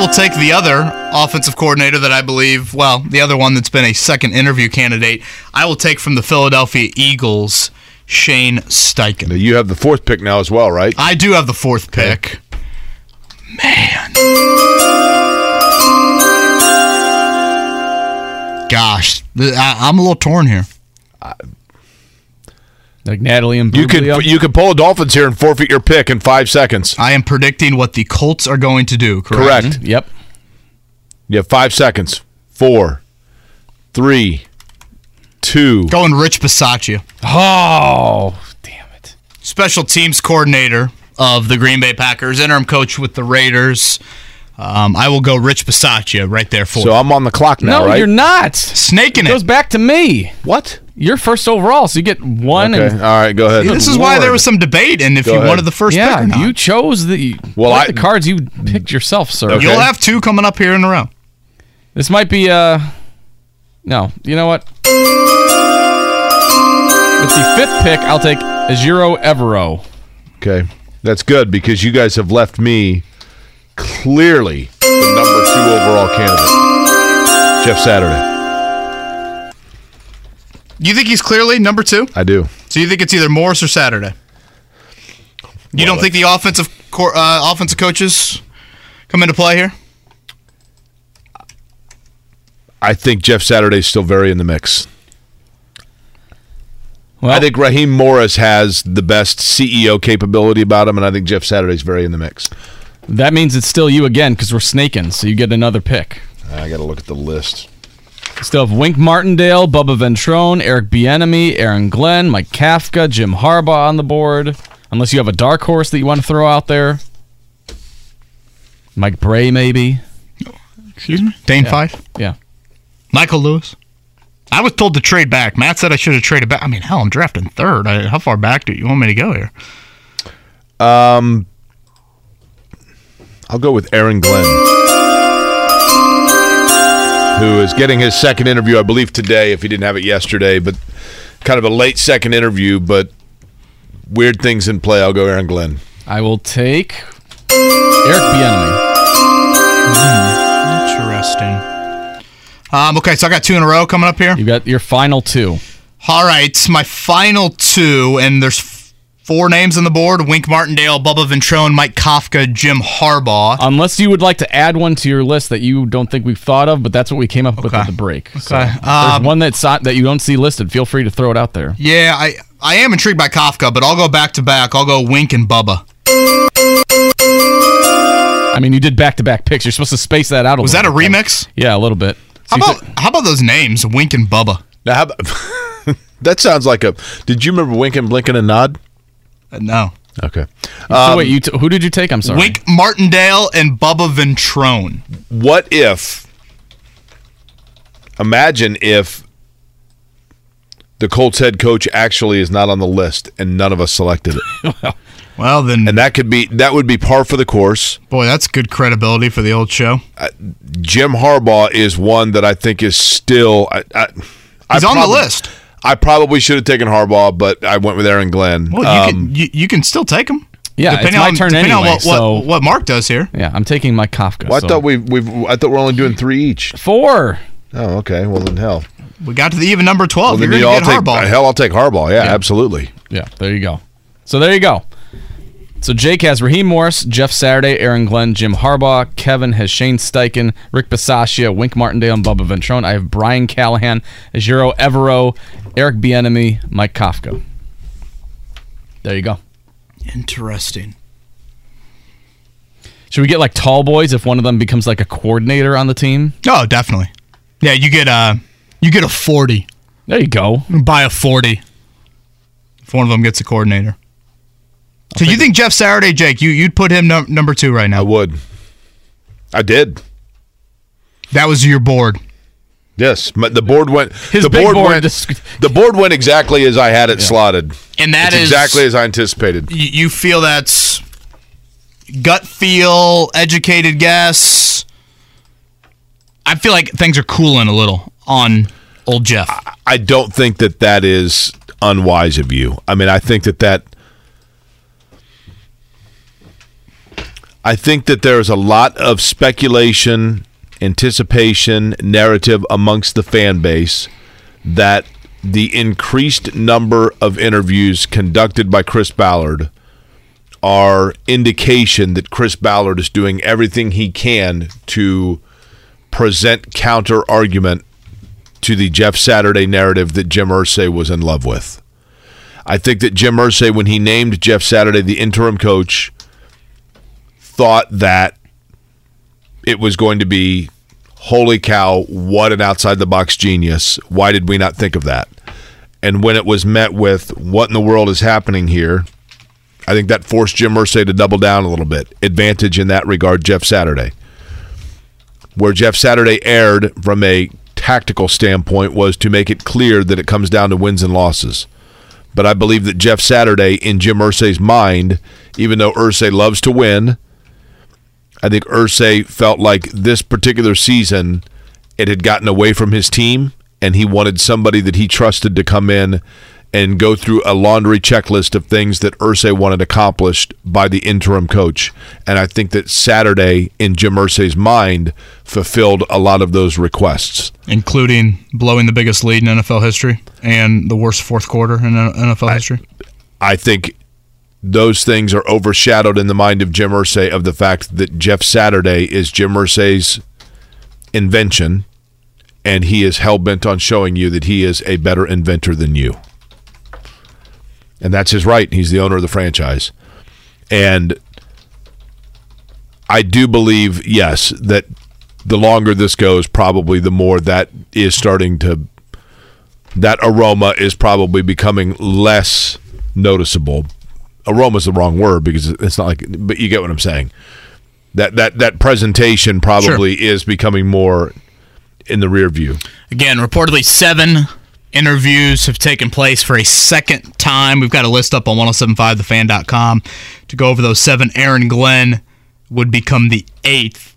will take the other offensive coordinator that I believe, well, the other one that's been a second interview candidate. I will take from the Philadelphia Eagles, Shane Steichen. you have the fourth pick now as well, right? I do have the fourth pick. Man. Gosh, I, I'm a little torn here. too. Like Natalie and You could you could pull a Dolphins here and forfeit your pick in five seconds. I am predicting what the Colts are going to do, correct? Correct. Yep. You have five seconds. Four, three, two. Going Rich Bisaccia. Oh, damn it. special teams coordinator of the Green Bay Packers, interim coach with the Raiders. Um, I will go Rich Bisaccia right there for So you. I'm on the clock now, no, right? you're not. snaking It goes back to me. what? You're first overall, so you get one. Okay. And, All right. Go ahead. This is why there was some debate, and if Go you ahead. wanted the first yeah, pick or not. you chose the Well, well, I- the cards you picked yourself, sir. Okay. You'll have two coming up here in a row. This might be uh no, you know what? With the fifth pick, I'll take Ejiro Evero. Okay. That's good because you guys have left me clearly the number two overall candidate, Jeff Saturday. You think he's clearly number two? I do. So you think it's either Morris or Saturday? You don't think the offensive cor- uh, offensive coaches come into play here? I think Jeff Saturday's still very in the mix. Well, I think Raheem Morris has the best CEO capability about him, and I think Jeff Saturday's very in the mix. that means it's still you again because we're snaking, so you get another pick. I got to look at the list. Still have Wink Martindale, Bubba Ventrone, Eric Bieniemy, Aaron Glenn, Mike Kafka, Jim Harbaugh on the board. Unless you have a dark horse that you want to throw out there. Mike Bray, maybe. Excuse me? Dane Fife? Yeah. Michael Lewis? I was told to trade back. Matt said I should have traded back. I mean, hell, I'm drafting third. I, how far back do you want me to go here? Um, I'll go with Aaron Glenn, who is getting his second interview, I believe, today. If he didn't have it yesterday, but kind of a late second interview, but weird things in play. I'll go Aaron Glenn. I will take Eric Bieniemy. Interesting. Um, okay, so I got two in a row coming up here. You got your final two. All right, my final two, and there's f- four names on the board: Wink Martindale, Bubba Ventrone, Mike Kafka, Jim Harbaugh. Unless you would like to add one to your list that you don't think we've thought of, but that's what we came up with at the break. Okay. if Um, there's one that's not, that you don't see listed. Feel free to throw it out there. Yeah, I I am intrigued by Kafka, but I'll go back to back. I'll go Wink and Bubba. I mean, you did back to back picks. You're supposed to space that out a Was that a bit. remix? Yeah, a little bit. How about how about those names, Wink and Bubba? Now, how about, that sounds like a. Did you remember Wink and Blinking and Nod? Uh, no. Okay. so Um, wait, you t- who did you take? I'm sorry. Wink Martindale and Bubba Ventrone. What if? Imagine if the Colts head coach actually is not on the list and none of us selected it. Well, then, and that could be that would be par for the course. boy, that's good credibility for the old show. Jim Harbaugh is one that I think is still. I, I, I He's on the list. I probably should have taken Harbaugh, but I went with Aaron Glenn. Well, you Um, can you, you can still take him. Yeah, it's my turn depending anyway, on what, so- what, what Mark does here. Yeah, I'm taking my Kafka. well, I so- thought we we I thought we're only doing three each. four. Oh, okay. Well then, hell. We got to the even number twelve. Well, You're then going I'll to get take Harbaugh. hell. I'll take Harbaugh. Yeah, absolutely. Yeah, there you go. So there you go. So Jake has Raheem Morris, Jeff Saturday, Aaron Glenn, Jim Harbaugh. Kevin has Shane Steichen, Rich Bisaccia, Wink Martindale, and Bubba Ventrone. I have Brian Callahan, Jiro Evero, Eric Bieniemy, Mike Kafka. There you go. Interesting. Should we get like tall boys if one of them becomes like a coordinator on the team? Oh, definitely. Yeah, you get a you get a forty. There you go. Buy a forty. If one of them gets a coordinator. So you think Jeff Saturday, Jake? You you'd put him num- number two right now? I would. I did. That was your board. Yes, my- the board went. His the big board, board went. just- the board went exactly as I had it slotted, And that It's is exactly as I anticipated. you, you feel that's gut feel, educated guess. I feel like things are cooling a little on old Jeff. I don't think that that is unwise of you. I mean, I think that that. I think that there is a lot of speculation, anticipation, narrative amongst the fan base that the increased number of interviews conducted by Chris Ballard are indication that Chris Ballard is doing everything he can to present counter argument to the Jeff Saturday narrative that Jim Irsay was in love with. I think that Jim Irsay, when he named Jeff Saturday the interim coach, thought that it was going to be holy cow, what an outside the box genius. Why did we not think of that? And when it was met with what in the world is happening here, I think that forced Jim Irsay to double down a little bit. Advantage in that regard, Jeff Saturday. Where Jeff Saturday erred from a tactical standpoint was to make it clear that it comes down to wins and losses. But I believe that Jeff Saturday, in Jim Irsay's mind, even though Irsay loves to win, I think Irsay felt like this particular season it had gotten away from his team, and he wanted somebody that he trusted to come in and go through a laundry checklist of things that Irsay wanted accomplished by the interim coach. And I think that Saturday, in Jim Irsay's mind, fulfilled a lot of those requests. including blowing the biggest lead in NFL history and the worst fourth quarter in NFL history. I think those things are overshadowed in the mind of Jim Irsay of the fact that Jeff Saturday is Jim Irsay's invention, and he is hell bent on showing you that he is a better inventor than you. And that's his right. He's the owner of the franchise. And I do believe, yes, that the longer this goes, probably the more that is starting to that aroma is probably becoming less noticeable. Aroma is the wrong word because it's not like, but you get what I'm saying. That that that presentation probably is becoming more in the rear view. Again, reportedly seven interviews have taken place for a second time. We've got a list up on 1075thefan.com to go over those seven. Aaron Glenn would become the eighth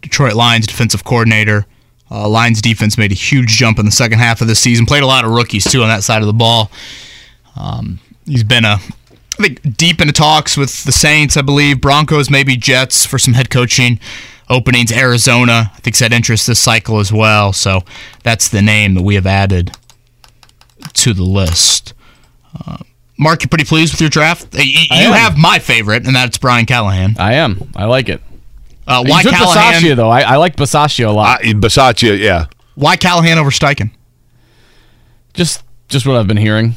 Detroit Lions defensive coordinator. Uh, Lions defense made a huge jump in the second half of the season. Played a lot of rookies too on that side of the ball. Um, he's been a, I think, deep into talks with the Saints, I believe. Broncos, maybe Jets for some head coaching openings. Arizona, I think, said interest this cycle as well. So that's the name that we have added to the list. Uh, Mark, you pretty pleased with your draft? Uh, You, you have my favorite, and that's Brian Callahan. I am. I like it. Uh, You why took Callahan? Bisaccia, though. I, I like Bisaccia a lot. I, Basaccia, yeah. Why Callahan over Steichen? just just what I've been hearing.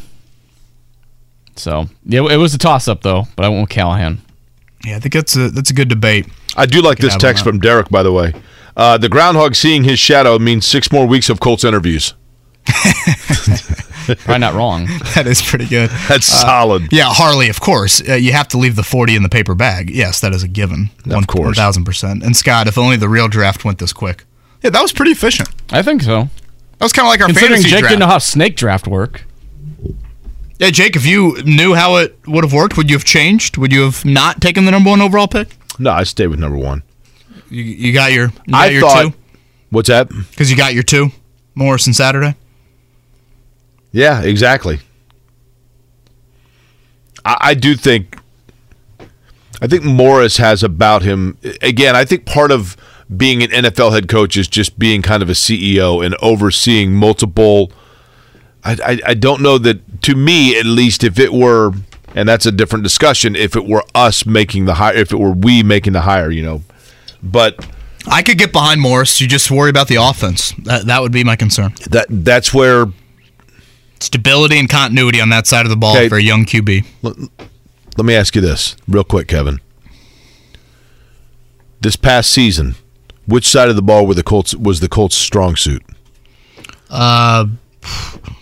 So yeah, it was a toss up though, but I went with Callahan. Yeah, I think that's a that's a good debate. I do like this text from Derek, by the way. Uh, the groundhog seeing his shadow means six more weeks of Colts interviews. Probably not wrong. that is pretty good. That's solid. Yeah, Harley, of course. Uh, you have to leave the 40 in the paper bag. Yes, that is a given. Of course. 1000%. And Scott, if only the real draft went this quick. Yeah, that was pretty efficient. I think so. That was kind of like our Considering fantasy Jake draft. didn't know how snake draft work. Yeah, Jake, if you knew how it would have worked, would you have changed? Would you have not taken the number one overall pick? No, I stayed with number one. You, you got your, you got I your thought. two? What's that? Because you got your two, Morris and Saturday? Yeah, exactly. I, I do think. I think Morris has about him. Again, I think part of being an NFL head coach is just being kind of a CEO and overseeing multiple. I, I, I don't know that to me at least if it were and that's a different discussion if it were us making the hire if it were we making the hire you know but I could get behind Morris. You just worry about the offense. That, that would be my concern. that that's where Stability and continuity on that side of the ball Okay. for a young QB. let me ask you this real quick Kevin this past season which side of the ball were the Colts was the Colts strong suit Uh,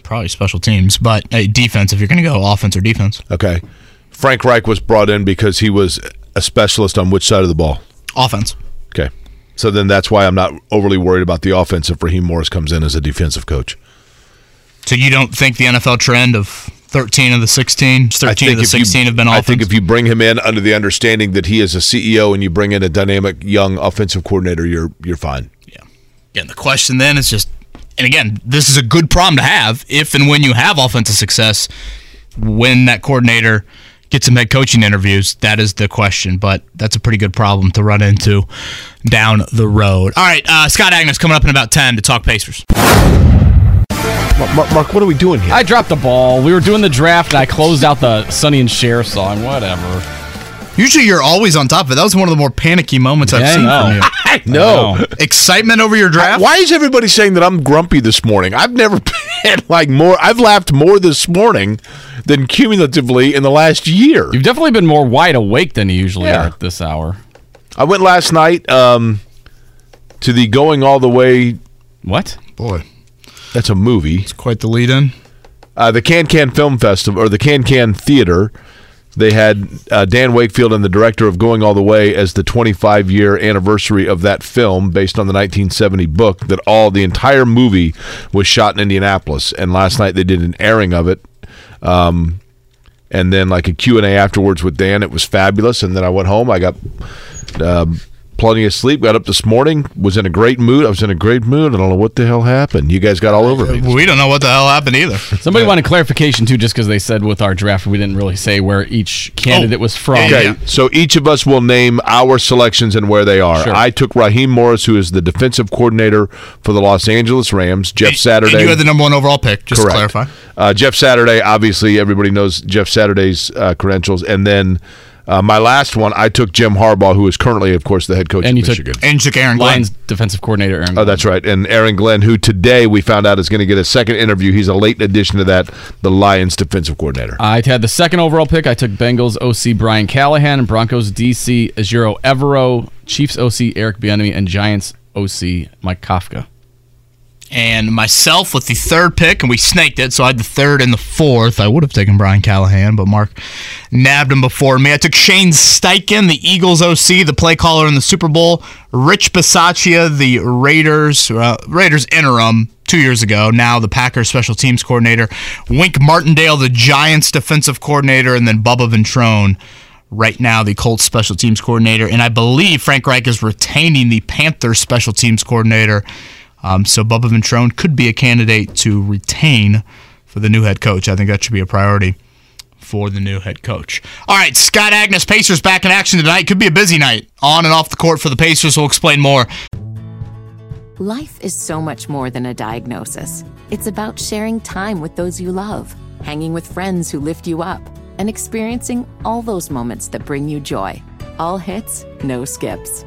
probably special teams, but hey, defense. If you're going to go offense or defense, okay Frank Reich was brought in because he was a specialist on which side of the ball offense. okay so then that's why I'm not overly worried about the offense if Raheem Morris comes in as a defensive coach So you don't think the NFL trend of 13 of the 16, 13 of the if you- 16 have been I think if you bring him in under the understanding that he is a CEO and you bring in a dynamic young offensive coordinator, you're you're fine. Yeah. Again, the question then is just, and again, this is a good problem to have if and when you have offensive success, when that coordinator gets some head coaching interviews, that is the question. But that's a pretty good problem to run into down the road. All right, uh, Scott Agness coming up in about 10 to talk Pacers. Mark, Mark, what are we doing here? I dropped the ball. We were doing the draft, and I closed out the Sonny and Cher song. Whatever. Usually you're always on top of it. That was one of the more panicky moments I've Yeah, I seen know. from you. I know. know. Excitement over your draft? Why is everybody saying that I'm grumpy this morning? I've never been like more. I've laughed more this morning than cumulatively in the last year. You've definitely been more wide awake than you usually Yeah. are at this hour. I went last night um, to the Going All the Way. What? Boy, That's a movie. It's quite the lead in. uh, the Can Can Film Festival or the Can Can Theater. They had uh, Dan Wakefield and the director of Going All the Way as the 25 year anniversary of that film, based on the 1970 book. That all the entire movie was shot in Indianapolis, and last night they did an airing of it. Um, and then like a Q&A afterwards with Dan. It was fabulous. And then I went home. I got um, plenty of sleep. Got up this morning. Was in a great mood. I was in a great mood. I don't know what the hell happened. You guys got all over me. We don't know what the hell happened either. Somebody wanted clarification too, just because they said with our draft we didn't really say where each candidate was from. Okay, so each of us will name our selections and where they are. Sure. I took Raheem Morris, who is the defensive coordinator for the Los Angeles Rams. Jeff And- Saturday. and you had the number one overall pick, just Correct. to clarify. Uh, Jeff Saturday, obviously, everybody knows Jeff Saturday's uh, credentials. And then uh, my last one, I took Jim Harbaugh, who is currently, of course, the head coach And of you took Michigan. And you took Aaron Glenn. Lions defensive coordinator Aaron. Oh, that's right. And Aaron Glenn, who today we found out is going to get a second interview. He's a late addition to that, the Lions defensive coordinator. I had the second overall pick. I took Bengals OC Brian Callahan, and Broncos DC Ejiro Evero, Chiefs OC Eric Bieniemy, and Giants OC Mike Kafka. And myself with the third pick, and we snaked it. So I had the third and the fourth. I would have taken Brian Callahan, but Mark nabbed him before me. I took Shane Steichen, the Eagles OC, the play caller in the Super Bowl. Rich Bisaccia, the Raiders uh, Raiders interim two years ago. Now the Packers special teams coordinator. Wink Martindale, the Giants defensive coordinator, and then Bubba Ventrone. Right now, the Colts special teams coordinator, and I believe Frank Reich is retaining the Panthers special teams coordinator. Um, so Bubba Ventrone could be a candidate to retain for the new head coach. I think that should be a priority for the new head coach. All right, Scott Agness, Pacers back in action tonight. Could be a busy night on and off the court for the Pacers. We'll explain more. Life is so much more than a diagnosis. It's about sharing time with those you love, hanging with friends who lift you up, and experiencing all those moments that bring you joy. All hits, no skips.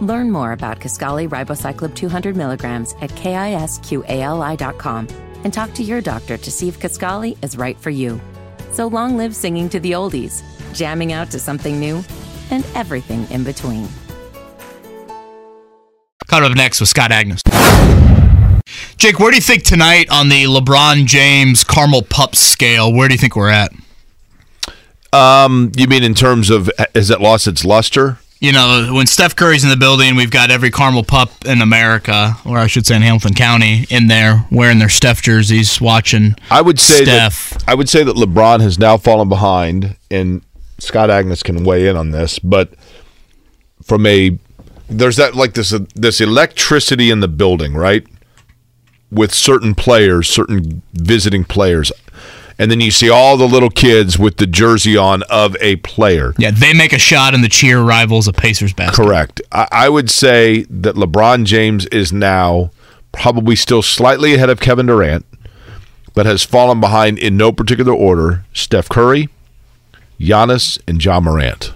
Learn more about Kisqali Ribociclib 200 milligrams at kisqali.com and talk to your doctor to see if Kisqali is right for you. So long live singing to the oldies, jamming out to something new, and everything in between. Caught up next with Scott Agness. Jake, where do you think tonight on the LeBron James Carmel Pup scale? Where do you think we're at? Um, you mean in terms of has it lost its luster? You know, when Steph Curry's in the building, we've got every Carmel pup in America, or I should say in Hamilton County, in there wearing their Steph jerseys, watching. I would say Steph. that I would say that LeBron has now fallen behind, and Scott Agness can weigh in on this. But from a there's that like this this electricity in the building, right? With certain players, certain visiting players, and then you see all the little kids with the jersey on of a player. Yeah, they make a shot and the cheer rivals a Pacers basket. Correct. I, I would say that LeBron James is now probably still slightly ahead of Kevin Durant, but has fallen behind in no particular order. Steph Curry, Giannis, and Ja Morant.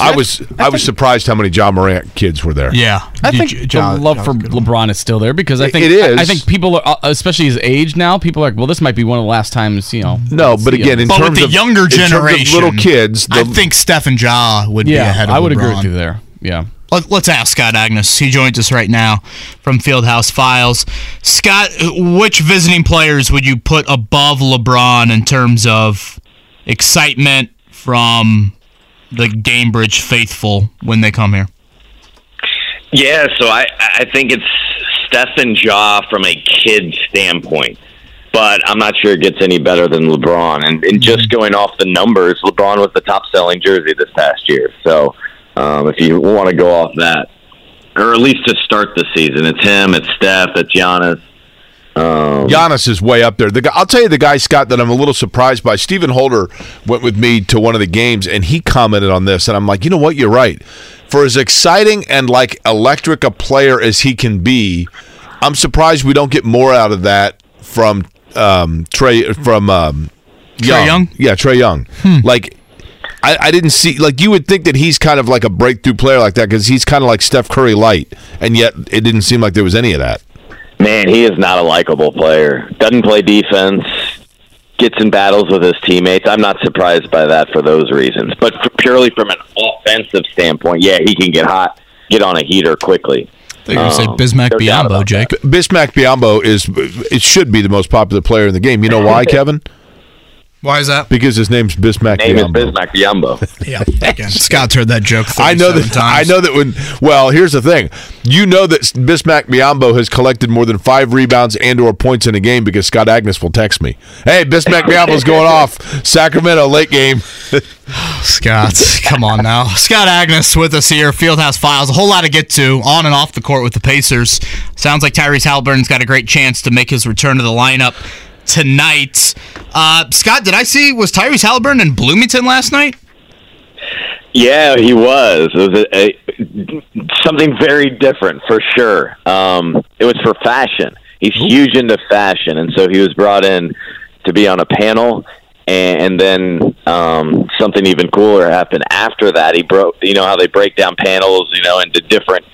I was I, was surprised how many Ja Morant kids were there. Yeah, I think the love for LeBron is still there because I think it is. I, I think people, are, uh, especially his age now, people are like, well, this might be one of the last times, you know. No, but again, him. in But with terms the of younger in terms of generation, little kids, I the- think Steph and Ja would be ahead of I would agree with you there. Yeah. Let, let's ask Scott Agness. He joins us right now from Fieldhouse Files. Scott, which visiting players would you put above LeBron in terms of excitement from the Gainbridge faithful when they come here? Yeah, so I I think it's Steph and Ja from a kid standpoint, but I'm not sure it gets any better than LeBron. And, and just going off the numbers, LeBron was the top selling jersey this past year. So um, if you want to go off that, or at least to start the season, it's him, it's Steph, it's Giannis. Um, Giannis is way up there. The guy, I'll tell you the guy Scott that I'm a little surprised by. Stephen Holder went with me to one of the games and he commented on this and I'm like, you know what, you're right. For as exciting and like electric a player as he can be, I'm surprised we don't get more out of that from um, Trae from um, Trae Young? Yeah, Trae Young. Like. I, I didn't see like you would think that he's kind of like a breakthrough player like that because he's kind of like Steph Curry light, and yet it didn't seem like there was any of that. Man, he is not a likable player. Doesn't play defense. Gets in battles with his teammates. I'm not surprised by that for those reasons. But f- purely from an offensive standpoint, yeah, he can get hot, get on a heater quickly. I thought you were going to say Um, Bismack no doubt Biyombo, about Jake. Bismack Biyombo is it should be the most popular player in the game. You know why, Kevin? Why is that? Because his name's Bismack Name is Bismack Biyombo. Yeah, again, Scott's heard that joke. I know that. Times. I know that when. Well, here's the thing. You know that Bismack Biyombo has collected more than five rebounds and/or points in a game because Scott Agness will text me, "Hey, Bismack Biyombo's going off. Sacramento late game." Scott, come on now. Scott Agness with us here, Fieldhouse Files. A whole lot to get to on and off the court with the Pacers. Sounds like Tyrese Haliburton's got a great chance to make his return to the lineup tonight. Uh, Scott, did I see, was Tyrese Haliburton in Bloomington last night? Yeah, he was. It was a, a, something very different for sure. Um, it was for fashion. He's huge into fashion, and so he was brought in to be on a panel. And, and then um, something even cooler happened after that. He broke. You know how they break down panels, you know, into different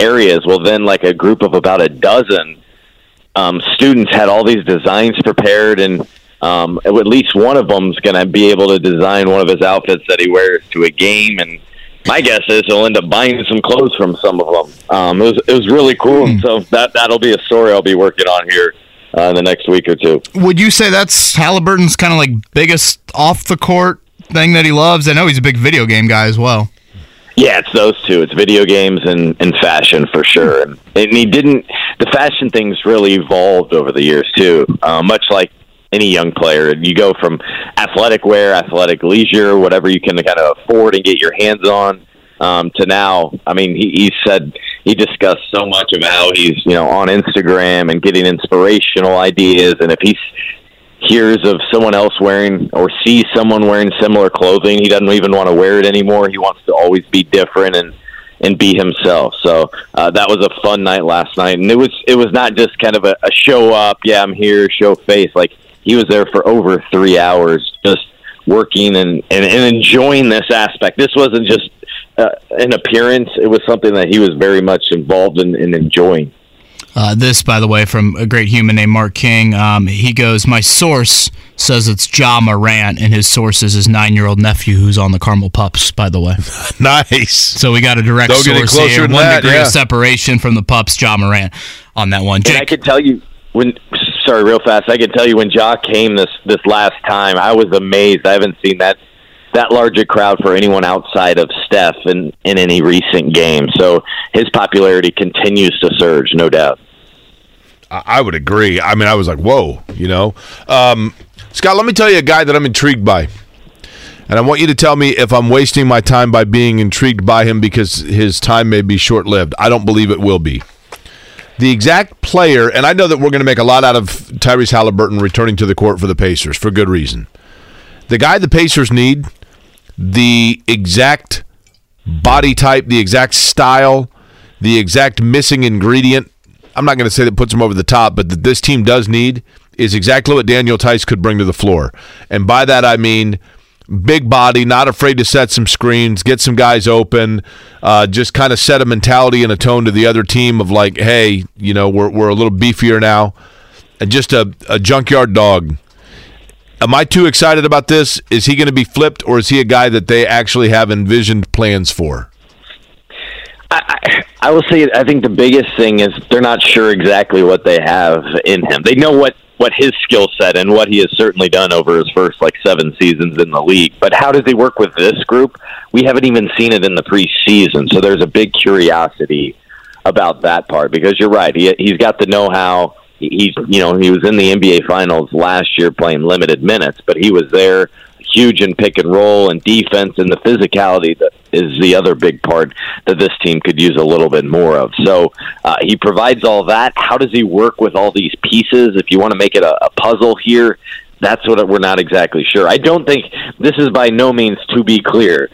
areas. Well, then like a group of about a dozen um, students had all these designs prepared, and um, at least one of them's going to be able to design one of his outfits that he wears to a game. And my guess is he'll end up buying some clothes from some of them. Um, it was it was really cool. And so that that'll be a story I'll be working on here uh, in the next week or two. Would you say that's Haliburton's kind of like biggest off the court thing that he loves? I know he's a big video game guy as well. Yeah, it's those two. It's video games and, and fashion for sure. And, and he didn't. The fashion thing's really evolved over the years too. Uh, much like any young player, you go from athletic wear, athletic leisure, whatever you can kind of afford and get your hands on, um, to now. I mean, he, he said he discussed so much of how he's you know on Instagram and getting inspirational ideas, and if he's hears of someone else wearing or sees someone wearing similar clothing, he doesn't even want to wear it anymore. He wants to always be different and and be himself. So uh, that was a fun night last night, and it was it was not just kind of a, a show up. Yeah, I'm here, show face. Like he was there for over three hours, just working and and, and enjoying this aspect. This wasn't just uh, an appearance; it was something that he was very much involved in, in enjoying. Uh, this, by the way, from a great human named Mark King. Um, he goes, My source says it's Ja Morant, and his source is his nine year old nephew who's on the Carmel Pups, by the way. nice. So we got a direct Don't get source closer here. than One that, degree yeah. of separation from the Pups, Ja Morant. on that one. And I can tell you when. Sorry, real fast. I can tell you when Jock came this this last time, I was amazed. I haven't seen that that large a crowd for anyone outside of Steph in in any recent game. So his popularity continues to surge, no doubt. I would agree. I mean, I was like, whoa, you know. Um, Scott, let me tell you a guy that I'm intrigued by. And I want you to tell me if I'm wasting my time by being intrigued by him because his time may be short lived. I don't believe it will be. The exact player, and I know that we're going to make a lot out of Tyrese Haliburton returning to the court for the Pacers for good reason. The guy the Pacers need, the exact body type, the exact style, the exact missing ingredient. I'm not going to say that puts him over the top, but that this team does need is exactly what Daniel Theis could bring to the floor. And by that I mean big body, not afraid to set some screens, get some guys open, uh, just kind of set a mentality and a tone to the other team of like, hey, you know, we're, we're a little beefier now. And just a, a junkyard dog. Am I too excited about this? Is he going to be flipped, or is he a guy that they actually have envisioned plans for? I, I will say, I think the biggest thing is they're not sure exactly what they have in him. They know what what his skill set and what he has certainly done over his first like seven seasons in the league. But how does he work with this group? We haven't even seen it in the preseason, so there's a big curiosity about that part because you're right. He he's got the know how. He's you know he was in the NBA Finals last year playing limited minutes, but he was there huge in pick and roll and defense and the physicality that is the other big part that this team could use a little bit more of. So uh, he provides all that. How does he work with all these pieces? If you want to make it a, a puzzle here, that's what we're not exactly sure. I don't think this is by no means to be clear.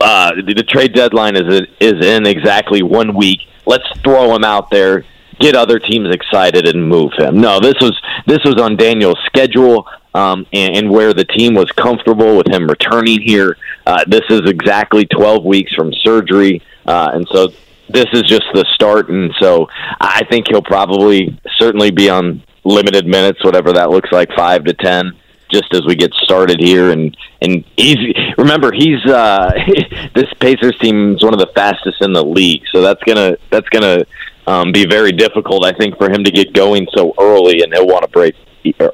Uh, the, the trade deadline is is in exactly one week. Let's throw him out there get other teams excited and move him. No, this was this was on Daniel's schedule um, and, and where the team was comfortable with him returning here. Uh, this is exactly 12 weeks from surgery, uh, and so this is just the start. And so I think he'll probably certainly be on limited minutes, whatever that looks like, five to ten. Just as we get started here, and and he's remember he's uh, this Pacers team is one of the fastest in the league, so that's gonna that's gonna um, be very difficult, I think, for him to get going so early, and he'll want to break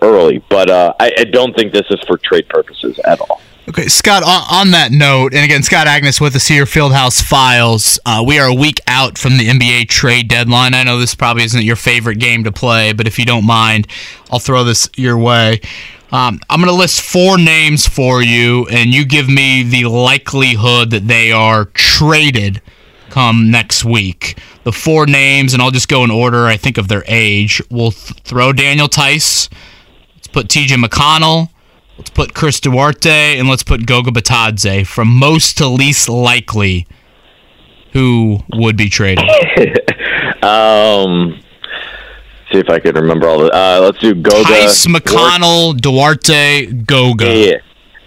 early. But uh, I, I don't think this is for trade purposes at all. Okay, Scott, on, that note, and again, Scott Agness with us here, Fieldhouse Files. Uh, we are a week out from the NBA trade deadline. I know this probably isn't your favorite game to play, but if you don't mind, I'll throw this your way. Um, I'm going to list four names for you, and you give me the likelihood that they are traded come next week. The four names, and I'll just go in order, I think, of their age. We'll th- throw Daniel Theis. Let's put TJ McConnell. Let's put Chris Duarte. And let's put Goga Bitadze. From most to least likely, who would be traded? um, see if I can remember all the. Uh, let's do Goga. Theis, McConnell, Duarte, Goga. Yeah.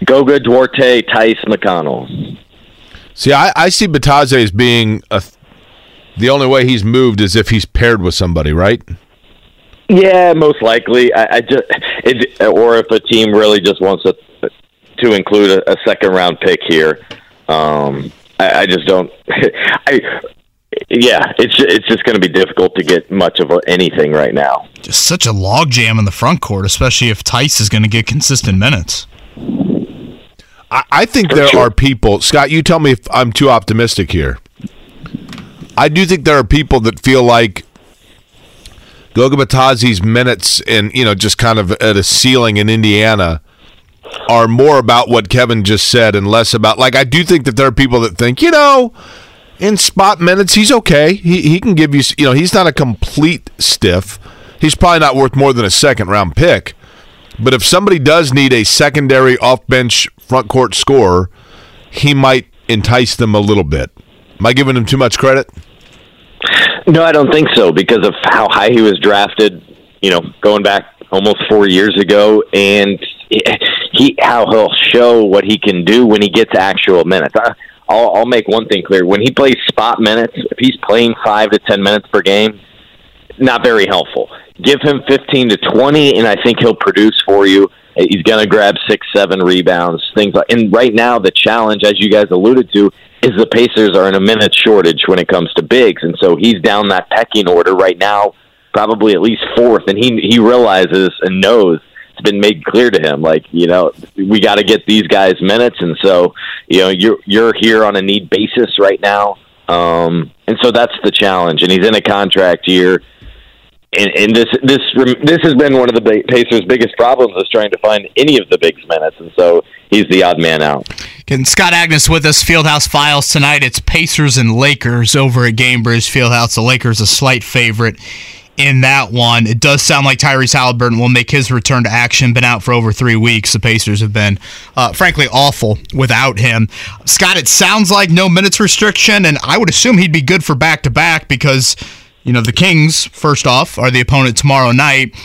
Goga, Duarte, Theis, McConnell. See, I, I see Bitadze as being a. The only way he's moved is if he's paired with somebody, right? Yeah, most likely. I, I just, it, or if a team really just wants to to include a, a second round pick here. Um, I, I just don't. I yeah, it's it's just going to be difficult to get much of anything right now. Just such a logjam in the front court, especially if Theis is going to get consistent minutes. I, I think there sure. are people. Scott, you tell me if I'm too optimistic here. I do think there are people that feel like Goga Bitadze's minutes and you know just kind of at a ceiling in Indiana are more about what Kevin just said and less about like I do think that there are people that think you know in spot minutes he's okay. He he can give you you know he's not a complete stiff. He's probably not worth more than a second round pick. But if somebody does need a secondary off bench front court scorer he might entice them a little bit. Am I giving him too much credit? No, I don't think so because of how high he was drafted. You know, going back almost four years ago, and he how he'll show what he can do when he gets actual minutes. I, I'll, I'll make one thing clear: when he plays spot minutes, if he's playing five to ten minutes per game, not very helpful. Give him fifteen to twenty, and I think he'll produce for you. He's going to grab six, seven rebounds, things like. And right now, the challenge, as you guys alluded to, is the Pacers are in a minute shortage when it comes to bigs, and so he's down that pecking order right now probably at least fourth, and he he realizes and knows it's been made clear to him, like you know, we got to get these guys minutes, and so you know, you're you're here on a need basis right now, um, and so that's the challenge. And he's in a contract year and, and this this this has been one of the Pacers' biggest problems is trying to find any of the big minutes, and so he's the odd man out. Can Scott Agness with us? Fieldhouse Files tonight. It's Pacers and Lakers over at Gainbridge Fieldhouse. The Lakers a slight favorite in that one. It does sound like Tyrese Haliburton will make his return to action. Been out for over three weeks. The Pacers have been, uh, frankly, awful without him. Scott, it sounds like no minutes restriction, and I would assume he'd be good for back to back because you know, the Kings, first off, are the opponent tomorrow night.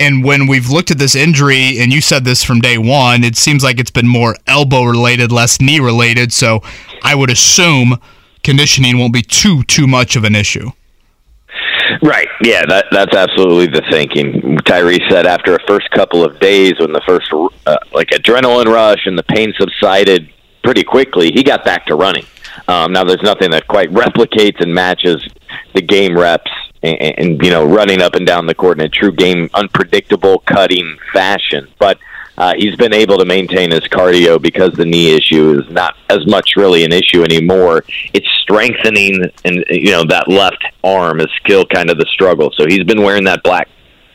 And when we've looked at this injury, and you said this from day one, it seems like it's been more elbow related, less knee related. So I would assume conditioning won't be too too much of an issue. Right. Yeah, that that's absolutely the thinking. Tyree said after a first couple of days, when the first uh, like adrenaline rush and the pain subsided pretty quickly, he got back to running. Um, now, there's nothing that quite replicates and matches the game reps and, and, you know running up and down the court in a true game unpredictable cutting fashion. But uh, he's been able to maintain his cardio because the knee issue is not as much really an issue anymore. It's strengthening, and you know that left arm is still kind of the struggle. So he's been wearing that black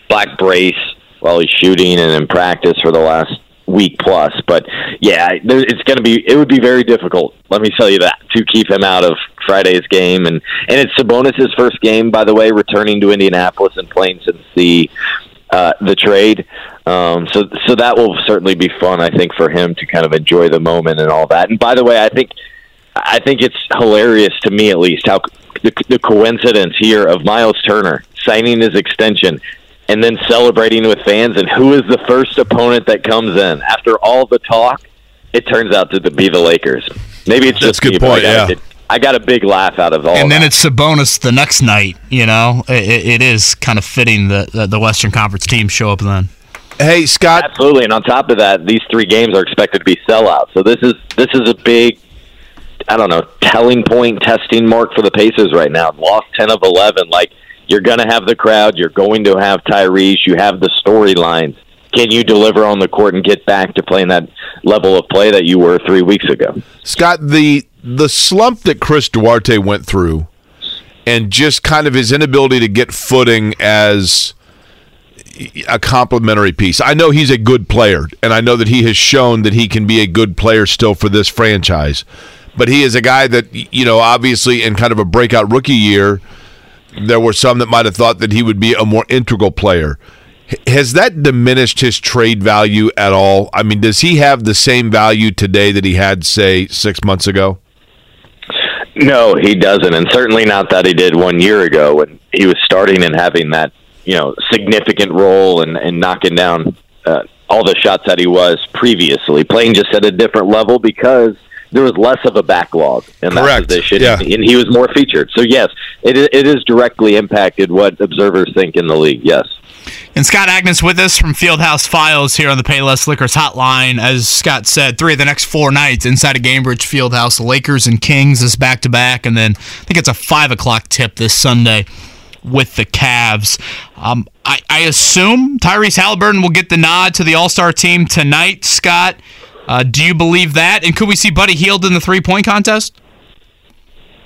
black brace while he's shooting and in practice for the last week plus. But yeah, it's going to be it would be very difficult. Let me tell you that to keep him out of Friday's game, and and it's Sabonis's first game, by the way, returning to Indianapolis and playing since the uh, the trade. Um, so so that will certainly be fun, I think, for him to kind of enjoy the moment and all that. And by the way, I think I think it's hilarious to me, at least, how the, the coincidence here of Miles Turner signing his extension and then celebrating with fans. And who is the first opponent that comes in after all the talk? It turns out to be the Lakers. Maybe it's That's just a good me, point. I Yeah. I got a big laugh out of all. and then that. it's Sabonis the next night. You know, it, it is kind of fitting that that the Western Conference teams show up then. Hey, Scott. Absolutely, and on top of that, these three games are expected to be sellouts. So this is this is a big, I don't know, telling point, testing mark for the Pacers right now. Lost ten of eleven. Like you're going to have the crowd. You're going to have Tyrese. You have the storylines. Can you deliver on the court and get back to playing that level of play that you were three weeks ago? Scott, the the slump that Chris Duarte went through, and just kind of his inability to get footing as a complimentary piece. I know he's a good player, and I know that he has shown that he can be a good player still for this franchise. But he is a guy that you know, obviously, in kind of a breakout rookie year, there were some that might have thought that he would be a more integral player. Has that diminished his trade value at all? I mean, does he have the same value today that he had, say, six months ago? No, he doesn't, and certainly not that he did one year ago when he was starting and having that you know significant role and, and knocking down uh, all the shots that he was previously, playing just at a different level because there was less of a backlog in Correct. that position, Yeah. and he was more featured. So yes, it it is directly impacted what observers think in the league. Yes. And Scott Agness with us from Fieldhouse Files here on the Payless Liquors Hotline. As Scott said, three of the next four nights inside of Gainbridge Fieldhouse, the Lakers and Kings is back to back, and then I think it's a five o'clock tip this Sunday with the Cavs. Um, I, I assume Tyrese Haliburton will get the nod to the All Star team tonight. Scott, uh, do you believe that? And could we see Buddy Hield in the three point contest?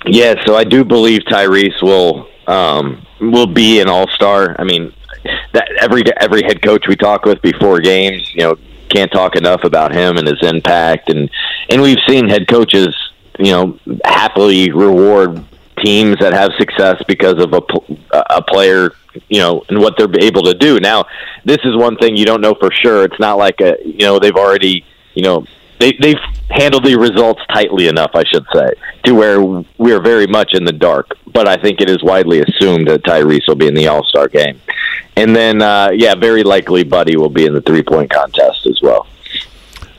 Yeah, so I do believe Tyrese will um, will be an all star. I mean, that every every head coach we talk with before games, you know, can't talk enough about him and his impact, and and we've seen head coaches, you know, happily reward teams that have success because of a a player, you know, and what they're able to do. Now, this is one thing you don't know for sure. It's not like a you know they've already you know they they've handled the results tightly enough, I should say, to where we are very much in the dark. But I think it is widely assumed that Tyrese will be in the All Star game, and then uh, yeah, very likely Buddy will be in the three point contest as well.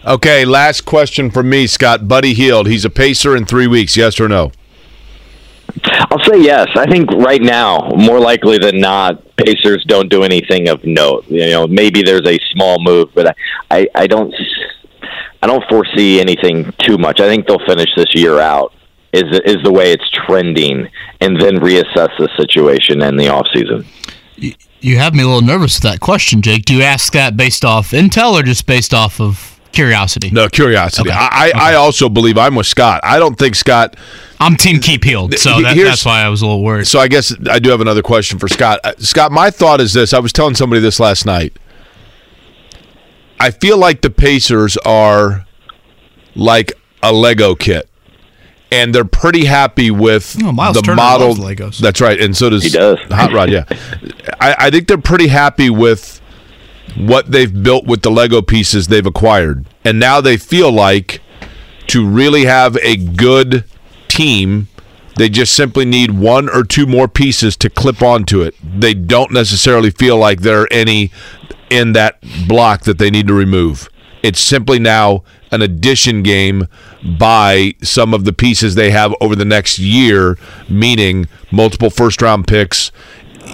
Okay, last question from me, Scott. Buddy Hield. He's a pacer in three weeks. Yes or no? I'll say yes. I think right now, more likely than not, Pacers don't do anything of note. You know, maybe there's a small move, but I, I, I don't, I don't foresee anything too much. I think they'll finish this year out. Is is the way it's trending, and then reassess the situation in the off season. You have me a little nervous with that question, Jake. Do you ask that based off intel or just based off of curiosity? No curiosity. Okay. I, I, I also believe I'm with Scott. I don't think Scott. I'm Team Keep Hield, so that, that's why I was a little worried. So I guess I do have another question for Scott. Uh, Scott, my thought is this: I was telling somebody this last night. I feel like the Pacers are like a Lego kit, and they're pretty happy with Oh, Miles the Turner model. loves Legos. That's right, and so does He does. Hot Rod. Yeah, I, I think they're pretty happy with what they've built with the Lego pieces they've acquired, and now they feel like to really have a good team, they just simply need one or two more pieces to clip onto it. They don't necessarily feel like there are any in that block that they need to remove. It's simply now an addition game by some of the pieces they have over the next year, meaning multiple first round picks.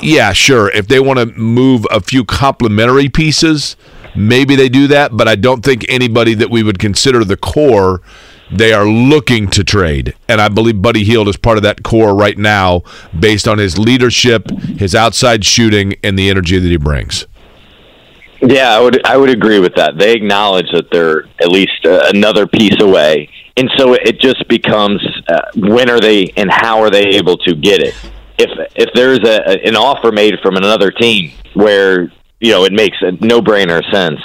Yeah, sure. If they want to move a few complementary pieces, maybe they do that, but I don't think anybody that we would consider the core they are looking to trade. And I believe Buddy Hield is part of that core right now based on his leadership, his outside shooting, and the energy that he brings. Yeah, I would I would agree with that. They acknowledge that they're at least uh, another piece away, and so it just becomes uh, when are they and how are they able to get it? If if there's a, an offer made from another team where you know it makes a no brainer sense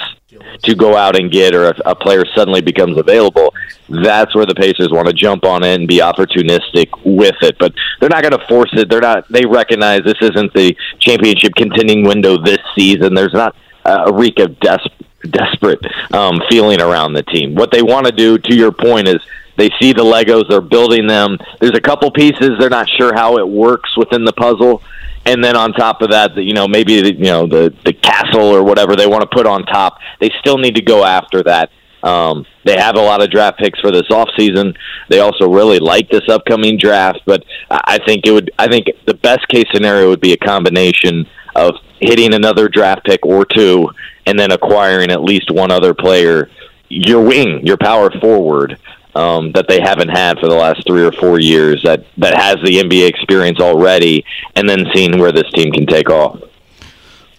to go out and get, or if a player suddenly becomes available, that's where the Pacers want to jump on it and be opportunistic with it. But they're not going to force it. They're not. They recognize this isn't the championship contending window this season. There's not a reek of des- desperate um, feeling around the team. What they want to do, to your point, is they see the Legos, they're building them. There's a couple pieces they're not sure how it works within the puzzle, and then on top of that, you know maybe the, you know the the castle or whatever they want to put on top. They still need to go after that. Um, they have a lot of draft picks for this offseason. They also really like this upcoming draft, but I think it would. I think the best case scenario would be a combination of hitting another draft pick or two, and then acquiring at least one other player, your wing, your power forward. Um, that they haven't had for the last three or four years that, that has the NBA experience already, and then seeing where this team can take off.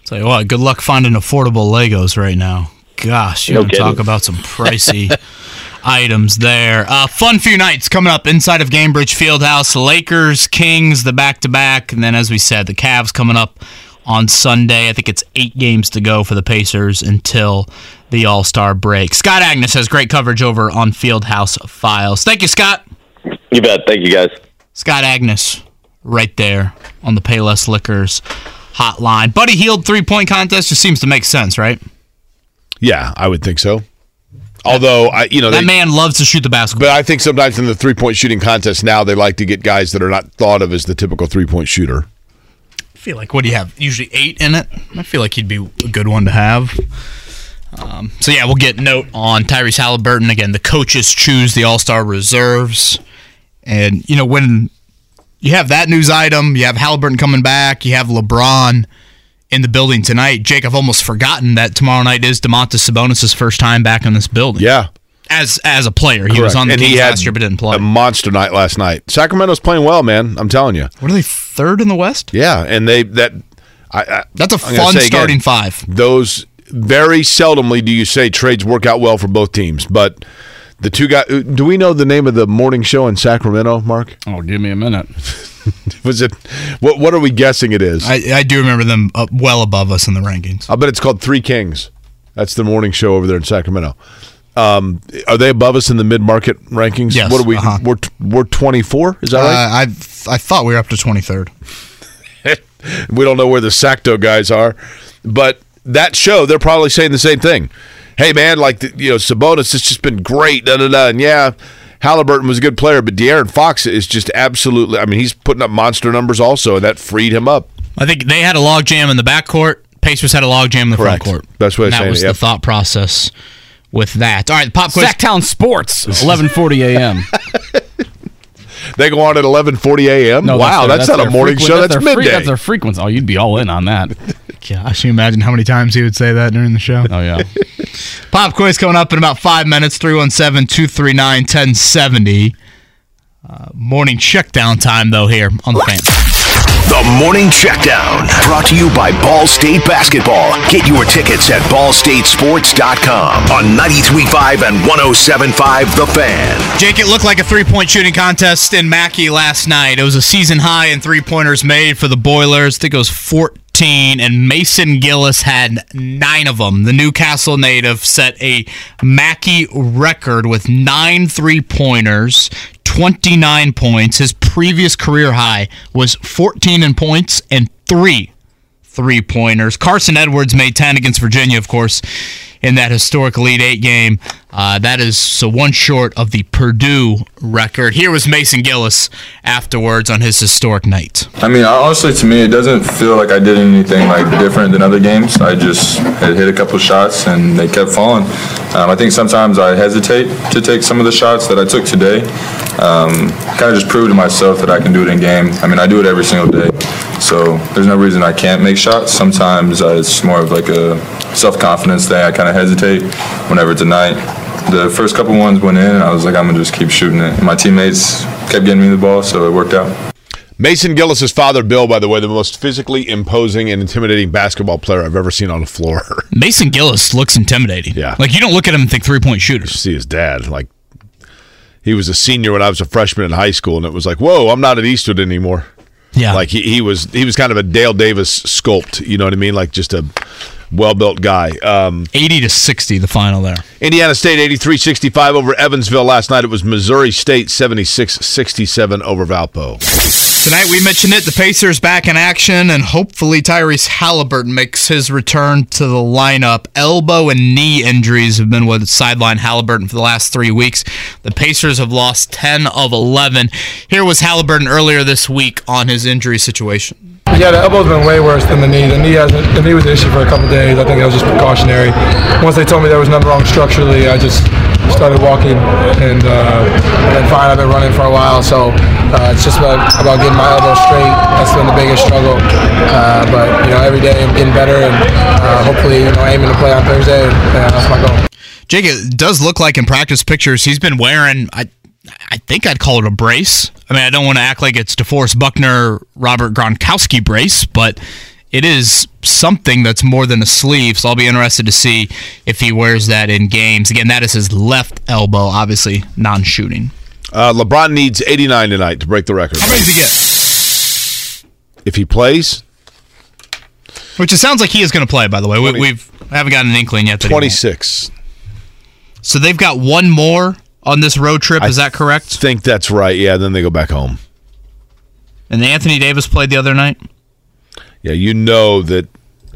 Tell you what, good luck finding affordable Legos right now. Gosh, you No talk about some pricey items there. Uh, fun few nights coming up inside of Gainbridge Fieldhouse. Lakers, Kings, the back to back, and then as we said, the Cavs coming up on Sunday. I think it's eight games to go for the Pacers until the All Star break. Scott Agness has great coverage over on Fieldhouse Files. Thank you, Scott. You bet. Thank you, guys. Scott Agness, right there on the Payless Liquors hotline. Buddy Hield three point contest just seems to make sense, right? Yeah, I would think so. Although I, you know, That they- man loves to shoot the basketball. But I think sometimes in the three point shooting contest now they like to get guys that are not thought of as the typical three point shooter. I feel like what do you have? Usually eight in it. I feel like he'd be a good one to have. Um, so yeah, we'll get note on Tyrese Haliburton again. The coaches choose the All Star reserves, and you know when you have that news item, you have Haliburton coming back, you have LeBron in the building tonight. Jake, I've almost forgotten that tomorrow night is Domantas Sabonis' first time back in this building. Yeah, as as a player, he was on the and Kings he had last year but didn't play. a monster night last night. Sacramento's playing well, man. I'm telling you. What are they third in the West? Yeah, and they that I, I That's a I'm fun say again, starting five. Those very seldomly do you say trades work out well for both teams, but the two guys. Do we know the name of the morning show in Sacramento, Mark? Oh, give me a minute. Was it? What What are we guessing it is? I, I do remember them up well above us in the rankings. I bet it's called Three Kings. That's the morning show over there in Sacramento. Um, are they above us in the mid market rankings? Yes, What are we? uh-huh. We're we're twenty four. Is that right? Uh, I I thought we were up to twenty third. we don't know where the Sacto guys are, but that show they're probably saying the same thing. Hey man, like the, you know, Sabonis has just been great. Da da da. And yeah, Haliburton was a good player, but De'Aaron Fox is just absolutely. I mean, he's putting up monster numbers also, and that freed him up. I think they had a log jam in the backcourt. Pacers had a log jam in the Correct. front court. That's what I'm that saying, was yep. the thought process with that. All right, the pop quiz. Sacktown Sports, 11:40 a.m. They go on at eleven forty a.m. No, wow, that's, their- not a morning frequent- show. That's, their free- midday. that's their frequency. Oh, you'd be all in on that. Gosh, can you imagine how many times he would say that during the show? Oh yeah. Pop quiz coming up in about five minutes 317 239 1070. Uh, morning check down time, though, here on the fan. The Morning Checkdown, brought to you by Ball State Basketball. Get your tickets at ballstatesports.com on 93.5 and 107.5 The Fan. Jake, it looked like a three point shooting contest in Mackey last night. It was a season high in three pointers made for the Boilers. I think it was 14, and Mason Gillis had nine of them. The New Castle native set a Mackey record with nine three pointers, 29 points. His previous career high was 14 in points and three three pointers. Carson Edwards made 10 against Virginia, of course, in that historic Elite Eight game. Uh, that is so one short of the Purdue record. Here was Mason Gillis afterwards on his historic night. I mean, honestly, to me, it doesn't feel like I did anything like different than other games. I just hit a couple shots and they kept falling. Um, I think sometimes I hesitate to take some of the shots that I took today. Um, kind of just prove to myself that I can do it in game. I mean, I do it every single day, so there's no reason I can't make shots. Sometimes uh, it's more of like a self-confidence thing. I kind of hesitate whenever tonight. The first couple ones went in, and I was like, I'm gonna just keep shooting it. And my teammates kept getting me the ball, so it worked out. Mason Gillis's father, Bill, by the way, the most physically imposing and intimidating basketball player I've ever seen on the floor. Mason Gillis looks intimidating. Yeah. Like you don't look at him and think three point shooter. See his dad, like he was a senior when I was a freshman in high school, and it was like, whoa, I'm not at Eastwood anymore. Yeah. Like he, he was he was kind of a Dale Davis sculpt, you know what I mean? Like just a well built guy. Um, 80 to 60, the final there. Indiana State 83 65 over Evansville last night. It was Missouri State 76 67 over Valpo. Tonight we mentioned it. The Pacers back in action, and hopefully Tyrese Haliburton makes his return to the lineup. Elbow and knee injuries have been what sidelined Haliburton for the last three weeks. The Pacers have lost 10 of 11. Here was Haliburton earlier this week on his injury situation. Yeah, the elbow's been way worse than the knee. The knee hasn't. The knee was an issue for a couple days. I think it was just precautionary. Once they told me there was nothing wrong structurally, I just started walking, and uh, and fine. I've been running for a while, so uh, it's just about, about getting my elbow straight. That's been the biggest struggle. Uh, but you know, every day I'm getting better, and uh, hopefully, you know, aiming to play on Thursday. And, uh, that's my goal. Jake, it does look like in practice pictures he's been wearing. I, I think I'd call it a brace. I mean, I don't want to act like it's DeForest Buckner, Robert Gronkowski brace, but it is something that's more than a sleeve. So I'll be interested to see if he wears that in games. Again, that is his left elbow, obviously non-shooting. Uh, LeBron needs 89 tonight to break the record. How many does he get? If he plays, Which it sounds like he is going to play. By the way, we, we've haven't gotten an inkling yet. That he won't. 26. So they've got one more on this road trip. Is that correct? I think that's right. Yeah, then they go back home. And Anthony Davis played the other night. Yeah, you know that.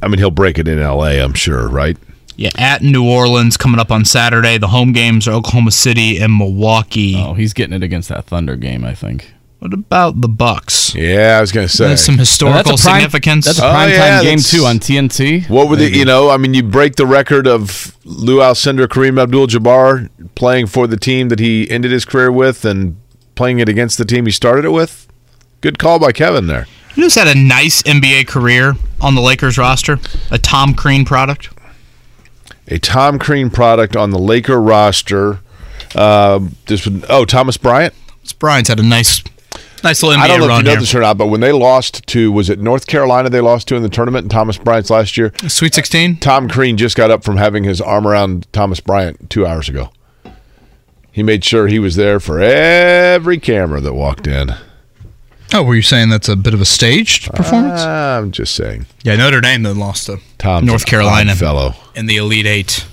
I mean, he'll break it in L.A. I'm sure, right? Yeah, at New Orleans coming up on Saturday. The home games are Oklahoma City and Milwaukee. Oh, he's getting it against that Thunder game, I think. What about the Bucks? Yeah, I was going to say There's some historical That's a prime- significance. That's a Oh, prime yeah, time game too on TNT. What were the, you know, I mean, you break the record of Lou Alcindor, Kareem Abdul Jabbar playing for the team that he ended his career with and playing it against the team he started it with. Good call by Kevin there. He just had a nice NBA career on the Lakers roster. A Tom Crean product. A Tom Crean product on the Laker roster. Uh, this would, oh, Thomas Bryant? Thomas Bryant's had a nice, nice little NBA I don't know if you know here. this or not, but when they lost to, was it North Carolina they lost to in the tournament in Thomas Bryant's last year? Sweet 16? Uh, Tom Crean just got up from having his arm around Thomas Bryant two hours ago. He made sure he was there for every camera that walked in. Oh, were you saying that's a bit of a staged performance? I'm just saying. yeah, Notre Dame then lost to Tom's North Carolina fellow. in the Elite Eight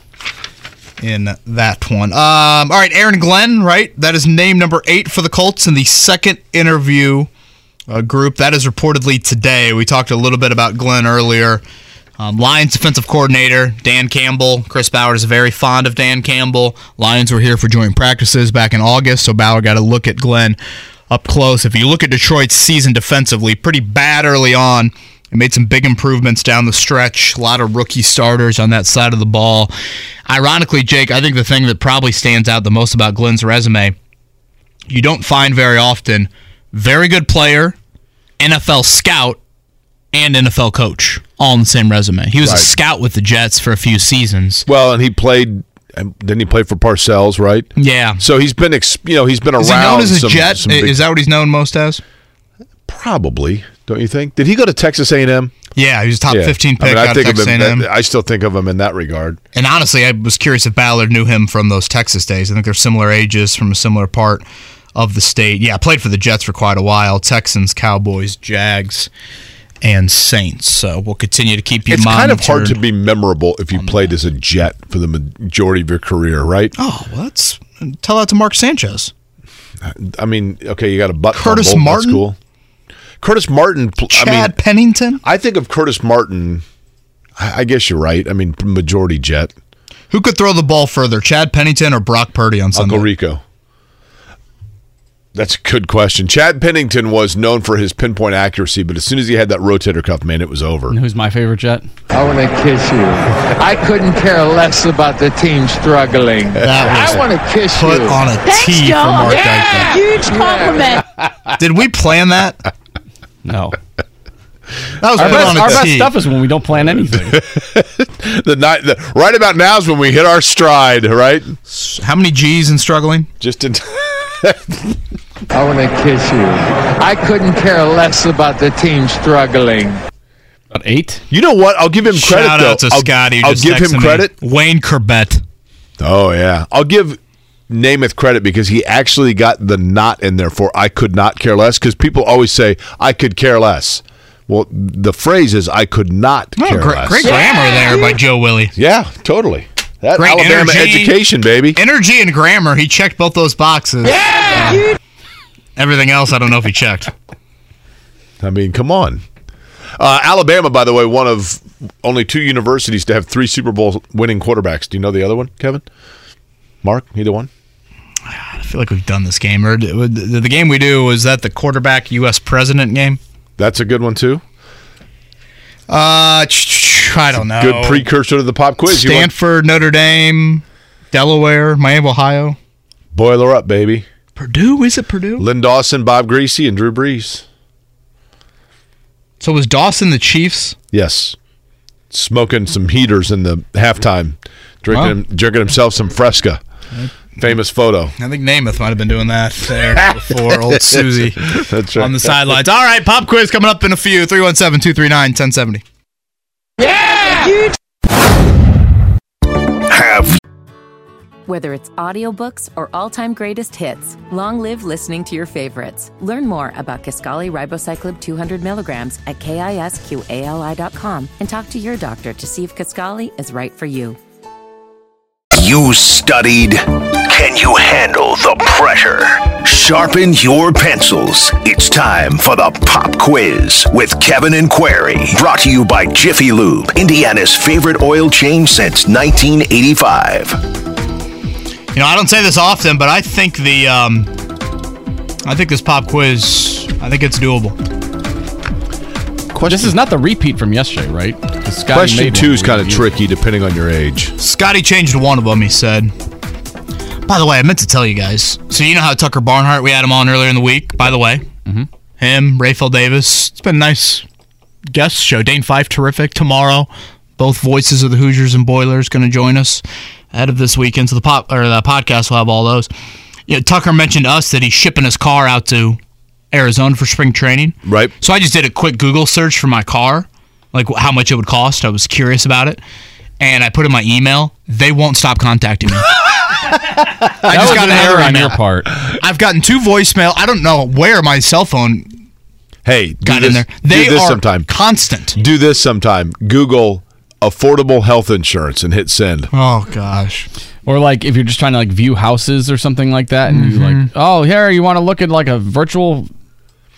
in that one. Um, all right, Aaron Glenn, right? That is name number eight for the Colts in the second interview uh, group. That is reportedly today. We talked a little bit about Glenn earlier. Um, Lions defensive coordinator Dan Campbell. Chris Ballard is very fond of Dan Campbell. Lions were here for joint practices back in August, so Ballard got to look at Glenn up close. If you look at Detroit's season defensively, pretty bad early on. They made some big improvements down the stretch. A lot of rookie starters on that side of the ball. Ironically, Jake, I think the thing that probably stands out the most about Glenn's resume, you don't find very often very good player, NFL scout, and NFL coach all in the same resume. He was Right. a scout with the Jets for a few seasons. Well, and he played. and Didn't he play for Parcells, right? Yeah. So he's been, you know, he's been Is around. he known as a some- Jet? some big- Is that what he's known most as? probably? Don't you think? Did he go to Texas A&M? Yeah, he was top Yeah. 15 I pick mean, I out think of Texas him. A&M. I still think of him in that regard. And honestly, I was curious if Ballard knew him from those Texas days. I think they're similar ages from a similar part of the state. Yeah, played for the Jets for quite a while. Texans, Cowboys, Jags, and Saints. So we'll continue to keep you It's kind of hard to be memorable if you played as a Jet for the majority of your career, right? Oh, well, let's tell that to Mark Sanchez. I mean, okay, you got a butt Curtis fumble, that's Martin? cool. Curtis Martin. pl- I mean, Chad Pennington. I think of Curtis Martin. I I guess you're right. I mean, majority Jet. Who could throw the ball further, Chad Pennington or Brock Purdy on Sunday? Uncle Rico. That's a good question. Chad Pennington was known for his pinpoint accuracy, but as soon as he had that rotator cuff, man, it was over. And who's my favorite Jet? I want to kiss you. I couldn't care less about the team struggling. That was I want to kiss you. Put you. on a tee for Mark Dykman. Huge compliment. Did we plan that? No. That was Our, best, on our best stuff is when we don't plan anything. the night, the, right about now is when we hit our stride, right? How many G's in struggling? Just in. I want to kiss you. I couldn't care less about the team struggling. About eight. You know what? I'll give him credit. Shout though. out to I'll, Scotty. I'll just give him texted me. credit. Wayne Corbett. Oh yeah, I'll give Namath credit because he actually got the not in there for I could not care less because people always say I could care less. Well, the phrase is I could not Oh, care great, less. great grammar there by Joe Willie. Yeah, totally. That Great Alabama energy. education, baby. Energy and grammar. He checked both those boxes. Yeah. everything else, I don't know if he checked. I mean, come on. Uh, Alabama, by the way, one of only two universities to have three Super Bowl winning quarterbacks. Do you know the other one, Kevin? Mark, either one? I feel like we've done this game. Or the, game we do was that the quarterback U.S. president game. That's a good one too. Uh, I don't know. Good precursor to the pop quiz. Stanford, Notre Dame, Delaware, Miami, Ohio. Boiler up, baby. Purdue? Is it Purdue? Len Dawson, Bob Griese, and Drew Brees. So was Dawson the Chiefs? Yes. Smoking some heaters in the halftime, drinking drinking himself some Fresca. Famous photo. I think Namath might have been doing that there before old Susie That's right. on the sidelines. All right, pop quiz coming up in a few. 317 239 1070. Have Whether it's audiobooks or all-time greatest hits, long live listening to your favorites. Learn more about Kisqali Ribociclib 200 milligrams at kisqali.com and talk to your doctor to see if Kisqali is right for you. You studied? Can you handle the pressure? Sharpen your pencils. It's time for the pop quiz with Kevin and Query. Brought to you by Jiffy Lube, Indiana's favorite oil change since 1985. You know, I don't say this often, but I think the um, I think this pop quiz, I think it's doable. This is not the repeat from yesterday, right? Question two is kind of tricky depending on your age. Scotty changed one of them. He said. By the way, I meant to tell you guys. So you know how Tucker Barnhart, we had him on earlier in the week. By the way, Mhm. him, Rapheal Davis. It's been a nice guest show. Dane Fife, terrific. Tomorrow, both voices of the Hoosiers and Boilers going to join us ahead of this weekend. So the pop or the podcast will have all those. You know, Tucker mentioned to us that he's shipping his car out to Arizona for spring training. Right. So I just did a quick Google search for my car, like how much it would cost. I was curious about it, and I put in my email. They won't stop contacting me. I That just was got an an error on your part. I've gotten two voicemail. I don't know where my cell phone Hey, got this, in there. do They this are sometime. constant. Do this sometime. Google affordable health insurance and hit send. Oh gosh. Or like if you're just trying to like view houses or something like that, and you Mm-hmm. like, oh, here you want to look at like a virtual,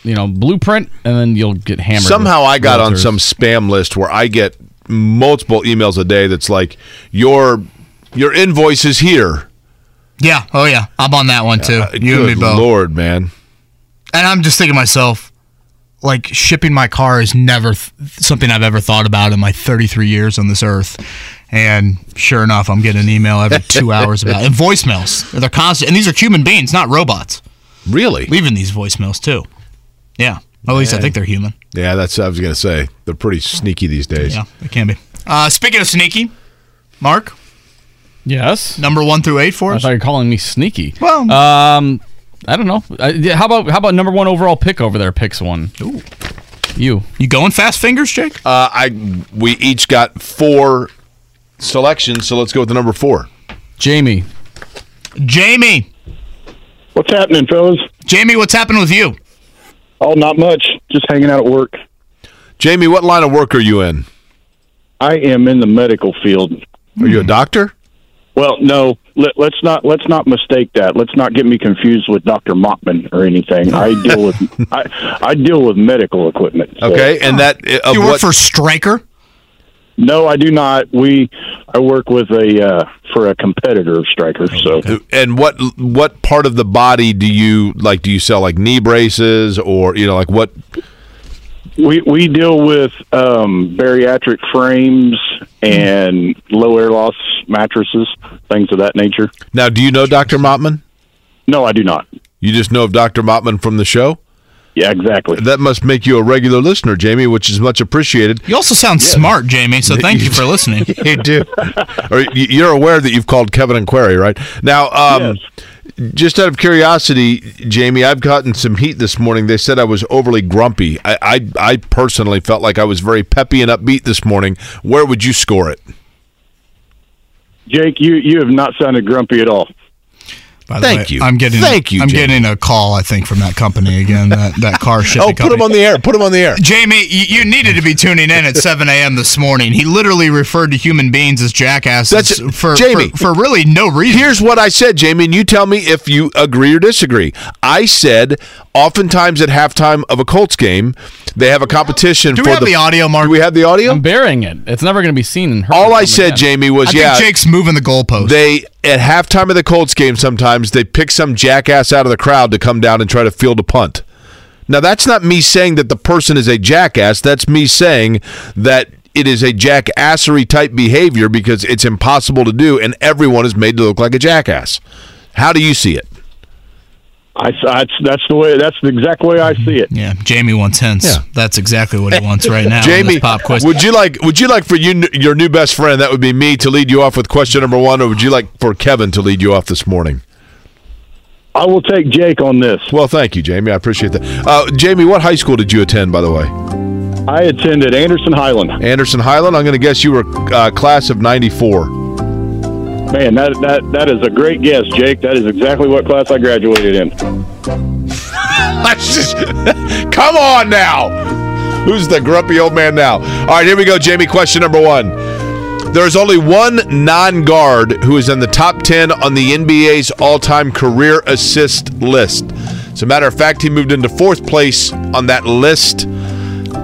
you know, blueprint, and then you'll get hammered. Somehow I got on some spam list where I get multiple emails a day that's like your your invoice is here. Yeah. Oh yeah. I'm on that one too. Uh, you and me good both. Lord, man. And I'm just thinking to myself, like shipping my car is never th- something I've ever thought about in my 33 years on this earth. And sure enough, I'm getting an email every two hours about it. And voicemails. They're constant. And these are human beings, not robots, Really? leaving these voicemails too. Yeah. At least I think they're human. Yeah, that's what I was gonna say. They're pretty sneaky these days. Yeah, they can be. Uh, speaking of sneaky, Mark, Yes. number one through eight for us. I us. thought you were calling me sneaky. Well- um, I don't know. Uh, yeah, how about how about number one overall pick over there? Picks one. Ooh. You. You going fast fingers, Jake? Uh, I we each got four selections, so let's go with the number four. Jamie. Jamie. What's happening, fellas? Jamie, what's happening with you? Oh, not much. Just hanging out at work. Jamie, what line of work are you in? I am in the medical field. Are you a doctor? Well, no. Let, let's not let's not mistake that. Let's not get me confused with Doctor Mottman or anything. I deal with I, I deal with medical equipment. so- Okay, and that uh, you work what- for Stryker? No, I do not. We I work with a uh, for a competitor of Stryker. So and what what part of the body do you like? Do you sell like knee braces or you know like what? we we deal with um, bariatric frames and low air loss mattresses, things of that nature. Now, do you know Doctor Mottman? No, I do not. You just know of Doctor Mottman from the show. Yeah, exactly. That must make you a regular listener, Jamie, which is much appreciated. You also sound smart, Jamie, so thank you for listening. you do. or you're aware that you've called Kevin and Query, right? Now, um, just out of curiosity, Jamie, I've gotten some heat this morning. They said I was overly grumpy. I, I, I personally felt like I was very peppy and upbeat this morning. Where would you score it? Jake, you you have not sounded grumpy at all. By Thank way, you. I'm getting. Thank you, I'm Jamie. getting a call. I think from that company again. That that car shipping. Oh, put him on the air. Put him on the air. Jamie, you, you needed to be tuning in at 7 a.m. this morning. He literally referred to human beings as jackasses That's for, Jamie for, for really no reason. Here's what I said, Jamie, and you tell me if you agree or disagree. I said, oftentimes at halftime of a Colts game, they have a competition. Do for have the audio, Mark? Do we have the audio? I'm burying it. It's never going to be seen and heard. All I said, again. Jamie, was I think yeah. Jake's moving the goalpost. They at halftime of the Colts game sometimes they pick some jackass out of the crowd to come down and try to field a punt. Now that's not me saying that the person is a jackass. That's me saying that it is a jackassery type behavior because it's impossible to do, and everyone is made to look like a jackass. How do you see it? I, that's that's the way. That's the exact way I see it. Yeah, Jamie wants hints. Yeah. That's exactly what he wants right now. Jamie, this pop quiz. would you like would you like for you your new best friend that would be me to lead you off with question number one, or would you like for Kevin to lead you off this morning? I will take Jake on this. Well, thank you, Jamie. I appreciate that. Uh, Jamie, what high school did you attend, by the way? I attended Anderson Highland. Anderson Highland. I'm going to guess you were uh, class of '94. Man, that that that is a great guess, Jake. That is exactly what class I graduated in. Come on now. Who's the grumpy old man now? All right, here we go, Jamie. Question number one. There is only one non-guard who is in the top ten on the NBA's all-time career assist list. As a matter of fact, he moved into fourth place on that list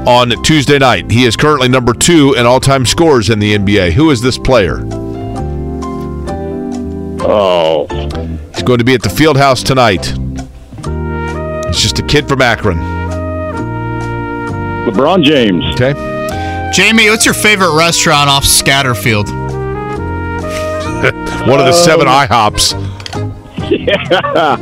on Tuesday night. He is currently number two in all-time scores in the NBA. Who is this player? Oh, He's going to be at the Field House tonight. He's just a kid from Akron. LeBron James. Okay. Jamie, what's your favorite restaurant off Scatterfield? One of the seven Um, IHOPs. Yeah,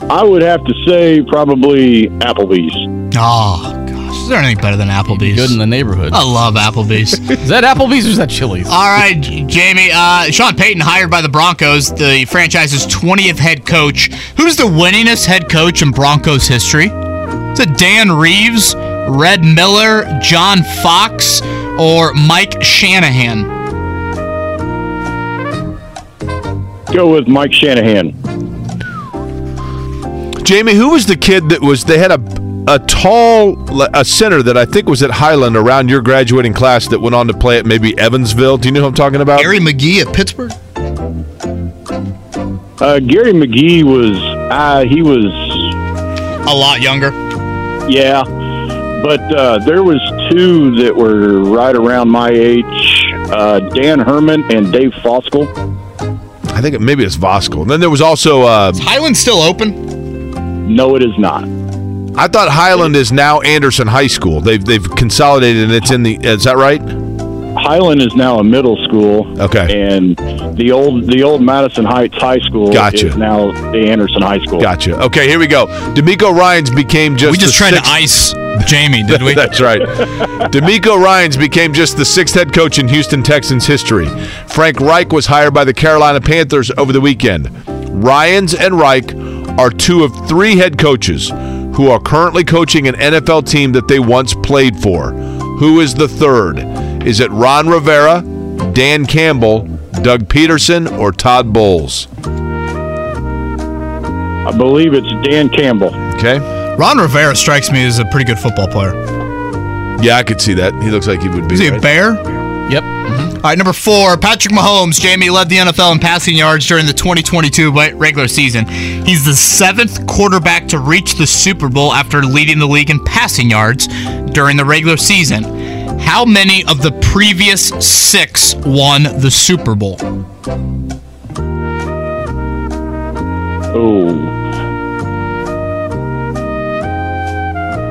I would have to say probably Applebee's. Oh gosh, is there anything better than Applebee's? Good in the neighborhood. I love Applebee's. Is that Applebee's or is that Chili's? All right, Jamie. Uh, Sean Payton hired by the Broncos, the franchise's 20th head coach. Who's the winningest head coach in Broncos history? Is it Dan Reeves, Red Miller, John Fox, or Mike Shanahan? Go with Mike Shanahan. Jamie, who was the kid that was? They had a a tall a center that I think was at Highland around your graduating class that went on to play at maybe Evansville. Do you know who I'm talking about? Gary McGee at Pittsburgh. Uh, Gary McGee was uh, he was A lot younger. yeah, but uh, there was two that were right around my age: uh, Dan Herman and Dave Foskell. I think it, maybe it's Voskel. And then there was also. Uh, Highland still open? No, it is not. I thought Highland is now Anderson High School. They've they've consolidated and it's in the. Is that right? Highland is now a middle school. Okay. And the old the old Madison Heights High School Gotcha. is now the Anderson High School. Gotcha. Okay, here we go. DeMeco Ryans became just. we just the tried sixth- to ice Jamie, did we? That's right. DeMeco Ryans became just the sixth head coach in Houston Texans history. Frank Reich was hired by the Carolina Panthers over the weekend. Ryans and Reich are two of three head coaches who are currently coaching an NFL team that they once played for. Who is the third? Is it Ron Rivera, Dan Campbell, Doug Pederson, or Todd Bowles? I believe it's Dan Campbell. Okay. Ron Rivera strikes me as a pretty good football player. Yeah, I could see that. He looks like he would be. Is he a bear? Yep. All right, number four, Patrick Mahomes. Jamie led the NFL in passing yards during the 2022 regular season. He's the seventh quarterback to reach the Super Bowl after leading the league in passing yards during the regular season. How many of the previous six won the Super Bowl? Oh.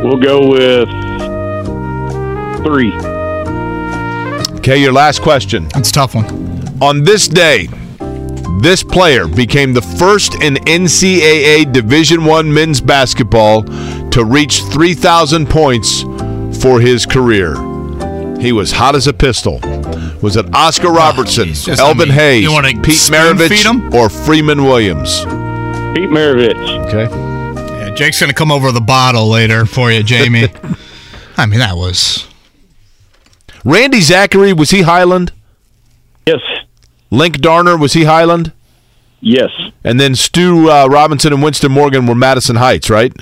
We'll go with three. Okay, your last question. It's a tough one. On this day, this player became the first in NCAA Division One men's basketball to reach 3,000 points for his career. He was hot as a pistol. Was it Oscar oh, Robertson, just- I Elvin mean, Hayes, you Pete spoon feed Maravich, him? or Freeman Williams? Pete Maravich. Okay. Yeah, Jake's going to come over the bottle later for you, Jamie. I mean, that was. Randy Zachary, was he Highland? Yes. Link Darner, was he Highland? Yes. And then Stu uh, Robinson and Winston Morgan were Madison Heights, right?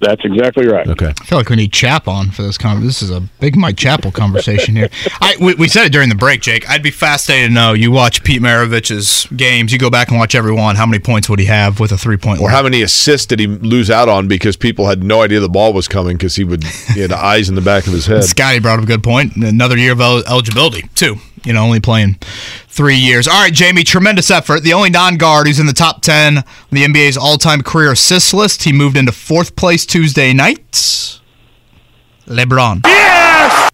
That's exactly right. Okay. I feel like we need Chap on for this conversation. This is a big Mike Chappell conversation here. I we, we said it during the break, Jake. I'd be fascinated to know. You watch Pete Maravich's games. You go back and watch every one. How many points would he have with a three point? Or how many assists did he lose out on because people had no idea the ball was coming because he would he had the eyes in the back of his head. Scotty brought up a good point. Another year of el- eligibility, too. You know, only playing three years. All right, Jamie, tremendous effort. The only non guard who's in the top 10 on the NBA's all time career assist list. He moved into fourth place Tuesday night. LeBron. Yes!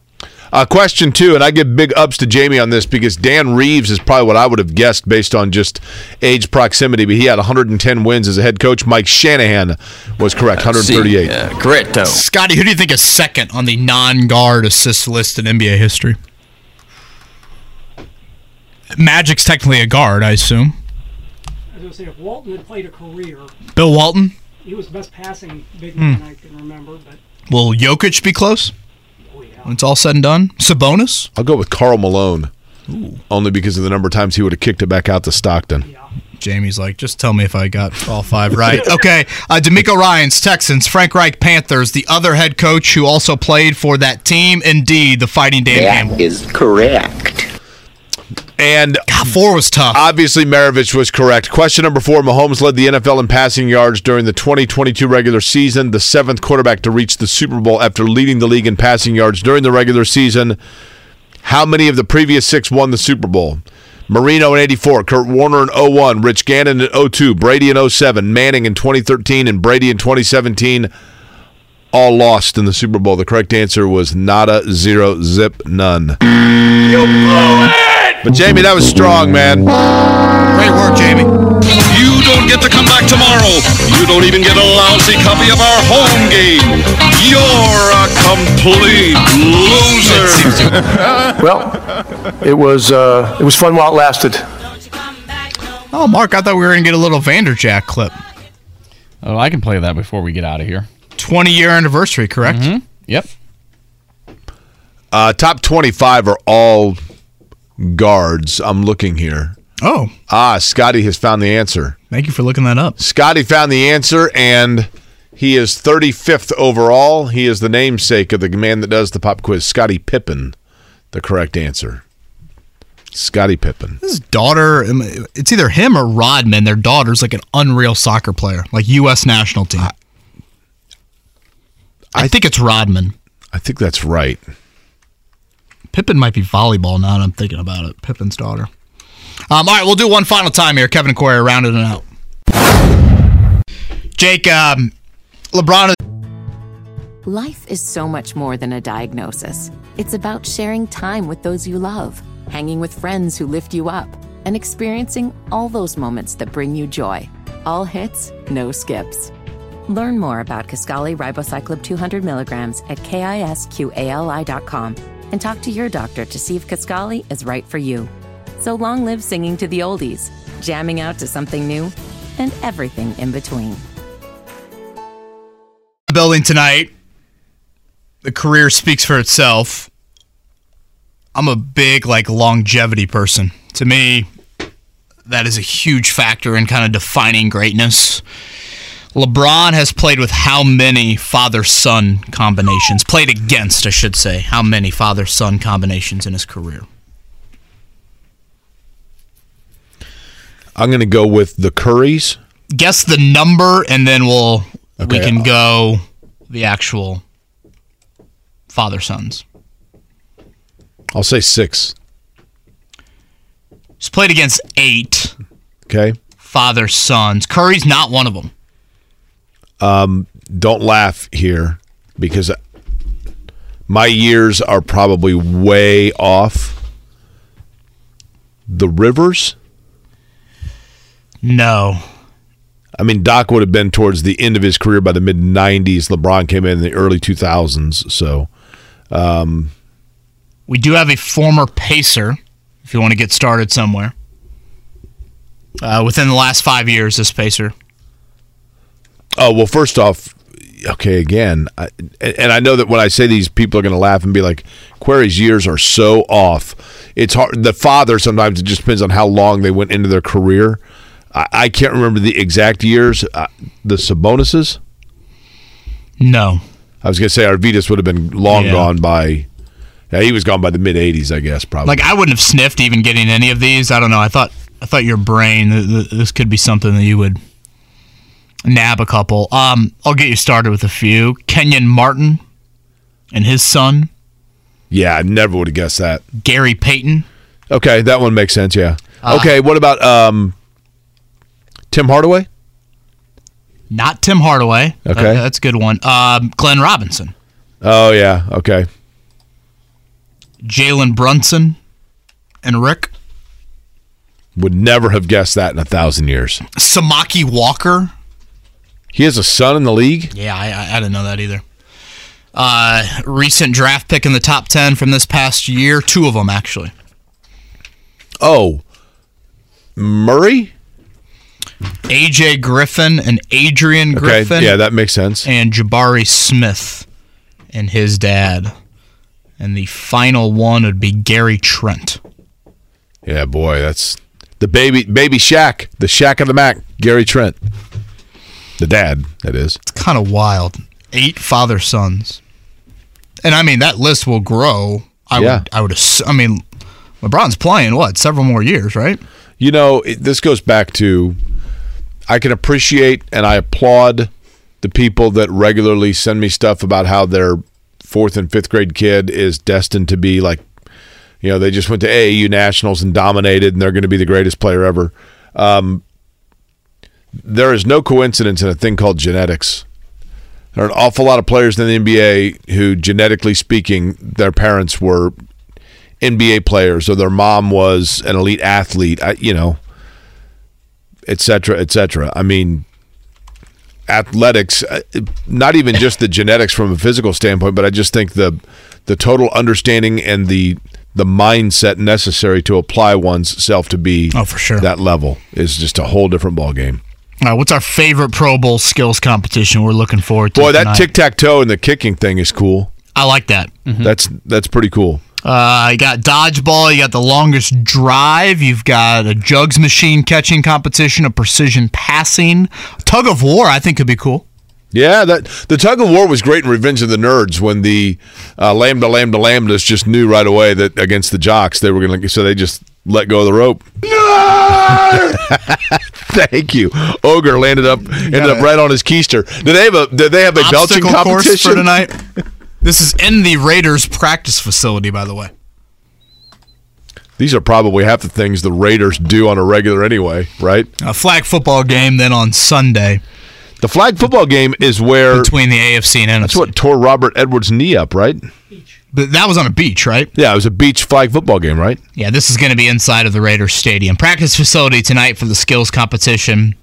Uh, question two, and I give big ups to Jamie on this because Dan Reeves is probably what I would have guessed based on just age proximity, but he had 110 wins as a head coach. Mike Shanahan was correct, 138. correct. Scotty, who do you think is second on the non guard assist list in NBA history? Magic's technically a guard, I assume. I was going to say, if Walton had played a career, Bill Walton. he was the best passing big Hmm. man I can remember, but Will Jokic be close? When it's all said and done? Sabonis? I'll go with Karl Malone, only because of the number of times he would have kicked it back out to Stockton. Yeah. Jamie's like, just tell me if I got all five right. okay. Uh, DeMeco Ryans, Texans. Frank Reich, Panthers. The other head coach who also played for that team. Indeed, the Fighting Dan Campbell. is correct. And four was tough. Obviously, Maravich was correct. Question number four Mahomes led the NFL in passing yards during the 2022 regular season, the seventh quarterback to reach the Super Bowl after leading the league in passing yards during the regular season. How many of the previous six won the Super Bowl? Marino in 84, Kurt Warner in 01, Rich Gannon in 02, Brady in 07, Manning in 2013, and Brady in 2017 all lost in the Super Bowl. The correct answer was nada, zero, zip, none. But Jamie, that was strong, man. Great work, Jamie. You don't get to come back tomorrow. You don't even get a lousy copy of our home game. You're a complete loser. well, it was uh, it was fun while it lasted. Oh, Mark, I thought we were going to get a little Vanderjagt clip. Oh, I can play that before we get out of here. 20 year anniversary, correct? Yep. Uh, top 25 are all guards. I'm looking here. Oh. Ah, Scotty has found the answer. Thank you for looking that up. Scotty found the answer, and he is 35th overall. He is the namesake of the man that does the pop quiz, Scottie Pippen. The correct answer. Scottie Pippen. His daughter, um, it's either him or Rodman. Their daughter's like an unreal soccer player, like U.S. national team. I, think it's Rodman. I think that's right. Pippen might be volleyball now that I'm thinking about it. Pippen's daughter. Um, all right, we'll do one final time here. Kevin and Query are rounding it out. Jake, um, LeBron. Life is so much more than a diagnosis. It's about sharing time with those you love, hanging with friends who lift you up, and experiencing all those moments that bring you joy. All hits, no skips. Learn more about Kisqali Ribociclib 200 milligrams at kisqali.com and talk to your doctor to see if Kisqali is right for you. So long live singing to the oldies, jamming out to something new, and everything in between. building tonight. The career speaks for itself. I'm a big like longevity person. To me, that is a huge factor in kind of defining greatness. LeBron has played with how many father son combinations? Played against, I should say. How many father son combinations in his career? I'm going to go with the Currys. Guess the number, and then we'll we can uh, go the actual father sons. I'll say six. He's played against eight Okay. father sons. Curry's not one of them. Um, don't laugh here because my years are probably way off. The Rivers? No. I mean, Doc would have been towards the end of his career by the mid 90s. LeBron came in in the early 2000s. So, um, We do have a former Pacer, if you want to get started somewhere. Uh, within the last five years, this Pacer. Oh well, first off, okay, again, I, and I know that when I say these, people are going to laugh and be like, "Query's years are so off." It's hard. The father sometimes it just depends on how long they went into their career. I, I can't remember the exact years. Uh, the Sabonis's. No. I was going to say Arvydas would have been long Yeah. gone by. Yeah, he was gone by the mid '80s, I guess. Probably. Like I wouldn't have sniffed even getting any of these. I don't know. I thought I thought your brain th- th- this could be something that you would nab a couple. Um, I'll get you started with a few. Kenyon Martin and his son yeah, I never would have guessed that. Gary Payton. Okay, that one makes sense. Yeah. Uh, okay, what about um, Tim Hardaway? Not Tim Hardaway. Okay. That- that's a good one. Um, Glenn Robinson, Oh yeah. Okay. Jalen Brunson, and Rick Would never have guessed that in a thousand years. Samaki Walker. He has a son in the league. Yeah, I, I, didn't know that either. Uh, recent draft pick in the top ten from this past year. Two of them actually. Oh, Murray. AJ Griffin and Adrian Griffin. Okay, yeah, that makes sense. And Jabari Smith and his dad. And the final one would be Gary Trent. Yeah, boy, that's the baby baby Shaq, the Shaq of the Mac, Gary Trent, the dad. That is. It's kind of wild. Eight father sons. And I mean that list will grow. I Yeah. would I would ass- I mean LeBron's playing what? Several more years, right? You know, it, this goes back to I can appreciate and I applaud the people that regularly send me stuff about how their fourth and fifth grade kid is destined to be like, you know, they just went to AAU nationals and dominated, and they're going to be the greatest player ever. Um, there is no coincidence in a thing called genetics. There are an awful lot of players in the NBA who, genetically speaking, their parents were NBA players or their mom was an elite athlete, you know, et cetera, et cetera. I mean, athletics, uh, not even just the genetics from a physical standpoint, but I just think the the total understanding and the the mindset necessary to apply one's self to be oh, for sure. that level is just a whole different ball game. All right, what's our favorite Pro Bowl skills competition we're looking forward to? Boy, that tic tac toe and the kicking thing is cool. I like that. That's that's pretty cool. Uh, you got dodgeball. You got the longest drive. You've got a jugs machine catching competition, a precision passing, tug of war. I think could be cool. Yeah, that the tug of war was great in Revenge of the Nerds when the uh, lambda lambda lambdas just knew right away that against the jocks they were going to so they just let go of the rope. No! Thank you. Ogre landed up ended up right on his keister. Did they have a did they have a belching Obstacle course competition for tonight. This is in the Raiders practice facility, by the way. These are probably half the things the Raiders do on a regular anyway, right? A flag football game then on Sunday. The flag football game is where between the AFC and NFC. That's what tore Robert Edwards' knee up, right? But that was on a beach, right? Yeah, it was a beach flag football game, right? Yeah, this is going to be inside of the Raiders Stadium. Practice facility tonight for the skills competition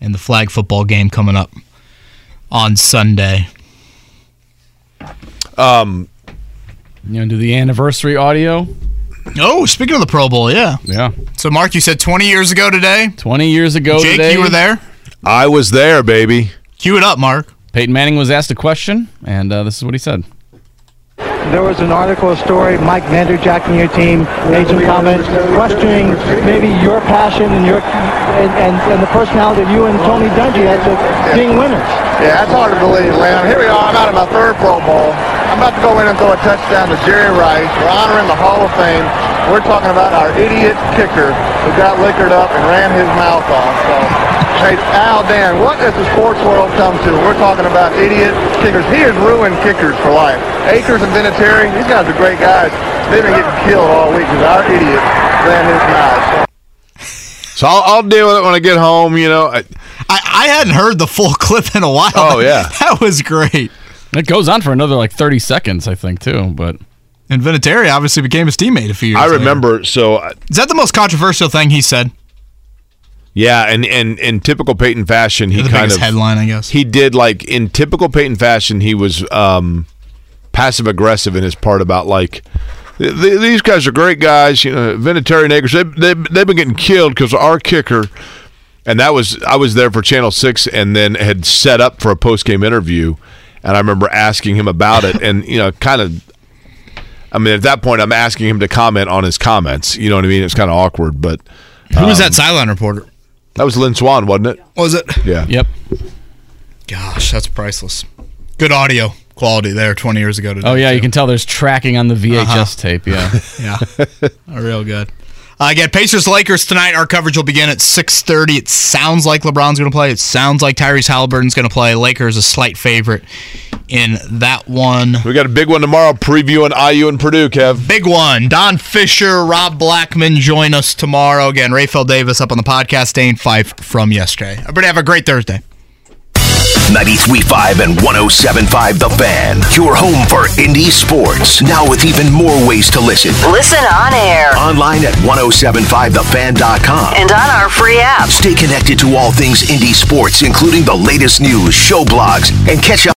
and the flag football game coming up on Sunday. Um, you know, do the anniversary audio. Oh, speaking of the Pro Bowl, yeah. Yeah. So, Mark, you said 20 years ago today? 20 years ago Jake, today. you were there? I was there, baby. Cue it up, Mark. Peyton Manning was asked a question, and uh, this is what he said. There was an article, a story, Mike Vanderjagt and your team made some comments questioning maybe your passion and your and, and, and the personality of you and Tony Dungy as being winners. Yeah, that's hard to believe, Leon. Here we are. I'm out of my third Pro Bowl. I'm about to go in and throw a touchdown to Jerry Rice. We're honoring the Hall of Fame. We're talking about our idiot kicker who got liquored up and ran his mouth off. So, hey, Al, Dan, what has the sports world come to? We're talking about idiot kickers. He has ruined kickers for life. Akers and Vinatieri, these guys are great guys. They've been getting killed all week because our idiot ran his mouth. So, So I'll, I'll deal with it when I get home. You know, I, I, I hadn't heard the full clip in a while. Oh, yeah. that was great. It goes on for another like 30 seconds, I think, too. But And Vinatieri obviously became his teammate a few years. I later. remember. So uh, Is that the most controversial thing he said? yeah, and and in typical Peyton fashion, he kind of headline, I guess. He did like in typical Peyton fashion. He was um, passive aggressive in his part about like. "Th- th- These guys are great guys, you know. Vinatieri and Akers, they, they, they've been getting killed because our kicker, and that was I was there for Channel Six, and then had set up for a post game interview, and I remember asking him about it, and you know, kind of I mean, at that point, I'm asking him to comment on his comments. You know what I mean? It's kind of awkward, but Who was um, that sideline reporter? That was Lynn Swann, wasn't it? Was it? Yeah. Yep. Gosh, that's priceless. Good audio quality there 20 years ago today. oh yeah, you can tell there's tracking on the VHS Uh-huh. tape. Yeah. yeah, real good. Uh, again, Pacers Lakers tonight. Our coverage will begin at 6:30. It sounds like LeBron's going to play. It sounds like Tyrese Haliburton's going to play. Lakers a slight favorite in that one. We got a big one tomorrow previewing IU and Purdue, Kev. Big one. Don Fischer, Rob Blackman join us tomorrow. Again, Rapheal Davis up on the podcast. Dane Fife from yesterday. Everybody have a great Thursday. 93.5 and 107.5 The Fan. Your home for indie sports. Now with even more ways to listen. Listen on air Online at 1075thefan.com. and on our free app. Stay connected to all things indie sports, including the latest news, show blogs, and catch up.